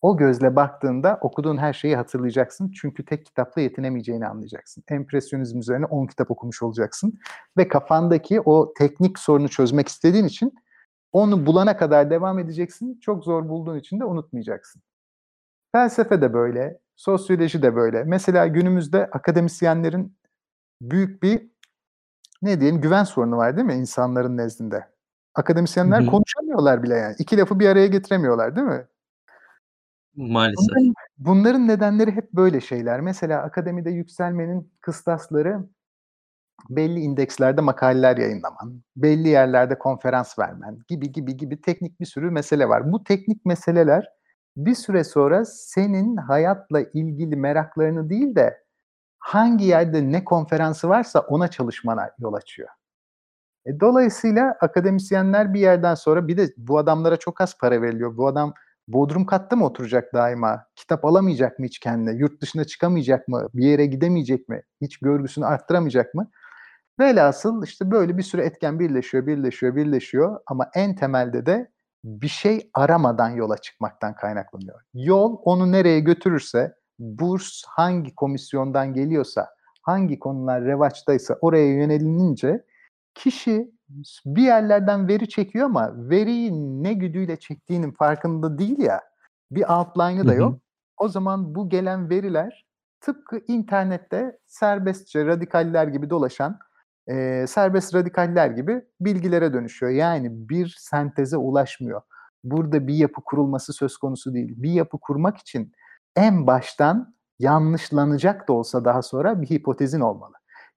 o gözle baktığında okuduğun her şeyi hatırlayacaksın. Çünkü tek kitapla yetinemeyeceğini anlayacaksın. Empresyonizm üzerine 10 kitap okumuş olacaksın. Ve kafandaki o teknik sorunu çözmek istediğin için onu bulana kadar devam edeceksin. Çok zor bulduğun için de unutmayacaksın. Felsefe de böyle, sosyoloji de böyle. Mesela günümüzde akademisyenlerin büyük bir ne diyelim güven sorunu var değil mi insanların nezdinde? Akademisyenler Hı-hı. konuşamıyorlar bile yani. İki lafı bir araya getiremiyorlar değil mi? Maalesef. Bunların, bunların nedenleri hep böyle şeyler. Mesela akademide yükselmenin kıstasları belli indekslerde makaleler yayınlaman, belli yerlerde konferans vermen gibi gibi gibi teknik bir sürü mesele var. Bu teknik meseleler bir süre sonra senin hayatla ilgili meraklarını değil de hangi yerde ne konferansı varsa ona çalışmana yol açıyor. E, dolayısıyla akademisyenler bir yerden sonra bir de bu adamlara çok az para veriliyor. Bu adam Bodrum katta mı oturacak daima? Kitap alamayacak mı hiç kendine? Yurt dışına çıkamayacak mı? Bir yere gidemeyecek mi? Hiç görgüsünü arttıramayacak mı? Velhasıl işte böyle bir sürü etken birleşiyor, birleşiyor, birleşiyor ama en temelde de bir şey aramadan yola çıkmaktan kaynaklanıyor. Yol onu nereye götürürse, burs hangi komisyondan geliyorsa, hangi konular revaçtaysa oraya yönelinince kişi bir yerlerden veri çekiyor ama veriyi ne güdüyle çektiğinin farkında değil ya. Bir outline'ı da yok. O zaman bu gelen veriler tıpkı internette serbestçe radikaller gibi dolaşan e, serbest radikaller gibi bilgilere dönüşüyor. Yani bir senteze ulaşmıyor. Burada bir yapı kurulması söz konusu değil. Bir yapı kurmak için en baştan yanlışlanacak da olsa daha sonra bir hipotezin olmalı.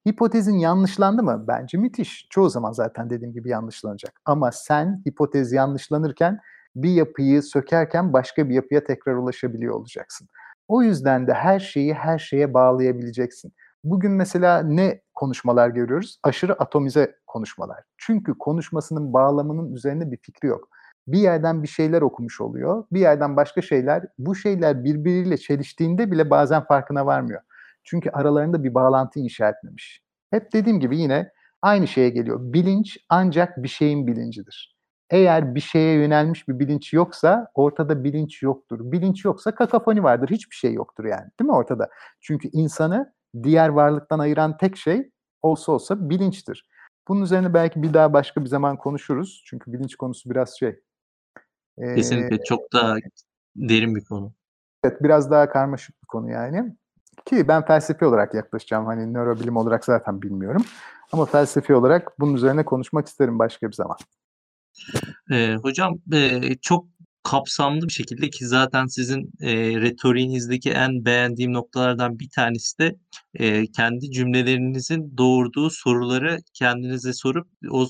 Hipotezin yanlışlandı mı? Bence müthiş. Çoğu zaman zaten dediğim gibi yanlışlanacak. Ama sen hipotez yanlışlanırken bir yapıyı sökerken başka bir yapıya tekrar ulaşabiliyor olacaksın. O yüzden de her şeyi her şeye bağlayabileceksin. Bugün mesela ne konuşmalar görüyoruz? Aşırı atomize konuşmalar. Çünkü konuşmasının bağlamının üzerinde bir fikri yok. Bir yerden bir şeyler okumuş oluyor. Bir yerden başka şeyler. Bu şeyler birbiriyle çeliştiğinde bile bazen farkına varmıyor. Çünkü aralarında bir bağlantı inşa etmemiş. Hep dediğim gibi yine aynı şeye geliyor. Bilinç ancak bir şeyin bilincidir. Eğer bir şeye yönelmiş bir bilinç yoksa ortada bilinç yoktur. Bilinç yoksa kakafoni vardır. Hiçbir şey yoktur yani. Değil mi ortada? Çünkü insanı diğer varlıktan ayıran tek şey olsa olsa bilinçtir. Bunun üzerine belki bir daha başka bir zaman konuşuruz. Çünkü bilinç konusu biraz şey. Kesinlikle ee, çok daha derin bir konu. Evet biraz daha karmaşık bir konu yani. Ki ben felsefi olarak yaklaşacağım. Hani nörobilim olarak zaten bilmiyorum. Ama felsefi olarak bunun üzerine konuşmak isterim başka bir zaman. Ee, hocam e, çok kapsamlı bir şekilde ki zaten sizin e, retoriğinizdeki en beğendiğim noktalardan bir tanesi de e, kendi cümlelerinizin doğurduğu soruları kendinize sorup o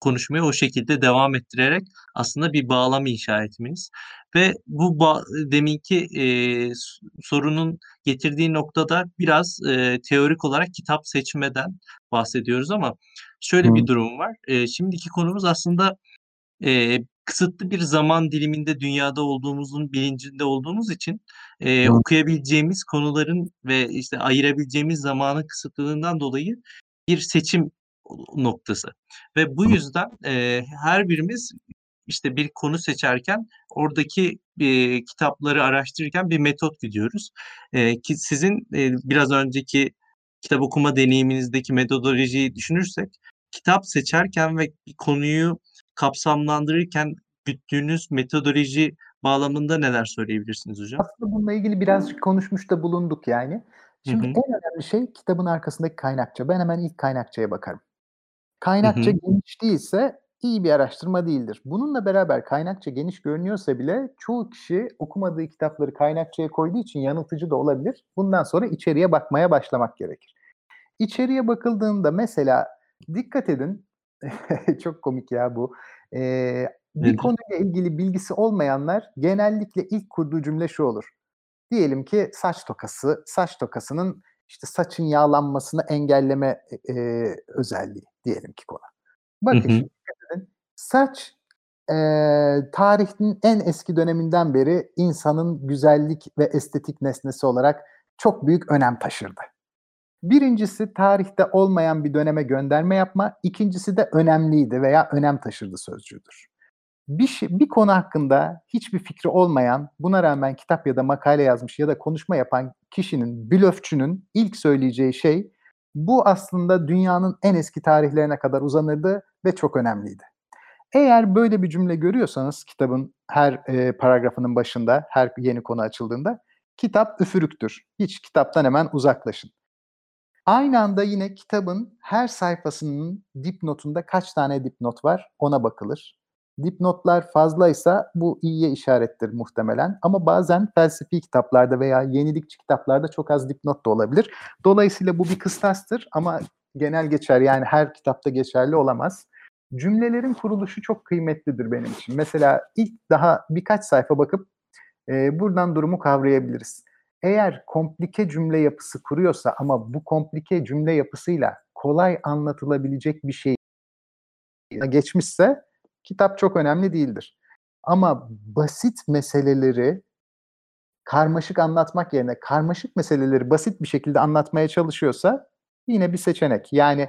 konuşmayı o şekilde devam ettirerek aslında bir bağlam inşa etmeniz. Ve bu ba- deminki e, sorunun getirdiği noktada biraz e, teorik olarak kitap seçmeden bahsediyoruz ama şöyle Hı. bir durum var. E, şimdiki konumuz aslında e, kısıtlı bir zaman diliminde dünyada olduğumuzun bilincinde olduğumuz için e, okuyabileceğimiz konuların ve işte ayırabileceğimiz zamanın kısıtlılığından dolayı bir seçim noktası. Ve bu yüzden e, her birimiz işte bir konu seçerken oradaki e, kitapları araştırırken bir metot gidiyoruz. E, ki sizin e, biraz önceki kitap okuma deneyiminizdeki metodolojiyi düşünürsek kitap seçerken ve bir konuyu kapsamlandırırken güttüğünüz metodoloji bağlamında neler söyleyebilirsiniz hocam? Aslında bununla ilgili birazcık konuşmuş da bulunduk yani. Şimdi hı hı. en önemli şey kitabın arkasındaki kaynakça. Ben hemen ilk kaynakçaya bakarım. Kaynakça hı hı. geniş değilse iyi bir araştırma değildir. Bununla beraber kaynakça geniş görünüyorsa bile çoğu kişi okumadığı kitapları kaynakçaya koyduğu için yanıltıcı da olabilir. Bundan sonra içeriye bakmaya başlamak gerekir. İçeriye bakıldığında mesela dikkat edin, çok komik ya bu. Ee, bir konuyla ilgili bilgisi olmayanlar genellikle ilk kurduğu cümle şu olur. Diyelim ki saç tokası, saç tokasının işte saçın yağlanmasını engelleme e, özelliği diyelim ki konu. Bakın hı hı. şimdi saç e, tarihin en eski döneminden beri insanın güzellik ve estetik nesnesi olarak çok büyük önem taşırdı. Birincisi tarihte olmayan bir döneme gönderme yapma, ikincisi de önemliydi veya önem taşırdı sözcüğüdür. Bir, şey, bir konu hakkında hiçbir fikri olmayan, buna rağmen kitap ya da makale yazmış ya da konuşma yapan kişinin, blöfçünün ilk söyleyeceği şey bu aslında dünyanın en eski tarihlerine kadar uzanırdı ve çok önemliydi. Eğer böyle bir cümle görüyorsanız kitabın her e, paragrafının başında, her yeni konu açıldığında kitap üfürüktür. Hiç kitaptan hemen uzaklaşın. Aynı anda yine kitabın her sayfasının dipnotunda kaç tane dipnot var ona bakılır. Dipnotlar fazlaysa bu iyiye işarettir muhtemelen. Ama bazen felsefi kitaplarda veya yenilikçi kitaplarda çok az dipnot da olabilir. Dolayısıyla bu bir kıstastır ama genel geçer yani her kitapta geçerli olamaz. Cümlelerin kuruluşu çok kıymetlidir benim için. Mesela ilk daha birkaç sayfa bakıp e, buradan durumu kavrayabiliriz. Eğer komplike cümle yapısı kuruyorsa ama bu komplike cümle yapısıyla kolay anlatılabilecek bir şey geçmişse kitap çok önemli değildir. Ama basit meseleleri karmaşık anlatmak yerine karmaşık meseleleri basit bir şekilde anlatmaya çalışıyorsa yine bir seçenek. Yani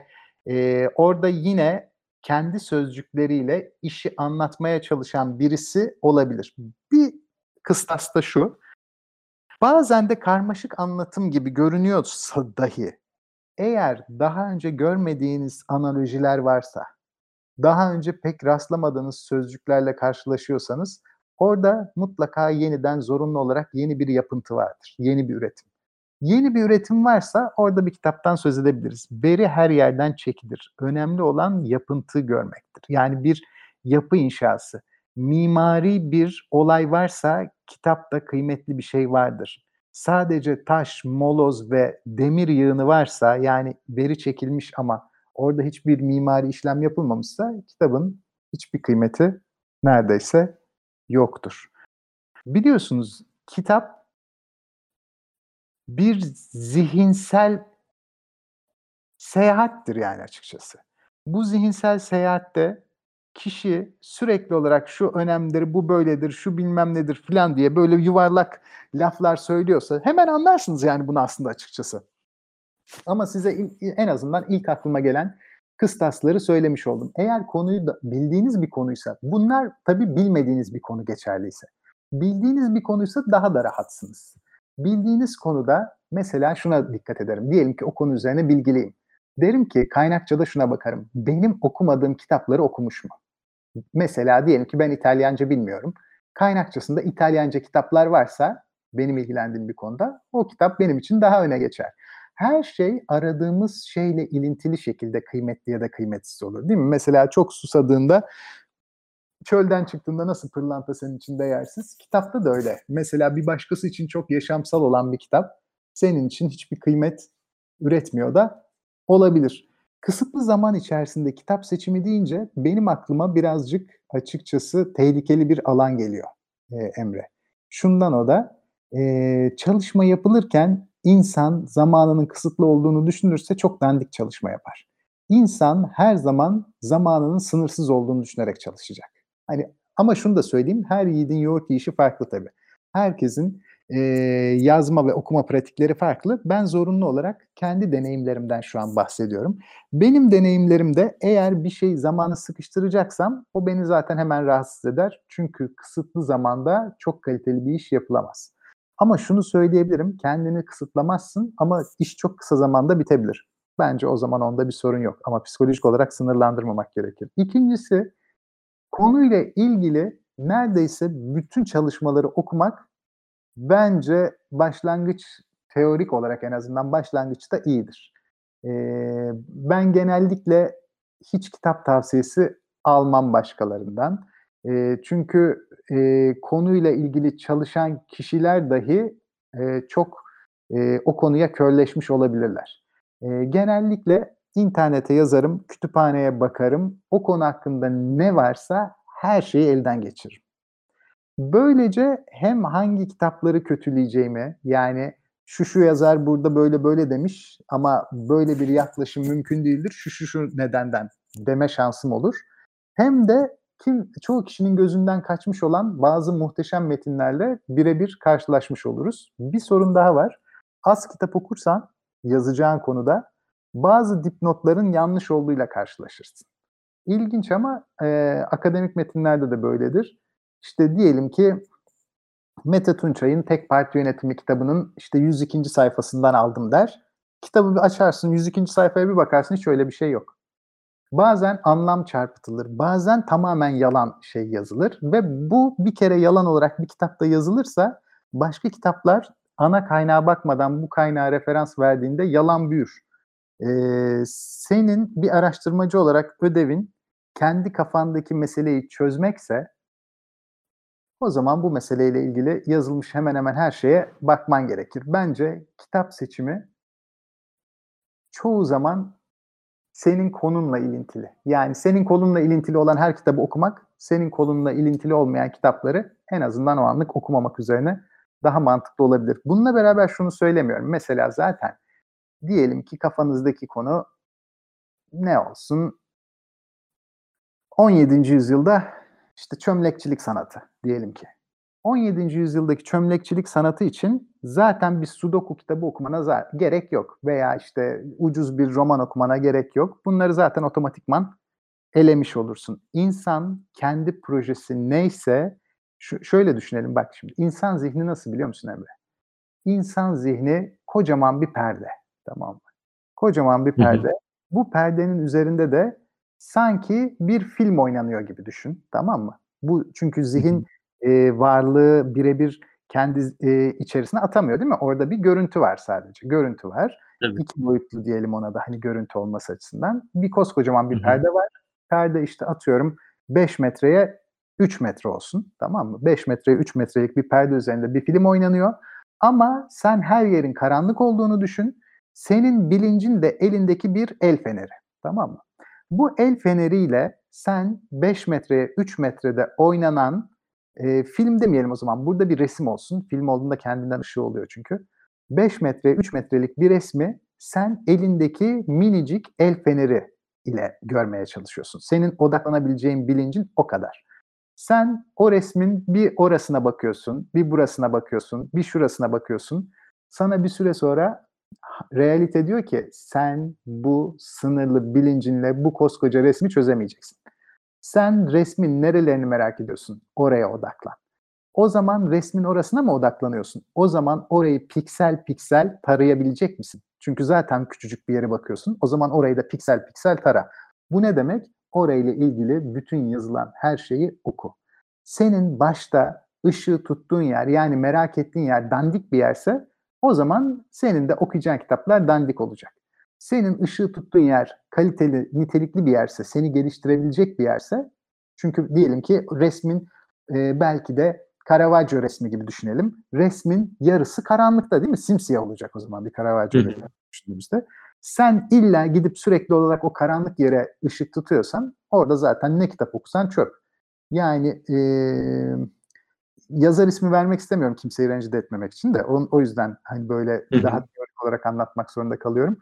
e, orada yine kendi sözcükleriyle işi anlatmaya çalışan birisi olabilir. Bir kıstas da şu. Bazen de karmaşık anlatım gibi görünüyorsa dahi eğer daha önce görmediğiniz analojiler varsa, daha önce pek rastlamadığınız sözcüklerle karşılaşıyorsanız orada mutlaka yeniden zorunlu olarak yeni bir yapıntı vardır. Yeni bir üretim. Yeni bir üretim varsa orada bir kitaptan söz edebiliriz. Veri her yerden çekilir. Önemli olan yapıntı görmektir. Yani bir yapı inşası. Mimari bir olay varsa kitapta kıymetli bir şey vardır. Sadece taş, moloz ve demir yığını varsa yani veri çekilmiş ama orada hiçbir mimari işlem yapılmamışsa kitabın hiçbir kıymeti neredeyse yoktur. Biliyorsunuz kitap bir zihinsel seyahattir yani açıkçası. Bu zihinsel seyahatte kişi sürekli olarak şu önemlidir, bu böyledir, şu bilmem nedir filan diye böyle yuvarlak laflar söylüyorsa hemen anlarsınız yani bunu aslında açıkçası. Ama size en azından ilk aklıma gelen kıstasları söylemiş oldum. Eğer konuyu da bildiğiniz bir konuysa, bunlar tabii bilmediğiniz bir konu geçerliyse. Bildiğiniz bir konuysa daha da rahatsınız. Bildiğiniz konuda mesela şuna dikkat ederim. Diyelim ki o konu üzerine bilgiliyim. Derim ki kaynakçada şuna bakarım. Benim okumadığım kitapları okumuş mu? Mesela diyelim ki ben İtalyanca bilmiyorum. Kaynakçasında İtalyanca kitaplar varsa benim ilgilendiğim bir konuda o kitap benim için daha öne geçer. Her şey aradığımız şeyle ilintili şekilde kıymetli ya da kıymetsiz olur değil mi? Mesela çok susadığında çölden çıktığında nasıl pırlanta senin için değersiz? Kitapta da öyle. Mesela bir başkası için çok yaşamsal olan bir kitap senin için hiçbir kıymet üretmiyor da olabilir. Kısıtlı zaman içerisinde kitap seçimi deyince benim aklıma birazcık açıkçası tehlikeli bir alan geliyor e, Emre. Şundan o da e, çalışma yapılırken insan zamanının kısıtlı olduğunu düşünürse çok dandik çalışma yapar. İnsan her zaman zamanının sınırsız olduğunu düşünerek çalışacak. Hani ama şunu da söyleyeyim, her yiğidin yoğurt yiyişi farklı tabii. Herkesin e, yazma ve okuma pratikleri farklı. Ben zorunlu olarak kendi deneyimlerimden şu an bahsediyorum. Benim deneyimlerimde eğer bir şey zamanı sıkıştıracaksam o beni zaten hemen rahatsız eder. Çünkü kısıtlı zamanda çok kaliteli bir iş yapılamaz. Ama şunu söyleyebilirim, kendini kısıtlamazsın ama iş çok kısa zamanda bitebilir. Bence o zaman onda bir sorun yok ama psikolojik olarak sınırlandırmamak gerekir. İkincisi konuyla ilgili neredeyse bütün çalışmaları okumak bence başlangıç teorik olarak en azından başlangıçta iyidir. E, ben genellikle hiç kitap tavsiyesi almam başkalarından. E, çünkü e, konuyla ilgili çalışan kişiler dahi e, çok e, o konuya körleşmiş olabilirler. E, genellikle internete yazarım, kütüphaneye bakarım, o konu hakkında ne varsa her şeyi elden geçiririm. Böylece hem hangi kitapları kötüleyeceğimi yani şu şu yazar burada böyle böyle demiş ama böyle bir yaklaşım mümkün değildir şu şu şu nedenden deme şansım olur. Hem de kim çoğu kişinin gözünden kaçmış olan bazı muhteşem metinlerle birebir karşılaşmış oluruz. Bir sorun daha var. Az kitap okursan yazacağın konuda bazı dipnotların yanlış olduğuyla karşılaşırsın. İlginç ama e, akademik metinlerde de böyledir. İşte diyelim ki Mete Tunçay'ın Tek Parti Yönetimi kitabının işte 102. sayfasından aldım der. Kitabı bir açarsın 102. sayfaya bir bakarsın hiç öyle bir şey yok. Bazen anlam çarpıtılır, bazen tamamen yalan şey yazılır ve bu bir kere yalan olarak bir kitapta yazılırsa başka kitaplar ana kaynağa bakmadan bu kaynağa referans verdiğinde yalan büyür. Ee, senin bir araştırmacı olarak ödevin kendi kafandaki meseleyi çözmekse o zaman bu meseleyle ilgili yazılmış hemen hemen her şeye bakman gerekir. Bence kitap seçimi çoğu zaman senin konunla ilintili. Yani senin konunla ilintili olan her kitabı okumak, senin konunla ilintili olmayan kitapları en azından o anlık okumamak üzerine daha mantıklı olabilir. Bununla beraber şunu söylemiyorum. Mesela zaten diyelim ki kafanızdaki konu ne olsun? 17. yüzyılda işte çömlekçilik sanatı diyelim ki. 17. yüzyıldaki çömlekçilik sanatı için zaten bir sudoku kitabı okumana gerek yok. Veya işte ucuz bir roman okumana gerek yok. Bunları zaten otomatikman elemiş olursun. İnsan kendi projesi neyse şu, şöyle düşünelim bak şimdi. insan zihni nasıl biliyor musun Emre? İnsan zihni kocaman bir perde. Tamam mı? Kocaman bir perde. Hı hı. Bu perdenin üzerinde de sanki bir film oynanıyor gibi düşün. Tamam mı? Bu çünkü zihin e, varlığı birebir kendi e, içerisine atamıyor değil mi? Orada bir görüntü var sadece. Görüntü var. Evet. İki boyutlu diyelim ona da hani görüntü olması açısından. Bir koskocaman bir Hı-hı. perde var. Perde işte atıyorum 5 metreye 3 metre olsun. Tamam mı? 5 metreye 3 metrelik bir perde üzerinde bir film oynanıyor. Ama sen her yerin karanlık olduğunu düşün. Senin bilincin de elindeki bir el feneri. Tamam mı? Bu el feneriyle sen 5 metreye 3 metrede oynanan e, film demeyelim o zaman. Burada bir resim olsun. Film olduğunda kendinden ışığı oluyor çünkü. 5 metre, 3 metrelik bir resmi sen elindeki minicik el feneri ile görmeye çalışıyorsun. Senin odaklanabileceğin bilincin o kadar. Sen o resmin bir orasına bakıyorsun, bir burasına bakıyorsun, bir şurasına bakıyorsun. Sana bir süre sonra realite diyor ki sen bu sınırlı bilincinle bu koskoca resmi çözemeyeceksin. Sen resmin nerelerini merak ediyorsun? Oraya odaklan. O zaman resmin orasına mı odaklanıyorsun? O zaman orayı piksel piksel tarayabilecek misin? Çünkü zaten küçücük bir yere bakıyorsun. O zaman orayı da piksel piksel tara. Bu ne demek? Orayla ilgili bütün yazılan her şeyi oku. Senin başta ışığı tuttuğun yer yani merak ettiğin yer dandik bir yerse o zaman senin de okuyacağın kitaplar dandik olacak senin ışığı tuttuğun yer kaliteli, nitelikli bir yerse, seni geliştirebilecek bir yerse, çünkü diyelim ki resmin e, belki de Caravaggio resmi gibi düşünelim. Resmin yarısı karanlıkta değil mi? Simsiyah olacak o zaman bir Caravaggio resmi düşündüğümüzde. Sen illa gidip sürekli olarak o karanlık yere ışık tutuyorsan orada zaten ne kitap okusan çöp. Yani e, yazar ismi vermek istemiyorum kimseyi rencide etmemek için de o, o yüzden hani böyle daha teorik olarak anlatmak zorunda kalıyorum.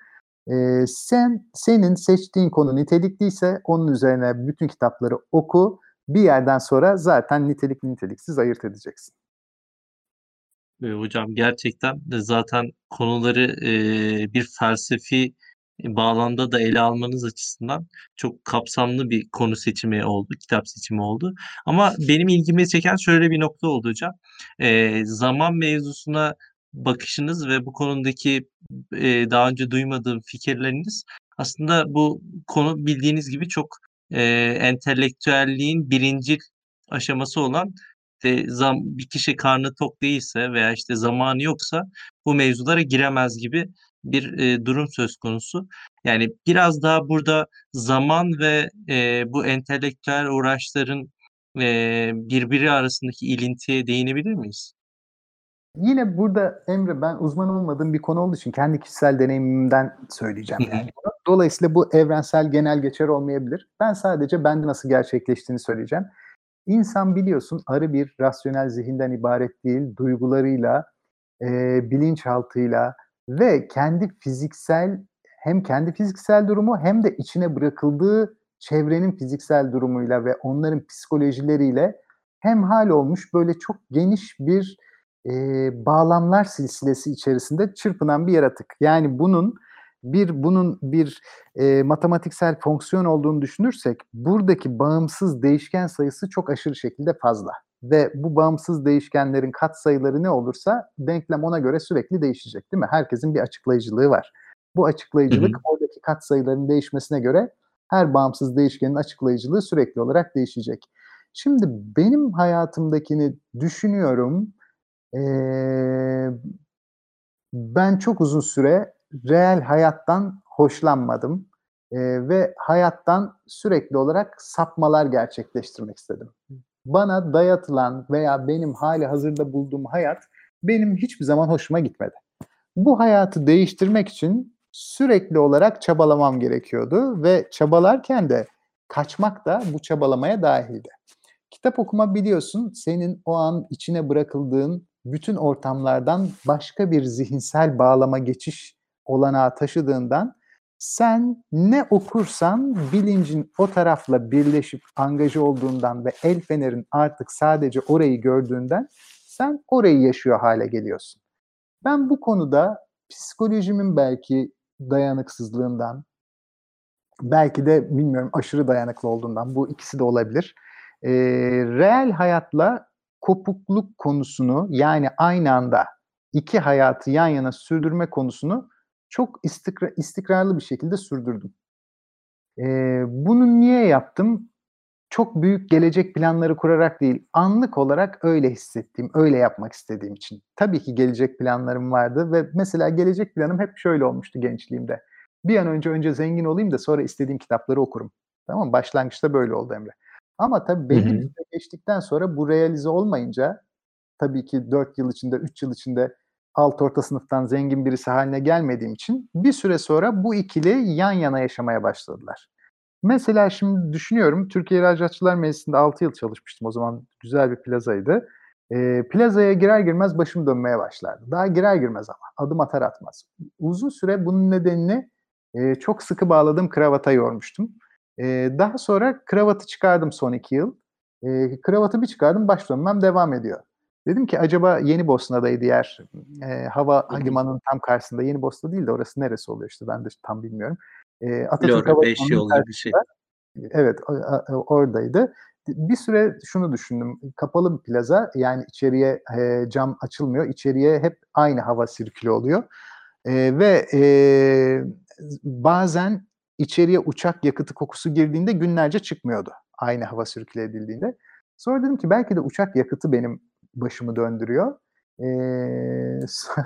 E, sen senin seçtiğin konu nitelikliyse onun üzerine bütün kitapları oku. Bir yerden sonra zaten nitelikli niteliksiz ayırt edeceksin. E, hocam gerçekten zaten konuları e, bir felsefi bağlamda da ele almanız açısından çok kapsamlı bir konu seçimi oldu, kitap seçimi oldu. Ama benim ilgimi çeken şöyle bir nokta oldu hocam. E, zaman mevzusuna bakışınız ve bu konudaki e, daha önce duymadığım fikirleriniz aslında bu konu bildiğiniz gibi çok e, entelektüelliğin birinci aşaması olan işte zam, bir kişi karnı tok değilse veya işte zamanı yoksa bu mevzulara giremez gibi bir e, durum söz konusu. Yani biraz daha burada zaman ve e, bu entelektüel uğraşların e, birbiri arasındaki ilintiye değinebilir miyiz? Yine burada Emre ben uzman olmadığım bir konu olduğu için kendi kişisel deneyimimden söyleyeceğim. Yani. Dolayısıyla bu evrensel genel geçer olmayabilir. Ben sadece bende nasıl gerçekleştiğini söyleyeceğim. İnsan biliyorsun arı bir rasyonel zihinden ibaret değil, duygularıyla, e, bilinçaltıyla ve kendi fiziksel hem kendi fiziksel durumu hem de içine bırakıldığı çevrenin fiziksel durumuyla ve onların psikolojileriyle hem hal olmuş böyle çok geniş bir e, bağlamlar silsilesi içerisinde çırpınan bir yaratık. Yani bunun bir bunun bir e, matematiksel fonksiyon olduğunu düşünürsek buradaki bağımsız değişken sayısı çok aşırı şekilde fazla ve bu bağımsız değişkenlerin kat sayıları ne olursa denklem ona göre sürekli değişecek değil mi? Herkesin bir açıklayıcılığı var. Bu açıklayıcılık oradaki kat sayıların değişmesine göre her bağımsız değişkenin açıklayıcılığı sürekli olarak değişecek. Şimdi benim hayatımdakini düşünüyorum ben çok uzun süre reel hayattan hoşlanmadım ve hayattan sürekli olarak sapmalar gerçekleştirmek istedim. Bana dayatılan veya benim hali hazırda bulduğum hayat benim hiçbir zaman hoşuma gitmedi. Bu hayatı değiştirmek için sürekli olarak çabalamam gerekiyordu ve çabalarken de kaçmak da bu çabalamaya dahildi. Kitap okuma biliyorsun senin o an içine bırakıldığın bütün ortamlardan başka bir zihinsel bağlama geçiş olanağı taşıdığından sen ne okursan bilincin o tarafla birleşip angaja olduğundan ve el fenerin artık sadece orayı gördüğünden sen orayı yaşıyor hale geliyorsun. Ben bu konuda psikolojimin belki dayanıksızlığından, belki de bilmiyorum aşırı dayanıklı olduğundan bu ikisi de olabilir. E, reel hayatla kopukluk konusunu yani aynı anda iki hayatı yan yana sürdürme konusunu çok istikra, istikrarlı bir şekilde sürdürdüm. E, bunu niye yaptım? Çok büyük gelecek planları kurarak değil, anlık olarak öyle hissettiğim, öyle yapmak istediğim için. Tabii ki gelecek planlarım vardı ve mesela gelecek planım hep şöyle olmuştu gençliğimde. Bir an önce önce zengin olayım da sonra istediğim kitapları okurum. Tamam mı? Başlangıçta böyle oldu Emre. Ama tabii belli bir süre geçtikten sonra bu realize olmayınca tabii ki 4 yıl içinde, 3 yıl içinde alt orta sınıftan zengin birisi haline gelmediğim için bir süre sonra bu ikili yan yana yaşamaya başladılar. Mesela şimdi düşünüyorum Türkiye İhracatçılar Meclisi'nde 6 yıl çalışmıştım. O zaman güzel bir plazaydı. E, plazaya girer girmez başım dönmeye başlardı. Daha girer girmez ama adım atar atmaz. Uzun süre bunun nedenini e, çok sıkı bağladığım kravata yormuştum. E, daha sonra kravatı çıkardım son iki yıl. E, kravatı bir çıkardım baş dönmem devam ediyor. Dedim ki acaba Yeni Bosna'daydı yer. E, hava limanının tam karşısında. Yeni Bosna değil de orası neresi oluyor işte ben de tam bilmiyorum. E, Atatürk Hava Limanı'nın bir şey. Evet oradaydı. Bir süre şunu düşündüm. Kapalı bir plaza yani içeriye e, cam açılmıyor. İçeriye hep aynı hava sirkülü oluyor. E, ve e, bazen içeriye uçak yakıtı kokusu girdiğinde günlerce çıkmıyordu. Aynı hava sirküle edildiğinde. Sonra dedim ki belki de uçak yakıtı benim başımı döndürüyor. Ee,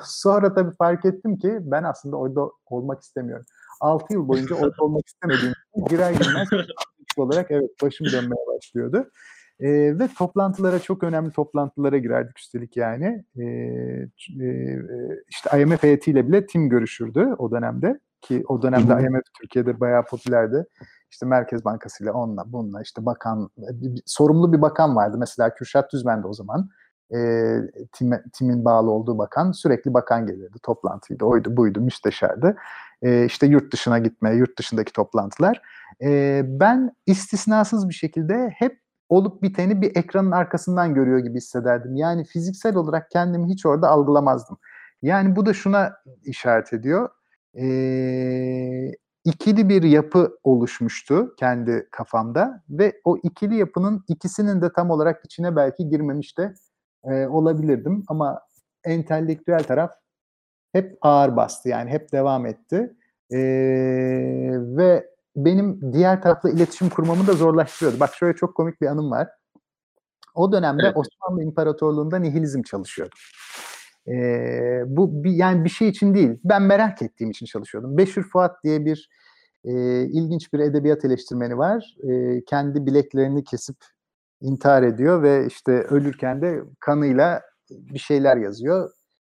sonra tabii fark ettim ki ben aslında orada olmak istemiyorum. 6 yıl boyunca orada olmak istemediğim için girer girmez olarak evet başım dönmeye başlıyordu. E, ve toplantılara çok önemli toplantılara girerdik üstelik yani. E, e, işte IMF heyetiyle bile tim görüşürdü o dönemde ki o dönemde. IMF Türkiye'de bayağı popülerdi. İşte Merkez Bankası ile onunla bununla işte bakan sorumlu bir bakan vardı mesela Kürşat Düzmen de o zaman e, time, timin bağlı olduğu bakan sürekli bakan gelirdi toplantıydı oydu buydu müsteşardı e, işte yurt dışına gitme yurt dışındaki toplantılar e, ben istisnasız bir şekilde hep olup biteni bir ekranın arkasından görüyor gibi hissederdim. Yani fiziksel olarak kendimi hiç orada algılamazdım. Yani bu da şuna işaret ediyor. Ee, ikili bir yapı oluşmuştu kendi kafamda ve o ikili yapının ikisinin de tam olarak içine belki girmemiş de e, olabilirdim ama entelektüel taraf hep ağır bastı yani hep devam etti e, ve benim diğer tarafla iletişim kurmamı da zorlaştırıyordu. Bak şöyle çok komik bir anım var. O dönemde evet. Osmanlı İmparatorluğu'nda nihilizm çalışıyordum. Ee, bu bir, yani bir şey için değil. Ben merak ettiğim için çalışıyordum. Beşir Fuat diye bir e, ilginç bir edebiyat eleştirmeni var. E, kendi bileklerini kesip intihar ediyor ve işte ölürken de kanıyla bir şeyler yazıyor.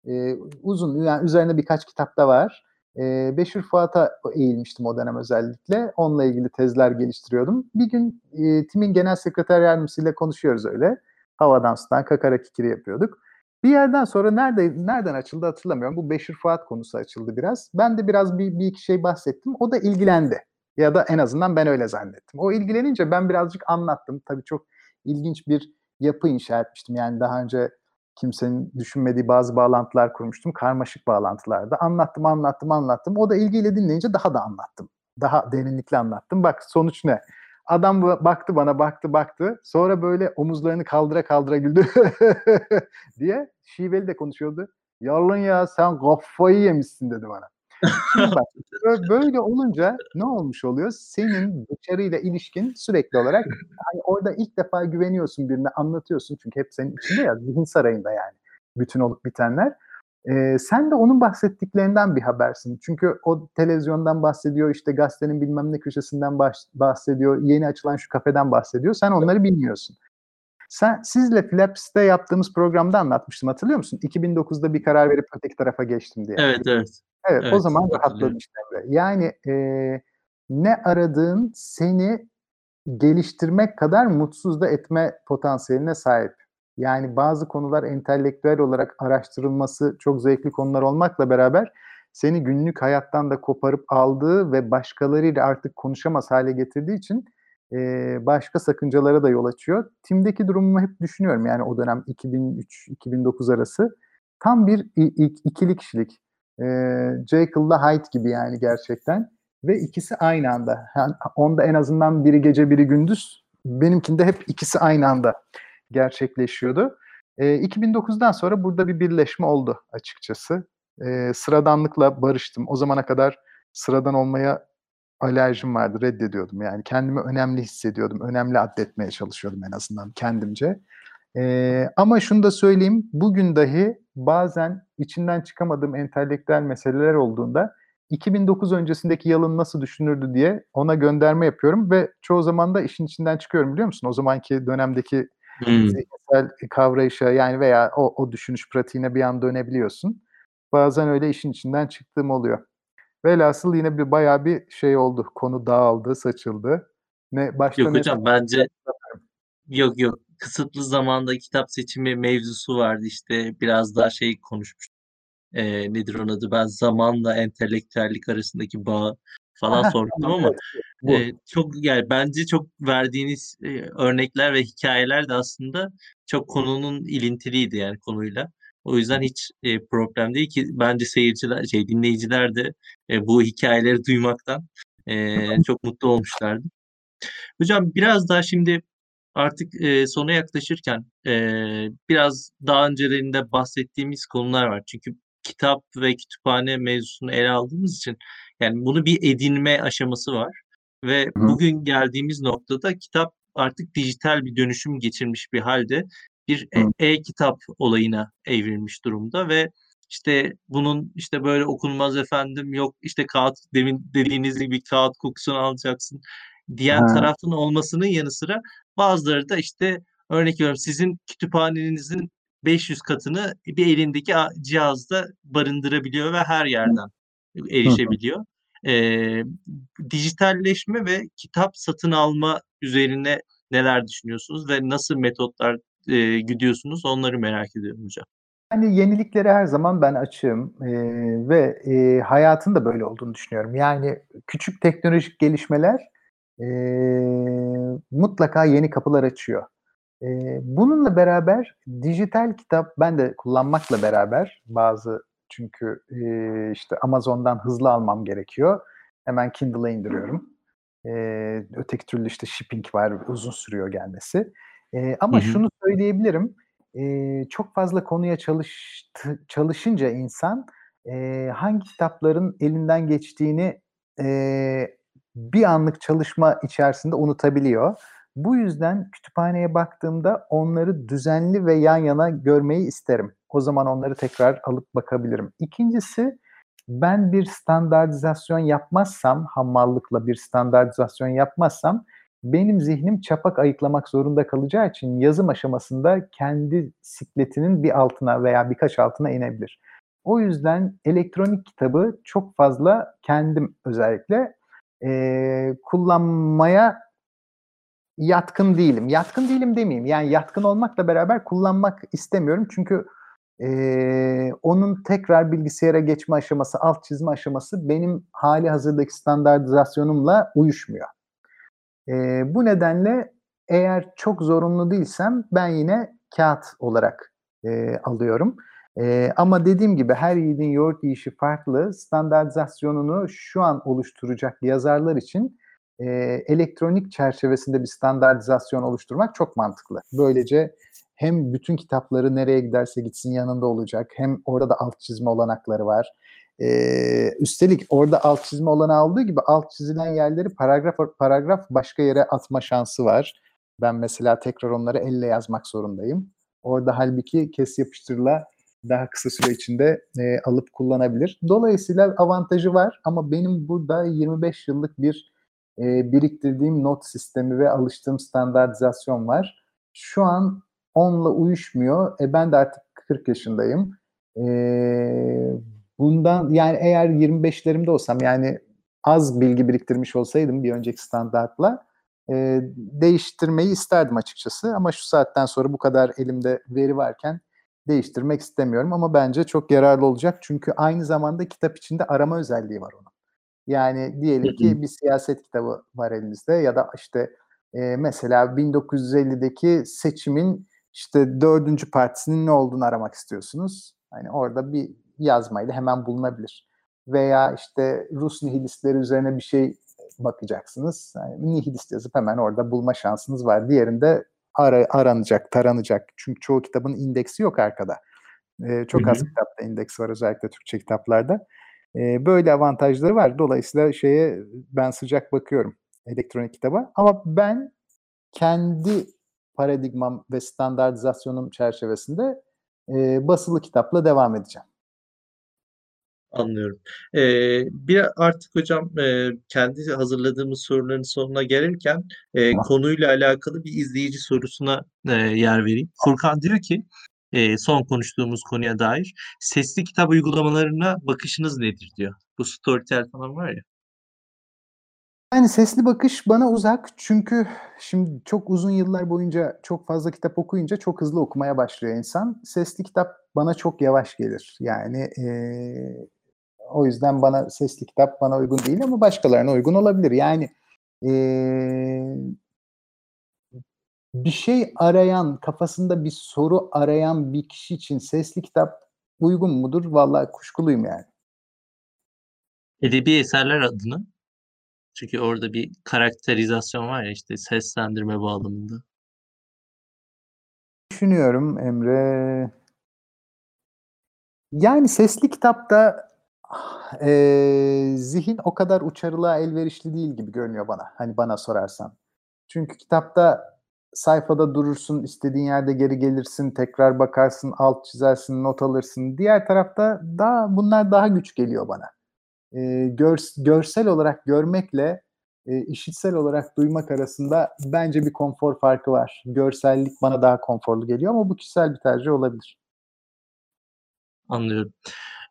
E, uzun yani üzerine birkaç kitap da var. E, Beşir Fuat'a eğilmiştim o dönem özellikle. Onunla ilgili tezler geliştiriyordum. Bir gün e, timin genel sekreter yardımcısıyla konuşuyoruz öyle. Havadan sudan kakara kikiri yapıyorduk. Bir yerden sonra nerede nereden açıldı hatırlamıyorum. Bu Beşir Fuat konusu açıldı biraz. Ben de biraz bir, bir iki şey bahsettim. O da ilgilendi. Ya da en azından ben öyle zannettim. O ilgilenince ben birazcık anlattım. Tabii çok ilginç bir yapı inşa etmiştim. Yani daha önce kimsenin düşünmediği bazı bağlantılar kurmuştum. Karmaşık bağlantılarda. Anlattım, anlattım, anlattım. O da ilgiyle dinleyince daha da anlattım. Daha derinlikli anlattım. Bak sonuç ne? Adam baktı bana, baktı, baktı. Sonra böyle omuzlarını kaldıra kaldıra güldü diye şiveli de konuşuyordu. Yalın ya sen kafayı yemişsin dedi bana. Şimdi bak böyle olunca ne olmuş oluyor? Senin başarıyla ilişkin sürekli olarak hani orada ilk defa güveniyorsun birine anlatıyorsun çünkü hep senin içinde ya zihin sarayında yani bütün olup bitenler. E, sen de onun bahsettiklerinden bir habersin. Çünkü o televizyondan bahsediyor, işte gazetenin bilmem ne köşesinden bahsediyor, yeni açılan şu kafeden bahsediyor. Sen onları bilmiyorsun. Sen, sizle Flaps'te yaptığımız programda anlatmıştım hatırlıyor musun? 2009'da bir karar verip öteki tarafa geçtim diye. Evet, evet. Evet, evet o zaman rahatladım işte. Yani e, ne aradığın seni geliştirmek kadar mutsuz da etme potansiyeline sahip. Yani bazı konular entelektüel olarak araştırılması çok zevkli konular olmakla beraber seni günlük hayattan da koparıp aldığı ve başkalarıyla artık konuşamaz hale getirdiği için e, başka sakıncalara da yol açıyor. Tim'deki durumumu hep düşünüyorum yani o dönem 2003-2009 arası tam bir ikili kişilik. E, Jekyll'la Hyde gibi yani gerçekten ve ikisi aynı anda. Yani onda en azından biri gece biri gündüz. Benimkinde hep ikisi aynı anda gerçekleşiyordu. E, 2009'dan sonra burada bir birleşme oldu açıkçası. E, sıradanlıkla barıştım. O zamana kadar sıradan olmaya alerjim vardı, reddediyordum. Yani kendimi önemli hissediyordum, önemli addetmeye çalışıyordum en azından kendimce. E, ama şunu da söyleyeyim, bugün dahi bazen içinden çıkamadığım entelektüel meseleler olduğunda 2009 öncesindeki Yalın nasıl düşünürdü diye ona gönderme yapıyorum ve çoğu zaman da işin içinden çıkıyorum biliyor musun? O zamanki dönemdeki hmm. zihinsel kavrayışa yani veya o, o düşünüş pratiğine bir an dönebiliyorsun. Bazen öyle işin içinden çıktığım oluyor. Velhasıl yine bir bayağı bir şey oldu. Konu dağıldı, saçıldı. Ne başta yok hocam bence yok yok kısıtlı zamanda kitap seçimi mevzusu vardı. İşte biraz daha şey konuşmuştuk. E, nedir onun adı? Ben zamanla entelektüellik arasındaki bağ falan sormuştum ama e, çok yani bence çok verdiğiniz e, örnekler ve hikayeler de aslında çok konunun ilintiliydi yani konuyla. O yüzden hiç e, problem değil ki bence seyirciler, şey dinleyiciler de e, bu hikayeleri duymaktan e, çok mutlu olmuşlardı. Hocam biraz daha şimdi artık e, sona yaklaşırken e, biraz daha öncelerinde bahsettiğimiz konular var. Çünkü kitap ve kütüphane mevzusunu ele aldığımız için yani bunu bir edinme aşaması var ve Hı. bugün geldiğimiz noktada kitap artık dijital bir dönüşüm geçirmiş bir halde bir e, e-kitap olayına evrilmiş durumda ve işte bunun işte böyle okunmaz efendim yok işte kağıt demin dediğiniz gibi kağıt kokusunu alacaksın diyen ha. tarafın olmasının yanı sıra bazıları da işte örnek veriyorum sizin kütüphanenizin 500 katını bir elindeki cihazda barındırabiliyor ve her yerden erişebiliyor. E, dijitalleşme ve kitap satın alma üzerine neler düşünüyorsunuz ve nasıl metotlar e, gidiyorsunuz onları merak ediyorum hocam. Yani yeniliklere her zaman ben açığım e, ve e, hayatın da böyle olduğunu düşünüyorum. Yani küçük teknolojik gelişmeler e, mutlaka yeni kapılar açıyor. E, bununla beraber dijital kitap ben de kullanmakla beraber bazı çünkü e, işte Amazon'dan hızlı almam gerekiyor. Hemen Kindle'a indiriyorum. E, öteki türlü işte shipping var, uzun sürüyor gelmesi. E, ama hı hı. şunu söyleyebilirim, e, çok fazla konuya çalıştı, çalışınca insan e, hangi kitapların elinden geçtiğini e, bir anlık çalışma içerisinde unutabiliyor. Bu yüzden kütüphaneye baktığımda onları düzenli ve yan yana görmeyi isterim. O zaman onları tekrar alıp bakabilirim. İkincisi ben bir standartizasyon yapmazsam, hamallıkla bir standartizasyon yapmazsam benim zihnim çapak ayıklamak zorunda kalacağı için yazım aşamasında kendi sikletinin bir altına veya birkaç altına inebilir. O yüzden elektronik kitabı çok fazla kendim özellikle e, kullanmaya yatkın değilim. Yatkın değilim demeyeyim. Yani yatkın olmakla beraber kullanmak istemiyorum. Çünkü e, onun tekrar bilgisayara geçme aşaması, alt çizme aşaması benim hali hazırdaki standartizasyonumla uyuşmuyor. E, bu nedenle eğer çok zorunlu değilsem ben yine kağıt olarak e, alıyorum. E, ama dediğim gibi her yiğidin yoğurt yiyişi farklı. Standartizasyonunu şu an oluşturacak yazarlar için e, elektronik çerçevesinde bir standartizasyon oluşturmak çok mantıklı. Böylece hem bütün kitapları nereye giderse gitsin yanında olacak hem orada da alt çizme olanakları var. Ee, üstelik orada alt çizme olanağı aldığı gibi alt çizilen yerleri paragraf paragraf başka yere atma şansı var. Ben mesela tekrar onları elle yazmak zorundayım. Orada halbuki kes yapıştırla daha kısa süre içinde e, alıp kullanabilir. Dolayısıyla avantajı var ama benim burada 25 yıllık bir e, biriktirdiğim not sistemi ve alıştığım standartizasyon var. Şu an onunla uyuşmuyor. E, ben de artık 40 yaşındayım. E, bundan yani eğer 25'lerimde olsam yani az bilgi biriktirmiş olsaydım bir önceki standartla e, değiştirmeyi isterdim açıkçası. Ama şu saatten sonra bu kadar elimde veri varken değiştirmek istemiyorum ama bence çok yararlı olacak. Çünkü aynı zamanda kitap içinde arama özelliği var onun. Yani diyelim ki bir siyaset kitabı var elinizde ya da işte e, mesela 1950'deki seçimin işte dördüncü partisinin ne olduğunu aramak istiyorsunuz. Hani orada bir yazmayla hemen bulunabilir. Veya işte Rus nihilistleri üzerine bir şey bakacaksınız. Yani nihilist yazıp hemen orada bulma şansınız var. Diğerinde ara, aranacak, taranacak. Çünkü çoğu kitabın indeksi yok arkada. Ee, çok az kitapta indeks var özellikle Türkçe kitaplarda. Ee, böyle avantajları var. Dolayısıyla şeye ben sıcak bakıyorum elektronik kitaba. Ama ben kendi paradigmam ve standartizasyonum çerçevesinde e, basılı kitapla devam edeceğim. Anlıyorum. Ee, bir artık hocam e, kendi hazırladığımız soruların sonuna gelirken e, konuyla alakalı bir izleyici sorusuna e, yer vereyim. Furkan diyor ki e, son konuştuğumuz konuya dair sesli kitap uygulamalarına bakışınız nedir diyor. Bu Storytel falan var ya. Yani sesli bakış bana uzak çünkü şimdi çok uzun yıllar boyunca çok fazla kitap okuyunca çok hızlı okumaya başlıyor insan. Sesli kitap bana çok yavaş gelir. Yani e, o yüzden bana sesli kitap bana uygun değil ama başkalarına uygun olabilir. Yani e, bir şey arayan, kafasında bir soru arayan bir kişi için sesli kitap uygun mudur? Vallahi kuşkuluyum yani. Edebi eserler adına çünkü orada bir karakterizasyon var ya işte seslendirme bağlamında. Düşünüyorum Emre. Yani sesli kitapta e, zihin o kadar uçarılığa elverişli değil gibi görünüyor bana. Hani bana sorarsan. Çünkü kitapta sayfada durursun, istediğin yerde geri gelirsin, tekrar bakarsın, alt çizersin, not alırsın. Diğer tarafta daha bunlar daha güç geliyor bana e, gör, görsel olarak görmekle e, işitsel olarak duymak arasında bence bir konfor farkı var. Görsellik bana daha konforlu geliyor ama bu kişisel bir tercih olabilir. Anlıyorum.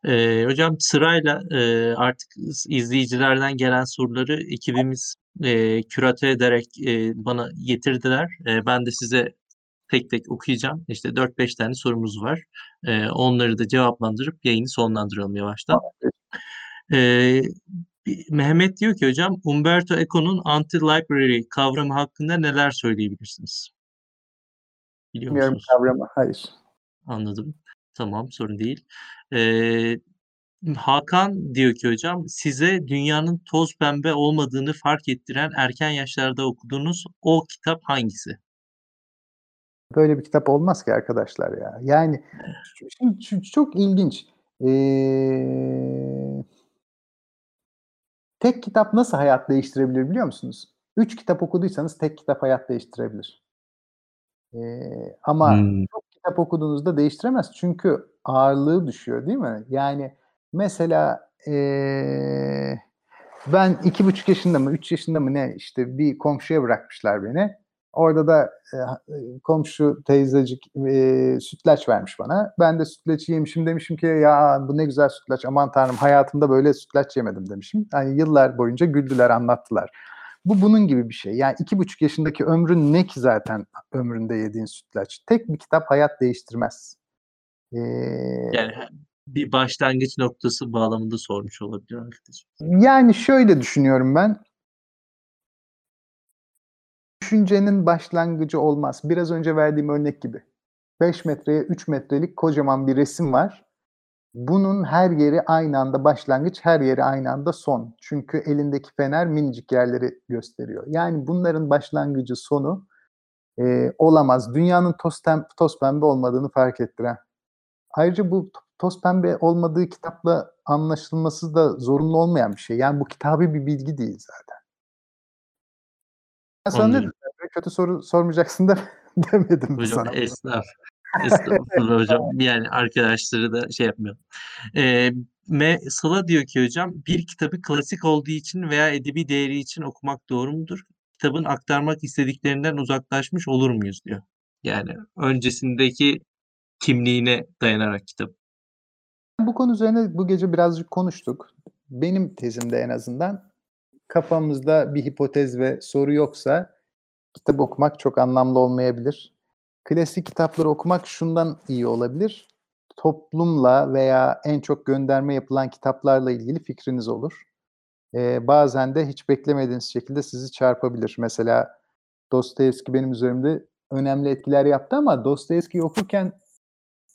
Ee, hocam sırayla e, artık izleyicilerden gelen soruları ekibimiz e, küratör ederek e, bana getirdiler. E, ben de size tek tek okuyacağım. İşte 4-5 tane sorumuz var. E, onları da cevaplandırıp yayını sonlandıralım yavaştan. Ee, Mehmet diyor ki hocam Umberto Eco'nun anti-library kavramı hakkında neler söyleyebilirsiniz? Biliyor Bilmiyorum musunuz? kavramı. Hayır. Anladım. Tamam sorun değil. Ee, Hakan diyor ki hocam size dünyanın toz pembe olmadığını fark ettiren erken yaşlarda okuduğunuz o kitap hangisi? Böyle bir kitap olmaz ki arkadaşlar ya. Yani şimdi çok ilginç. Ee, Tek kitap nasıl hayat değiştirebilir biliyor musunuz? Üç kitap okuduysanız tek kitap hayat değiştirebilir. Ee, ama hmm. çok kitap okuduğunuzda değiştiremez. Çünkü ağırlığı düşüyor değil mi? Yani mesela ee, ben iki buçuk yaşında mı, üç yaşında mı ne işte bir komşuya bırakmışlar beni. Orada da e, komşu teyzecik e, sütlaç vermiş bana. Ben de sütlaçı yemişim demişim ki ya bu ne güzel sütlaç aman tanrım hayatımda böyle sütlaç yemedim demişim. Yani yıllar boyunca güldüler anlattılar. Bu bunun gibi bir şey. Yani iki buçuk yaşındaki ömrün ne ki zaten ömründe yediğin sütlaç. Tek bir kitap hayat değiştirmez. Ee, yani bir başlangıç noktası bağlamında sormuş olabilir arkadaşım. Yani şöyle düşünüyorum ben düşüncenin başlangıcı olmaz. Biraz önce verdiğim örnek gibi. 5 metreye 3 metrelik kocaman bir resim var. Bunun her yeri aynı anda başlangıç, her yeri aynı anda son. Çünkü elindeki fener minicik yerleri gösteriyor. Yani bunların başlangıcı sonu e, olamaz. Dünyanın toz, tem, toz pembe olmadığını fark ettiren. Ayrıca bu toz pembe olmadığı kitapla anlaşılması da zorunlu olmayan bir şey. Yani bu kitabı bir bilgi değil zaten. Ben sana dedim? Kötü soru sormayacaksın da demedim Hocam sana. esnaf. Estağfurullah hocam. Yani arkadaşları da şey yapmıyor. Eee, M Sıla diyor ki hocam, bir kitabı klasik olduğu için veya edebi değeri için okumak doğru mudur? Kitabın aktarmak istediklerinden uzaklaşmış olur muyuz diyor. Yani öncesindeki kimliğine dayanarak kitap. Bu konu üzerine bu gece birazcık konuştuk. Benim tezimde en azından kafamızda bir hipotez ve soru yoksa kitap okumak çok anlamlı olmayabilir. Klasik kitapları okumak şundan iyi olabilir. Toplumla veya en çok gönderme yapılan kitaplarla ilgili fikriniz olur. Ee, bazen de hiç beklemediğiniz şekilde sizi çarpabilir. Mesela Dostoyevski benim üzerimde önemli etkiler yaptı ama Dostoyevski'yi okurken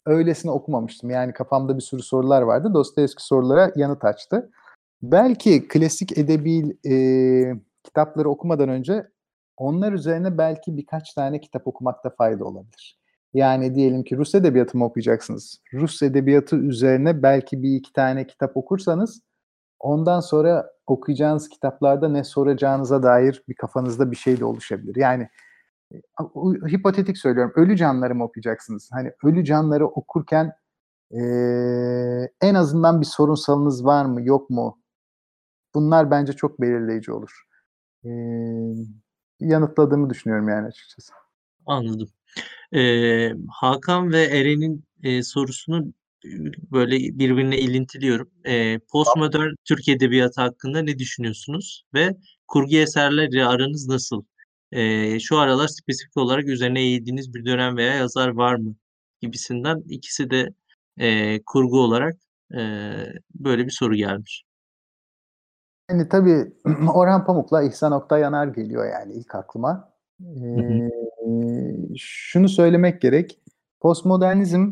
öylesine okumamıştım. Yani kafamda bir sürü sorular vardı. Dostoyevski sorulara yanıt açtı. Belki klasik edebi e, kitapları okumadan önce onlar üzerine belki birkaç tane kitap okumakta fayda olabilir. Yani diyelim ki Rus edebiyatı mı okuyacaksınız? Rus edebiyatı üzerine belki bir iki tane kitap okursanız ondan sonra okuyacağınız kitaplarda ne soracağınıza dair bir kafanızda bir şey de oluşabilir. Yani hipotetik söylüyorum. Ölü canları mı okuyacaksınız? Hani ölü canları okurken e, en azından bir sorunsalınız var mı yok mu? Bunlar bence çok belirleyici olur. E, yanıtladığımı düşünüyorum yani açıkçası. Anladım. Ee, Hakan ve Eren'in e, sorusunu böyle birbirine ilintiliyorum. E, postmodern Türk Edebiyatı hakkında ne düşünüyorsunuz? Ve kurgu eserlerle aranız nasıl? E, şu aralar spesifik olarak üzerine eğildiğiniz bir dönem veya yazar var mı? Gibisinden ikisi de e, kurgu olarak e, böyle bir soru gelmiş. Yani tabii Orhan Pamuk'la İhsan Oktay Yanar geliyor yani ilk aklıma. Ee, şunu söylemek gerek. Postmodernizm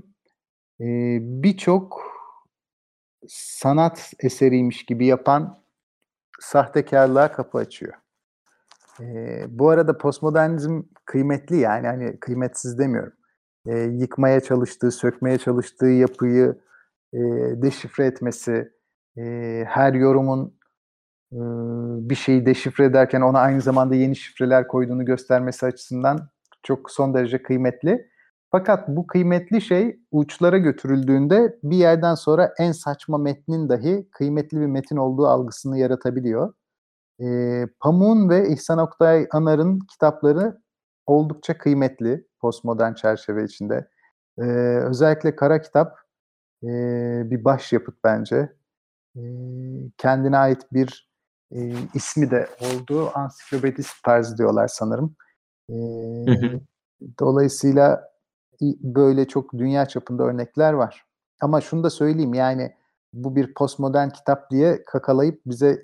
e, birçok sanat eseriymiş gibi yapan sahtekarlığa kapı açıyor. E, bu arada postmodernizm kıymetli yani hani kıymetsiz demiyorum. E, yıkmaya çalıştığı, sökmeye çalıştığı yapıyı e, deşifre etmesi, e, her yorumun bir şeyi deşifre ederken ona aynı zamanda yeni şifreler koyduğunu göstermesi açısından çok son derece kıymetli. Fakat bu kıymetli şey uçlara götürüldüğünde bir yerden sonra en saçma metnin dahi kıymetli bir metin olduğu algısını yaratabiliyor. E, Pamuk'un ve İhsan Oktay Anar'ın kitapları oldukça kıymetli postmodern çerçeve içinde. E, özellikle Kara Kitap e, bir başyapıt bence. E, kendine ait bir e, ismi de oldu. Ansiklopedist tarzı diyorlar sanırım. E, Dolayısıyla böyle çok dünya çapında örnekler var. Ama şunu da söyleyeyim yani bu bir postmodern kitap diye kakalayıp bize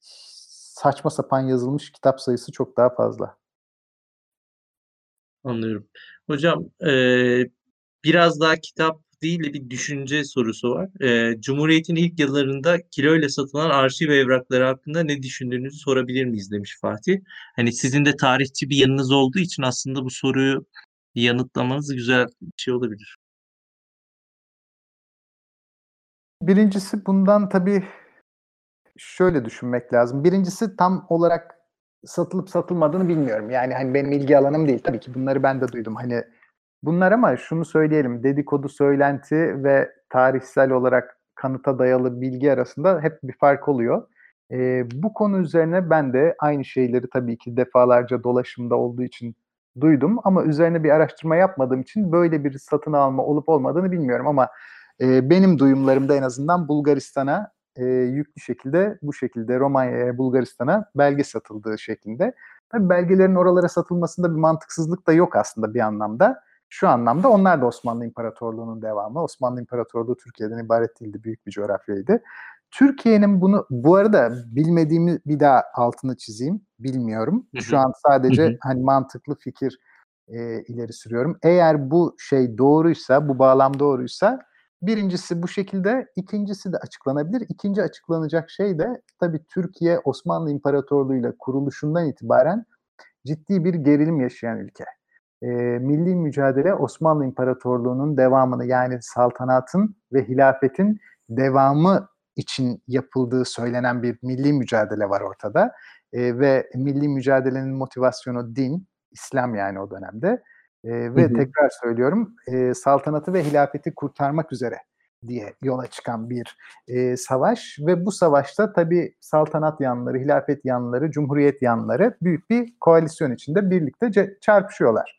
saçma sapan yazılmış kitap sayısı çok daha fazla. Anlıyorum. Hocam eee, biraz daha kitap değil de bir düşünce sorusu var. Eee, Cumhuriyet'in ilk yıllarında kiloyla satılan arşiv evrakları hakkında ne düşündüğünüzü sorabilir miyiz demiş Fatih. Hani sizin de tarihçi bir yanınız olduğu için aslında bu soruyu yanıtlamanız güzel bir şey olabilir. Birincisi bundan tabii şöyle düşünmek lazım. Birincisi tam olarak satılıp satılmadığını bilmiyorum. Yani hani benim ilgi alanım değil. Tabii ki bunları ben de duydum. Hani bunlar ama şunu söyleyelim. Dedikodu, söylenti ve tarihsel olarak kanıta dayalı bilgi arasında hep bir fark oluyor. Ee, bu konu üzerine ben de aynı şeyleri tabii ki defalarca dolaşımda olduğu için duydum ama üzerine bir araştırma yapmadığım için böyle bir satın alma olup olmadığını bilmiyorum ama e, benim duyumlarımda en azından Bulgaristan'a e, yüklü şekilde bu şekilde Romanya'ya, Bulgaristan'a belge satıldığı şeklinde. Tabii belgelerin oralara satılmasında bir mantıksızlık da yok aslında bir anlamda. Şu anlamda onlar da Osmanlı İmparatorluğu'nun devamı. Osmanlı İmparatorluğu Türkiye'den ibaret değildi, büyük bir coğrafyaydı. Türkiye'nin bunu bu arada bilmediğimi bir daha altını çizeyim. Bilmiyorum. Şu an sadece hani mantıklı fikir e, ileri sürüyorum. Eğer bu şey doğruysa, bu bağlam doğruysa Birincisi bu şekilde, ikincisi de açıklanabilir. İkinci açıklanacak şey de tabii Türkiye Osmanlı İmparatorluğu ile kuruluşundan itibaren ciddi bir gerilim yaşayan ülke. E, milli mücadele Osmanlı İmparatorluğu'nun devamını yani saltanatın ve hilafetin devamı için yapıldığı söylenen bir milli mücadele var ortada. E, ve milli mücadelenin motivasyonu din, İslam yani o dönemde. E, ve hı hı. tekrar söylüyorum e, saltanatı ve hilafeti kurtarmak üzere diye yola çıkan bir e, savaş ve bu savaşta tabi saltanat yanları, hilafet yanları, cumhuriyet yanları büyük bir koalisyon içinde birlikte çarpışıyorlar.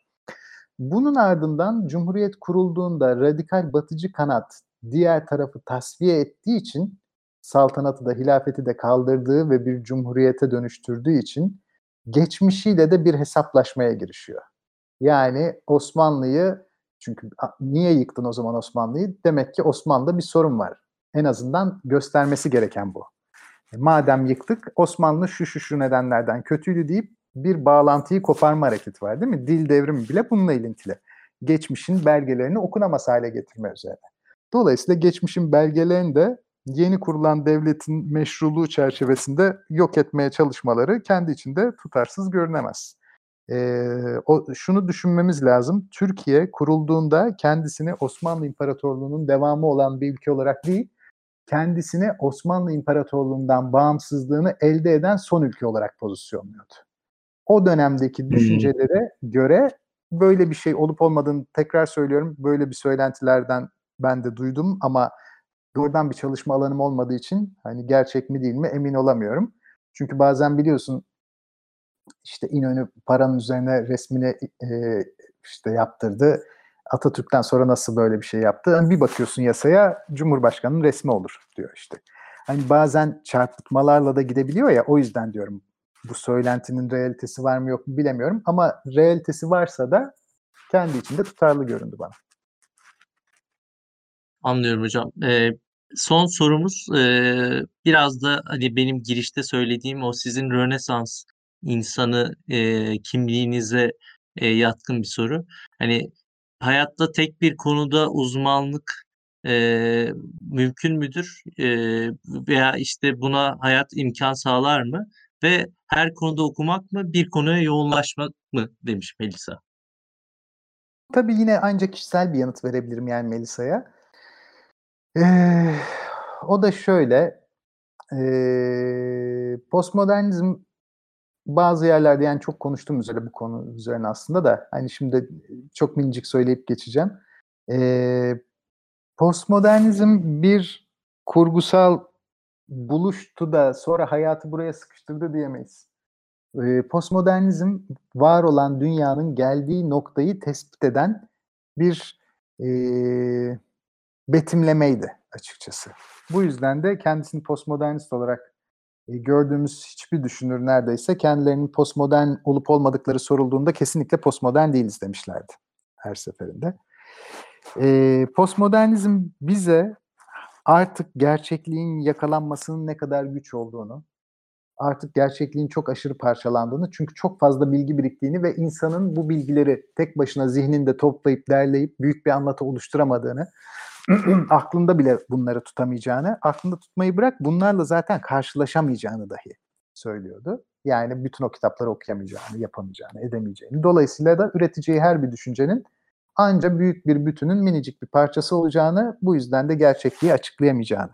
Bunun ardından Cumhuriyet kurulduğunda radikal batıcı kanat diğer tarafı tasfiye ettiği için saltanatı da hilafeti de kaldırdığı ve bir cumhuriyete dönüştürdüğü için geçmişiyle de bir hesaplaşmaya girişiyor. Yani Osmanlı'yı çünkü niye yıktın o zaman Osmanlı'yı? Demek ki Osmanlı'da bir sorun var. En azından göstermesi gereken bu. Madem yıktık Osmanlı şu şu şu nedenlerden kötüydü deyip bir bağlantıyı koparma hareketi var değil mi? Dil devrimi bile bununla ilintili. Geçmişin belgelerini okunamaz hale getirme üzerine. Dolayısıyla geçmişin belgelerini de yeni kurulan devletin meşruluğu çerçevesinde yok etmeye çalışmaları kendi içinde tutarsız görünemez. Ee, o, şunu düşünmemiz lazım. Türkiye kurulduğunda kendisini Osmanlı İmparatorluğu'nun devamı olan bir ülke olarak değil, kendisini Osmanlı İmparatorluğu'ndan bağımsızlığını elde eden son ülke olarak pozisyonluyordu. O dönemdeki düşüncelere göre böyle bir şey olup olmadığını tekrar söylüyorum. Böyle bir söylentilerden ben de duydum ama doğrudan bir çalışma alanım olmadığı için hani gerçek mi değil mi emin olamıyorum. Çünkü bazen biliyorsun işte İnönü paranın üzerine resmini e, işte yaptırdı. Atatürk'ten sonra nasıl böyle bir şey yaptı? Bir bakıyorsun yasaya Cumhurbaşkanı'nın resmi olur diyor işte. Hani bazen çarpıtmalarla da gidebiliyor ya o yüzden diyorum bu söylentinin realitesi var mı yok mu bilemiyorum ama realitesi varsa da kendi içinde tutarlı göründü bana. Anlıyorum hocam. Ee, son sorumuz e, biraz da hani benim girişte söylediğim o sizin Rönesans insanı e, kimliğinize e, yatkın bir soru. Hani hayatta tek bir konuda uzmanlık e, mümkün müdür? E, veya işte buna hayat imkan sağlar mı? Ve her konuda okumak mı, bir konuya yoğunlaşmak mı demiş Melisa. Tabii yine ancak kişisel bir yanıt verebilirim yani Melisa'ya. Ee, o da şöyle, e, postmodernizm bazı yerlerde yani çok konuştum üzere bu konu üzerine aslında da hani şimdi çok minicik söyleyip geçeceğim. E, postmodernizm bir kurgusal buluştu da sonra hayatı buraya sıkıştırdı diyemeyiz. E, postmodernizm var olan dünyanın geldiği noktayı tespit eden bir e, betimlemeydi açıkçası. Bu yüzden de kendisini postmodernist olarak e, gördüğümüz hiçbir düşünür neredeyse kendilerinin postmodern olup olmadıkları sorulduğunda kesinlikle postmodern değiliz demişlerdi her seferinde. E, postmodernizm bize artık gerçekliğin yakalanmasının ne kadar güç olduğunu, artık gerçekliğin çok aşırı parçalandığını çünkü çok fazla bilgi biriktiğini ve insanın bu bilgileri tek başına zihninde toplayıp derleyip büyük bir anlatı oluşturamadığını aklında bile bunları tutamayacağını, aklında tutmayı bırak bunlarla zaten karşılaşamayacağını dahi söylüyordu. Yani bütün o kitapları okuyamayacağını, yapamayacağını, edemeyeceğini. Dolayısıyla da üreteceği her bir düşüncenin ancak büyük bir bütünün minicik bir parçası olacağını, bu yüzden de gerçekliği açıklayamayacağını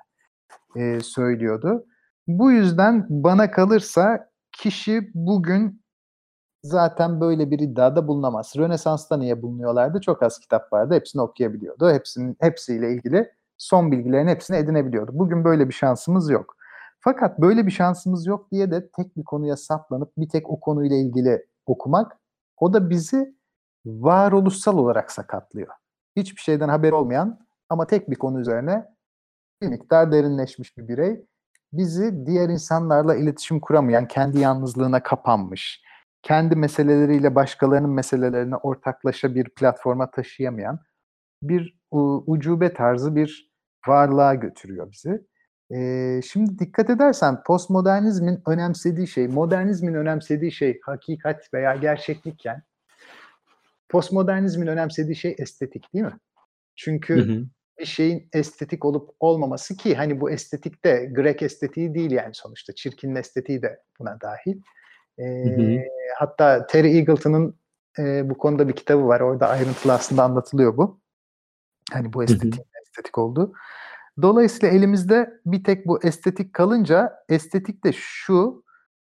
e, söylüyordu. Bu yüzden bana kalırsa kişi bugün zaten böyle bir iddiada bulunamaz. Rönesans'ta niye bulunuyorlardı? Çok az kitap vardı. Hepsini okuyabiliyordu. Hepsinin hepsiyle ilgili son bilgilerin hepsini edinebiliyordu. Bugün böyle bir şansımız yok. Fakat böyle bir şansımız yok diye de tek bir konuya saplanıp bir tek o konuyla ilgili okumak o da bizi varoluşsal olarak sakatlıyor. Hiçbir şeyden haber olmayan ama tek bir konu üzerine bir miktar derinleşmiş bir birey bizi diğer insanlarla iletişim kuramayan, kendi yalnızlığına kapanmış, kendi meseleleriyle başkalarının meselelerine ortaklaşa bir platforma taşıyamayan bir ucube tarzı bir varlığa götürüyor bizi. Ee, şimdi dikkat edersen postmodernizmin önemsediği şey, modernizmin önemsediği şey hakikat veya gerçeklikken postmodernizmin önemsediği şey estetik değil mi? Çünkü hı hı. bir şeyin estetik olup olmaması ki hani bu estetik de Grek estetiği değil yani sonuçta çirkin estetiği de buna dahil. E, hı hı. Hatta Terry Eagleton'ın e, bu konuda bir kitabı var. Orada ayrıntılı aslında anlatılıyor bu. Hani bu estetik hı hı. estetik oldu. Dolayısıyla elimizde bir tek bu estetik kalınca estetik de şu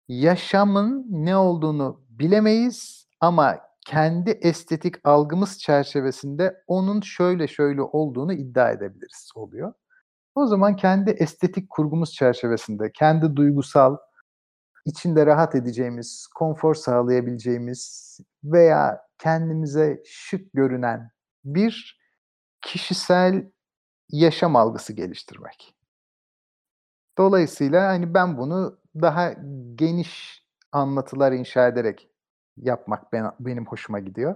yaşamın ne olduğunu bilemeyiz ama kendi estetik algımız çerçevesinde onun şöyle şöyle olduğunu iddia edebiliriz oluyor. O zaman kendi estetik kurgumuz çerçevesinde, kendi duygusal, içinde rahat edeceğimiz, konfor sağlayabileceğimiz veya kendimize şık görünen bir kişisel yaşam algısı geliştirmek. Dolayısıyla hani ben bunu daha geniş anlatılar inşa ederek yapmak ben, benim hoşuma gidiyor.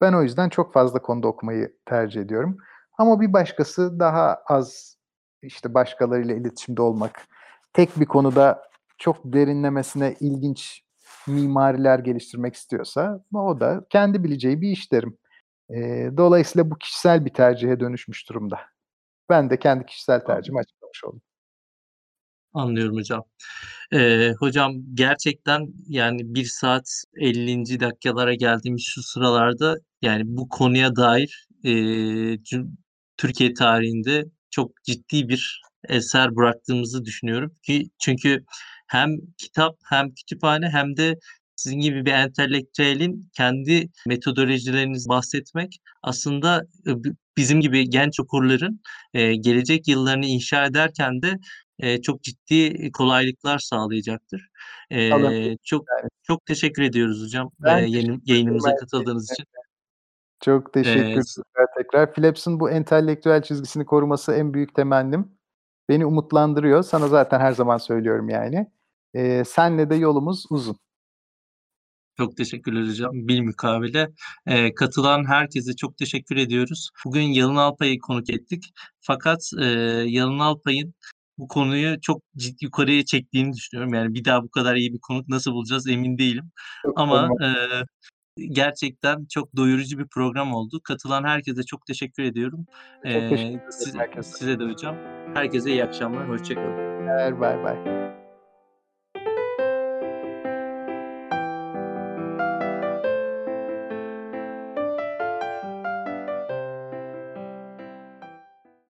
Ben o yüzden çok fazla konuda okumayı tercih ediyorum. Ama bir başkası daha az işte başkalarıyla iletişimde olmak, tek bir konuda çok derinlemesine ilginç mimariler geliştirmek istiyorsa o da kendi bileceği bir iş derim. E, dolayısıyla bu kişisel bir tercihe dönüşmüş durumda. Ben de kendi kişisel tercihimi açıklamış oldum. Anlıyorum hocam. Eee, hocam gerçekten yani 1 saat 50'nci dakikalara geldiğimiz şu sıralarda yani bu konuya dair eee, cüm Türkiye tarihinde çok ciddi bir eser bıraktığımızı düşünüyorum ki çünkü hem kitap hem kütüphane hem de sizin gibi bir entelektüelin kendi metodolojilerinizi bahsetmek aslında bizim gibi genç okurların, gelecek yıllarını inşa ederken de, eee, çok ciddi kolaylıklar sağlayacaktır. Eee, çok çok teşekkür ediyoruz hocam, Ben yayın teşekkür yayınımıza katıldığınız için. Çok Eee, s teşekkürler tekrar. Philips'in bu entelektüel çizgisini koruması en büyük temennim. Beni umutlandırıyor. Sana zaten her zaman söylüyorum yani. Eee, senle de yolumuz uzun. Çok teşekkürler hocam. Bilmukabele. Eee, katılan herkese çok teşekkür ediyoruz. Bugün Yalın Alpay'ı konuk ettik. Fakat, eee, Yalın Alpay'ın bu konuyu çok ciddi yukarıya çektiğini düşünüyorum. Yani bir daha bu kadar iyi bir konuk nasıl bulacağız emin değilim. Çok Ama, eee, gerçekten çok doyurucu bir program oldu. Katılan herkese çok teşekkür ediyorum. Çok teşekkür ederim siz herkese. size de hocam. Herkese iyi akşamlar, hoşça kalın. Baybay.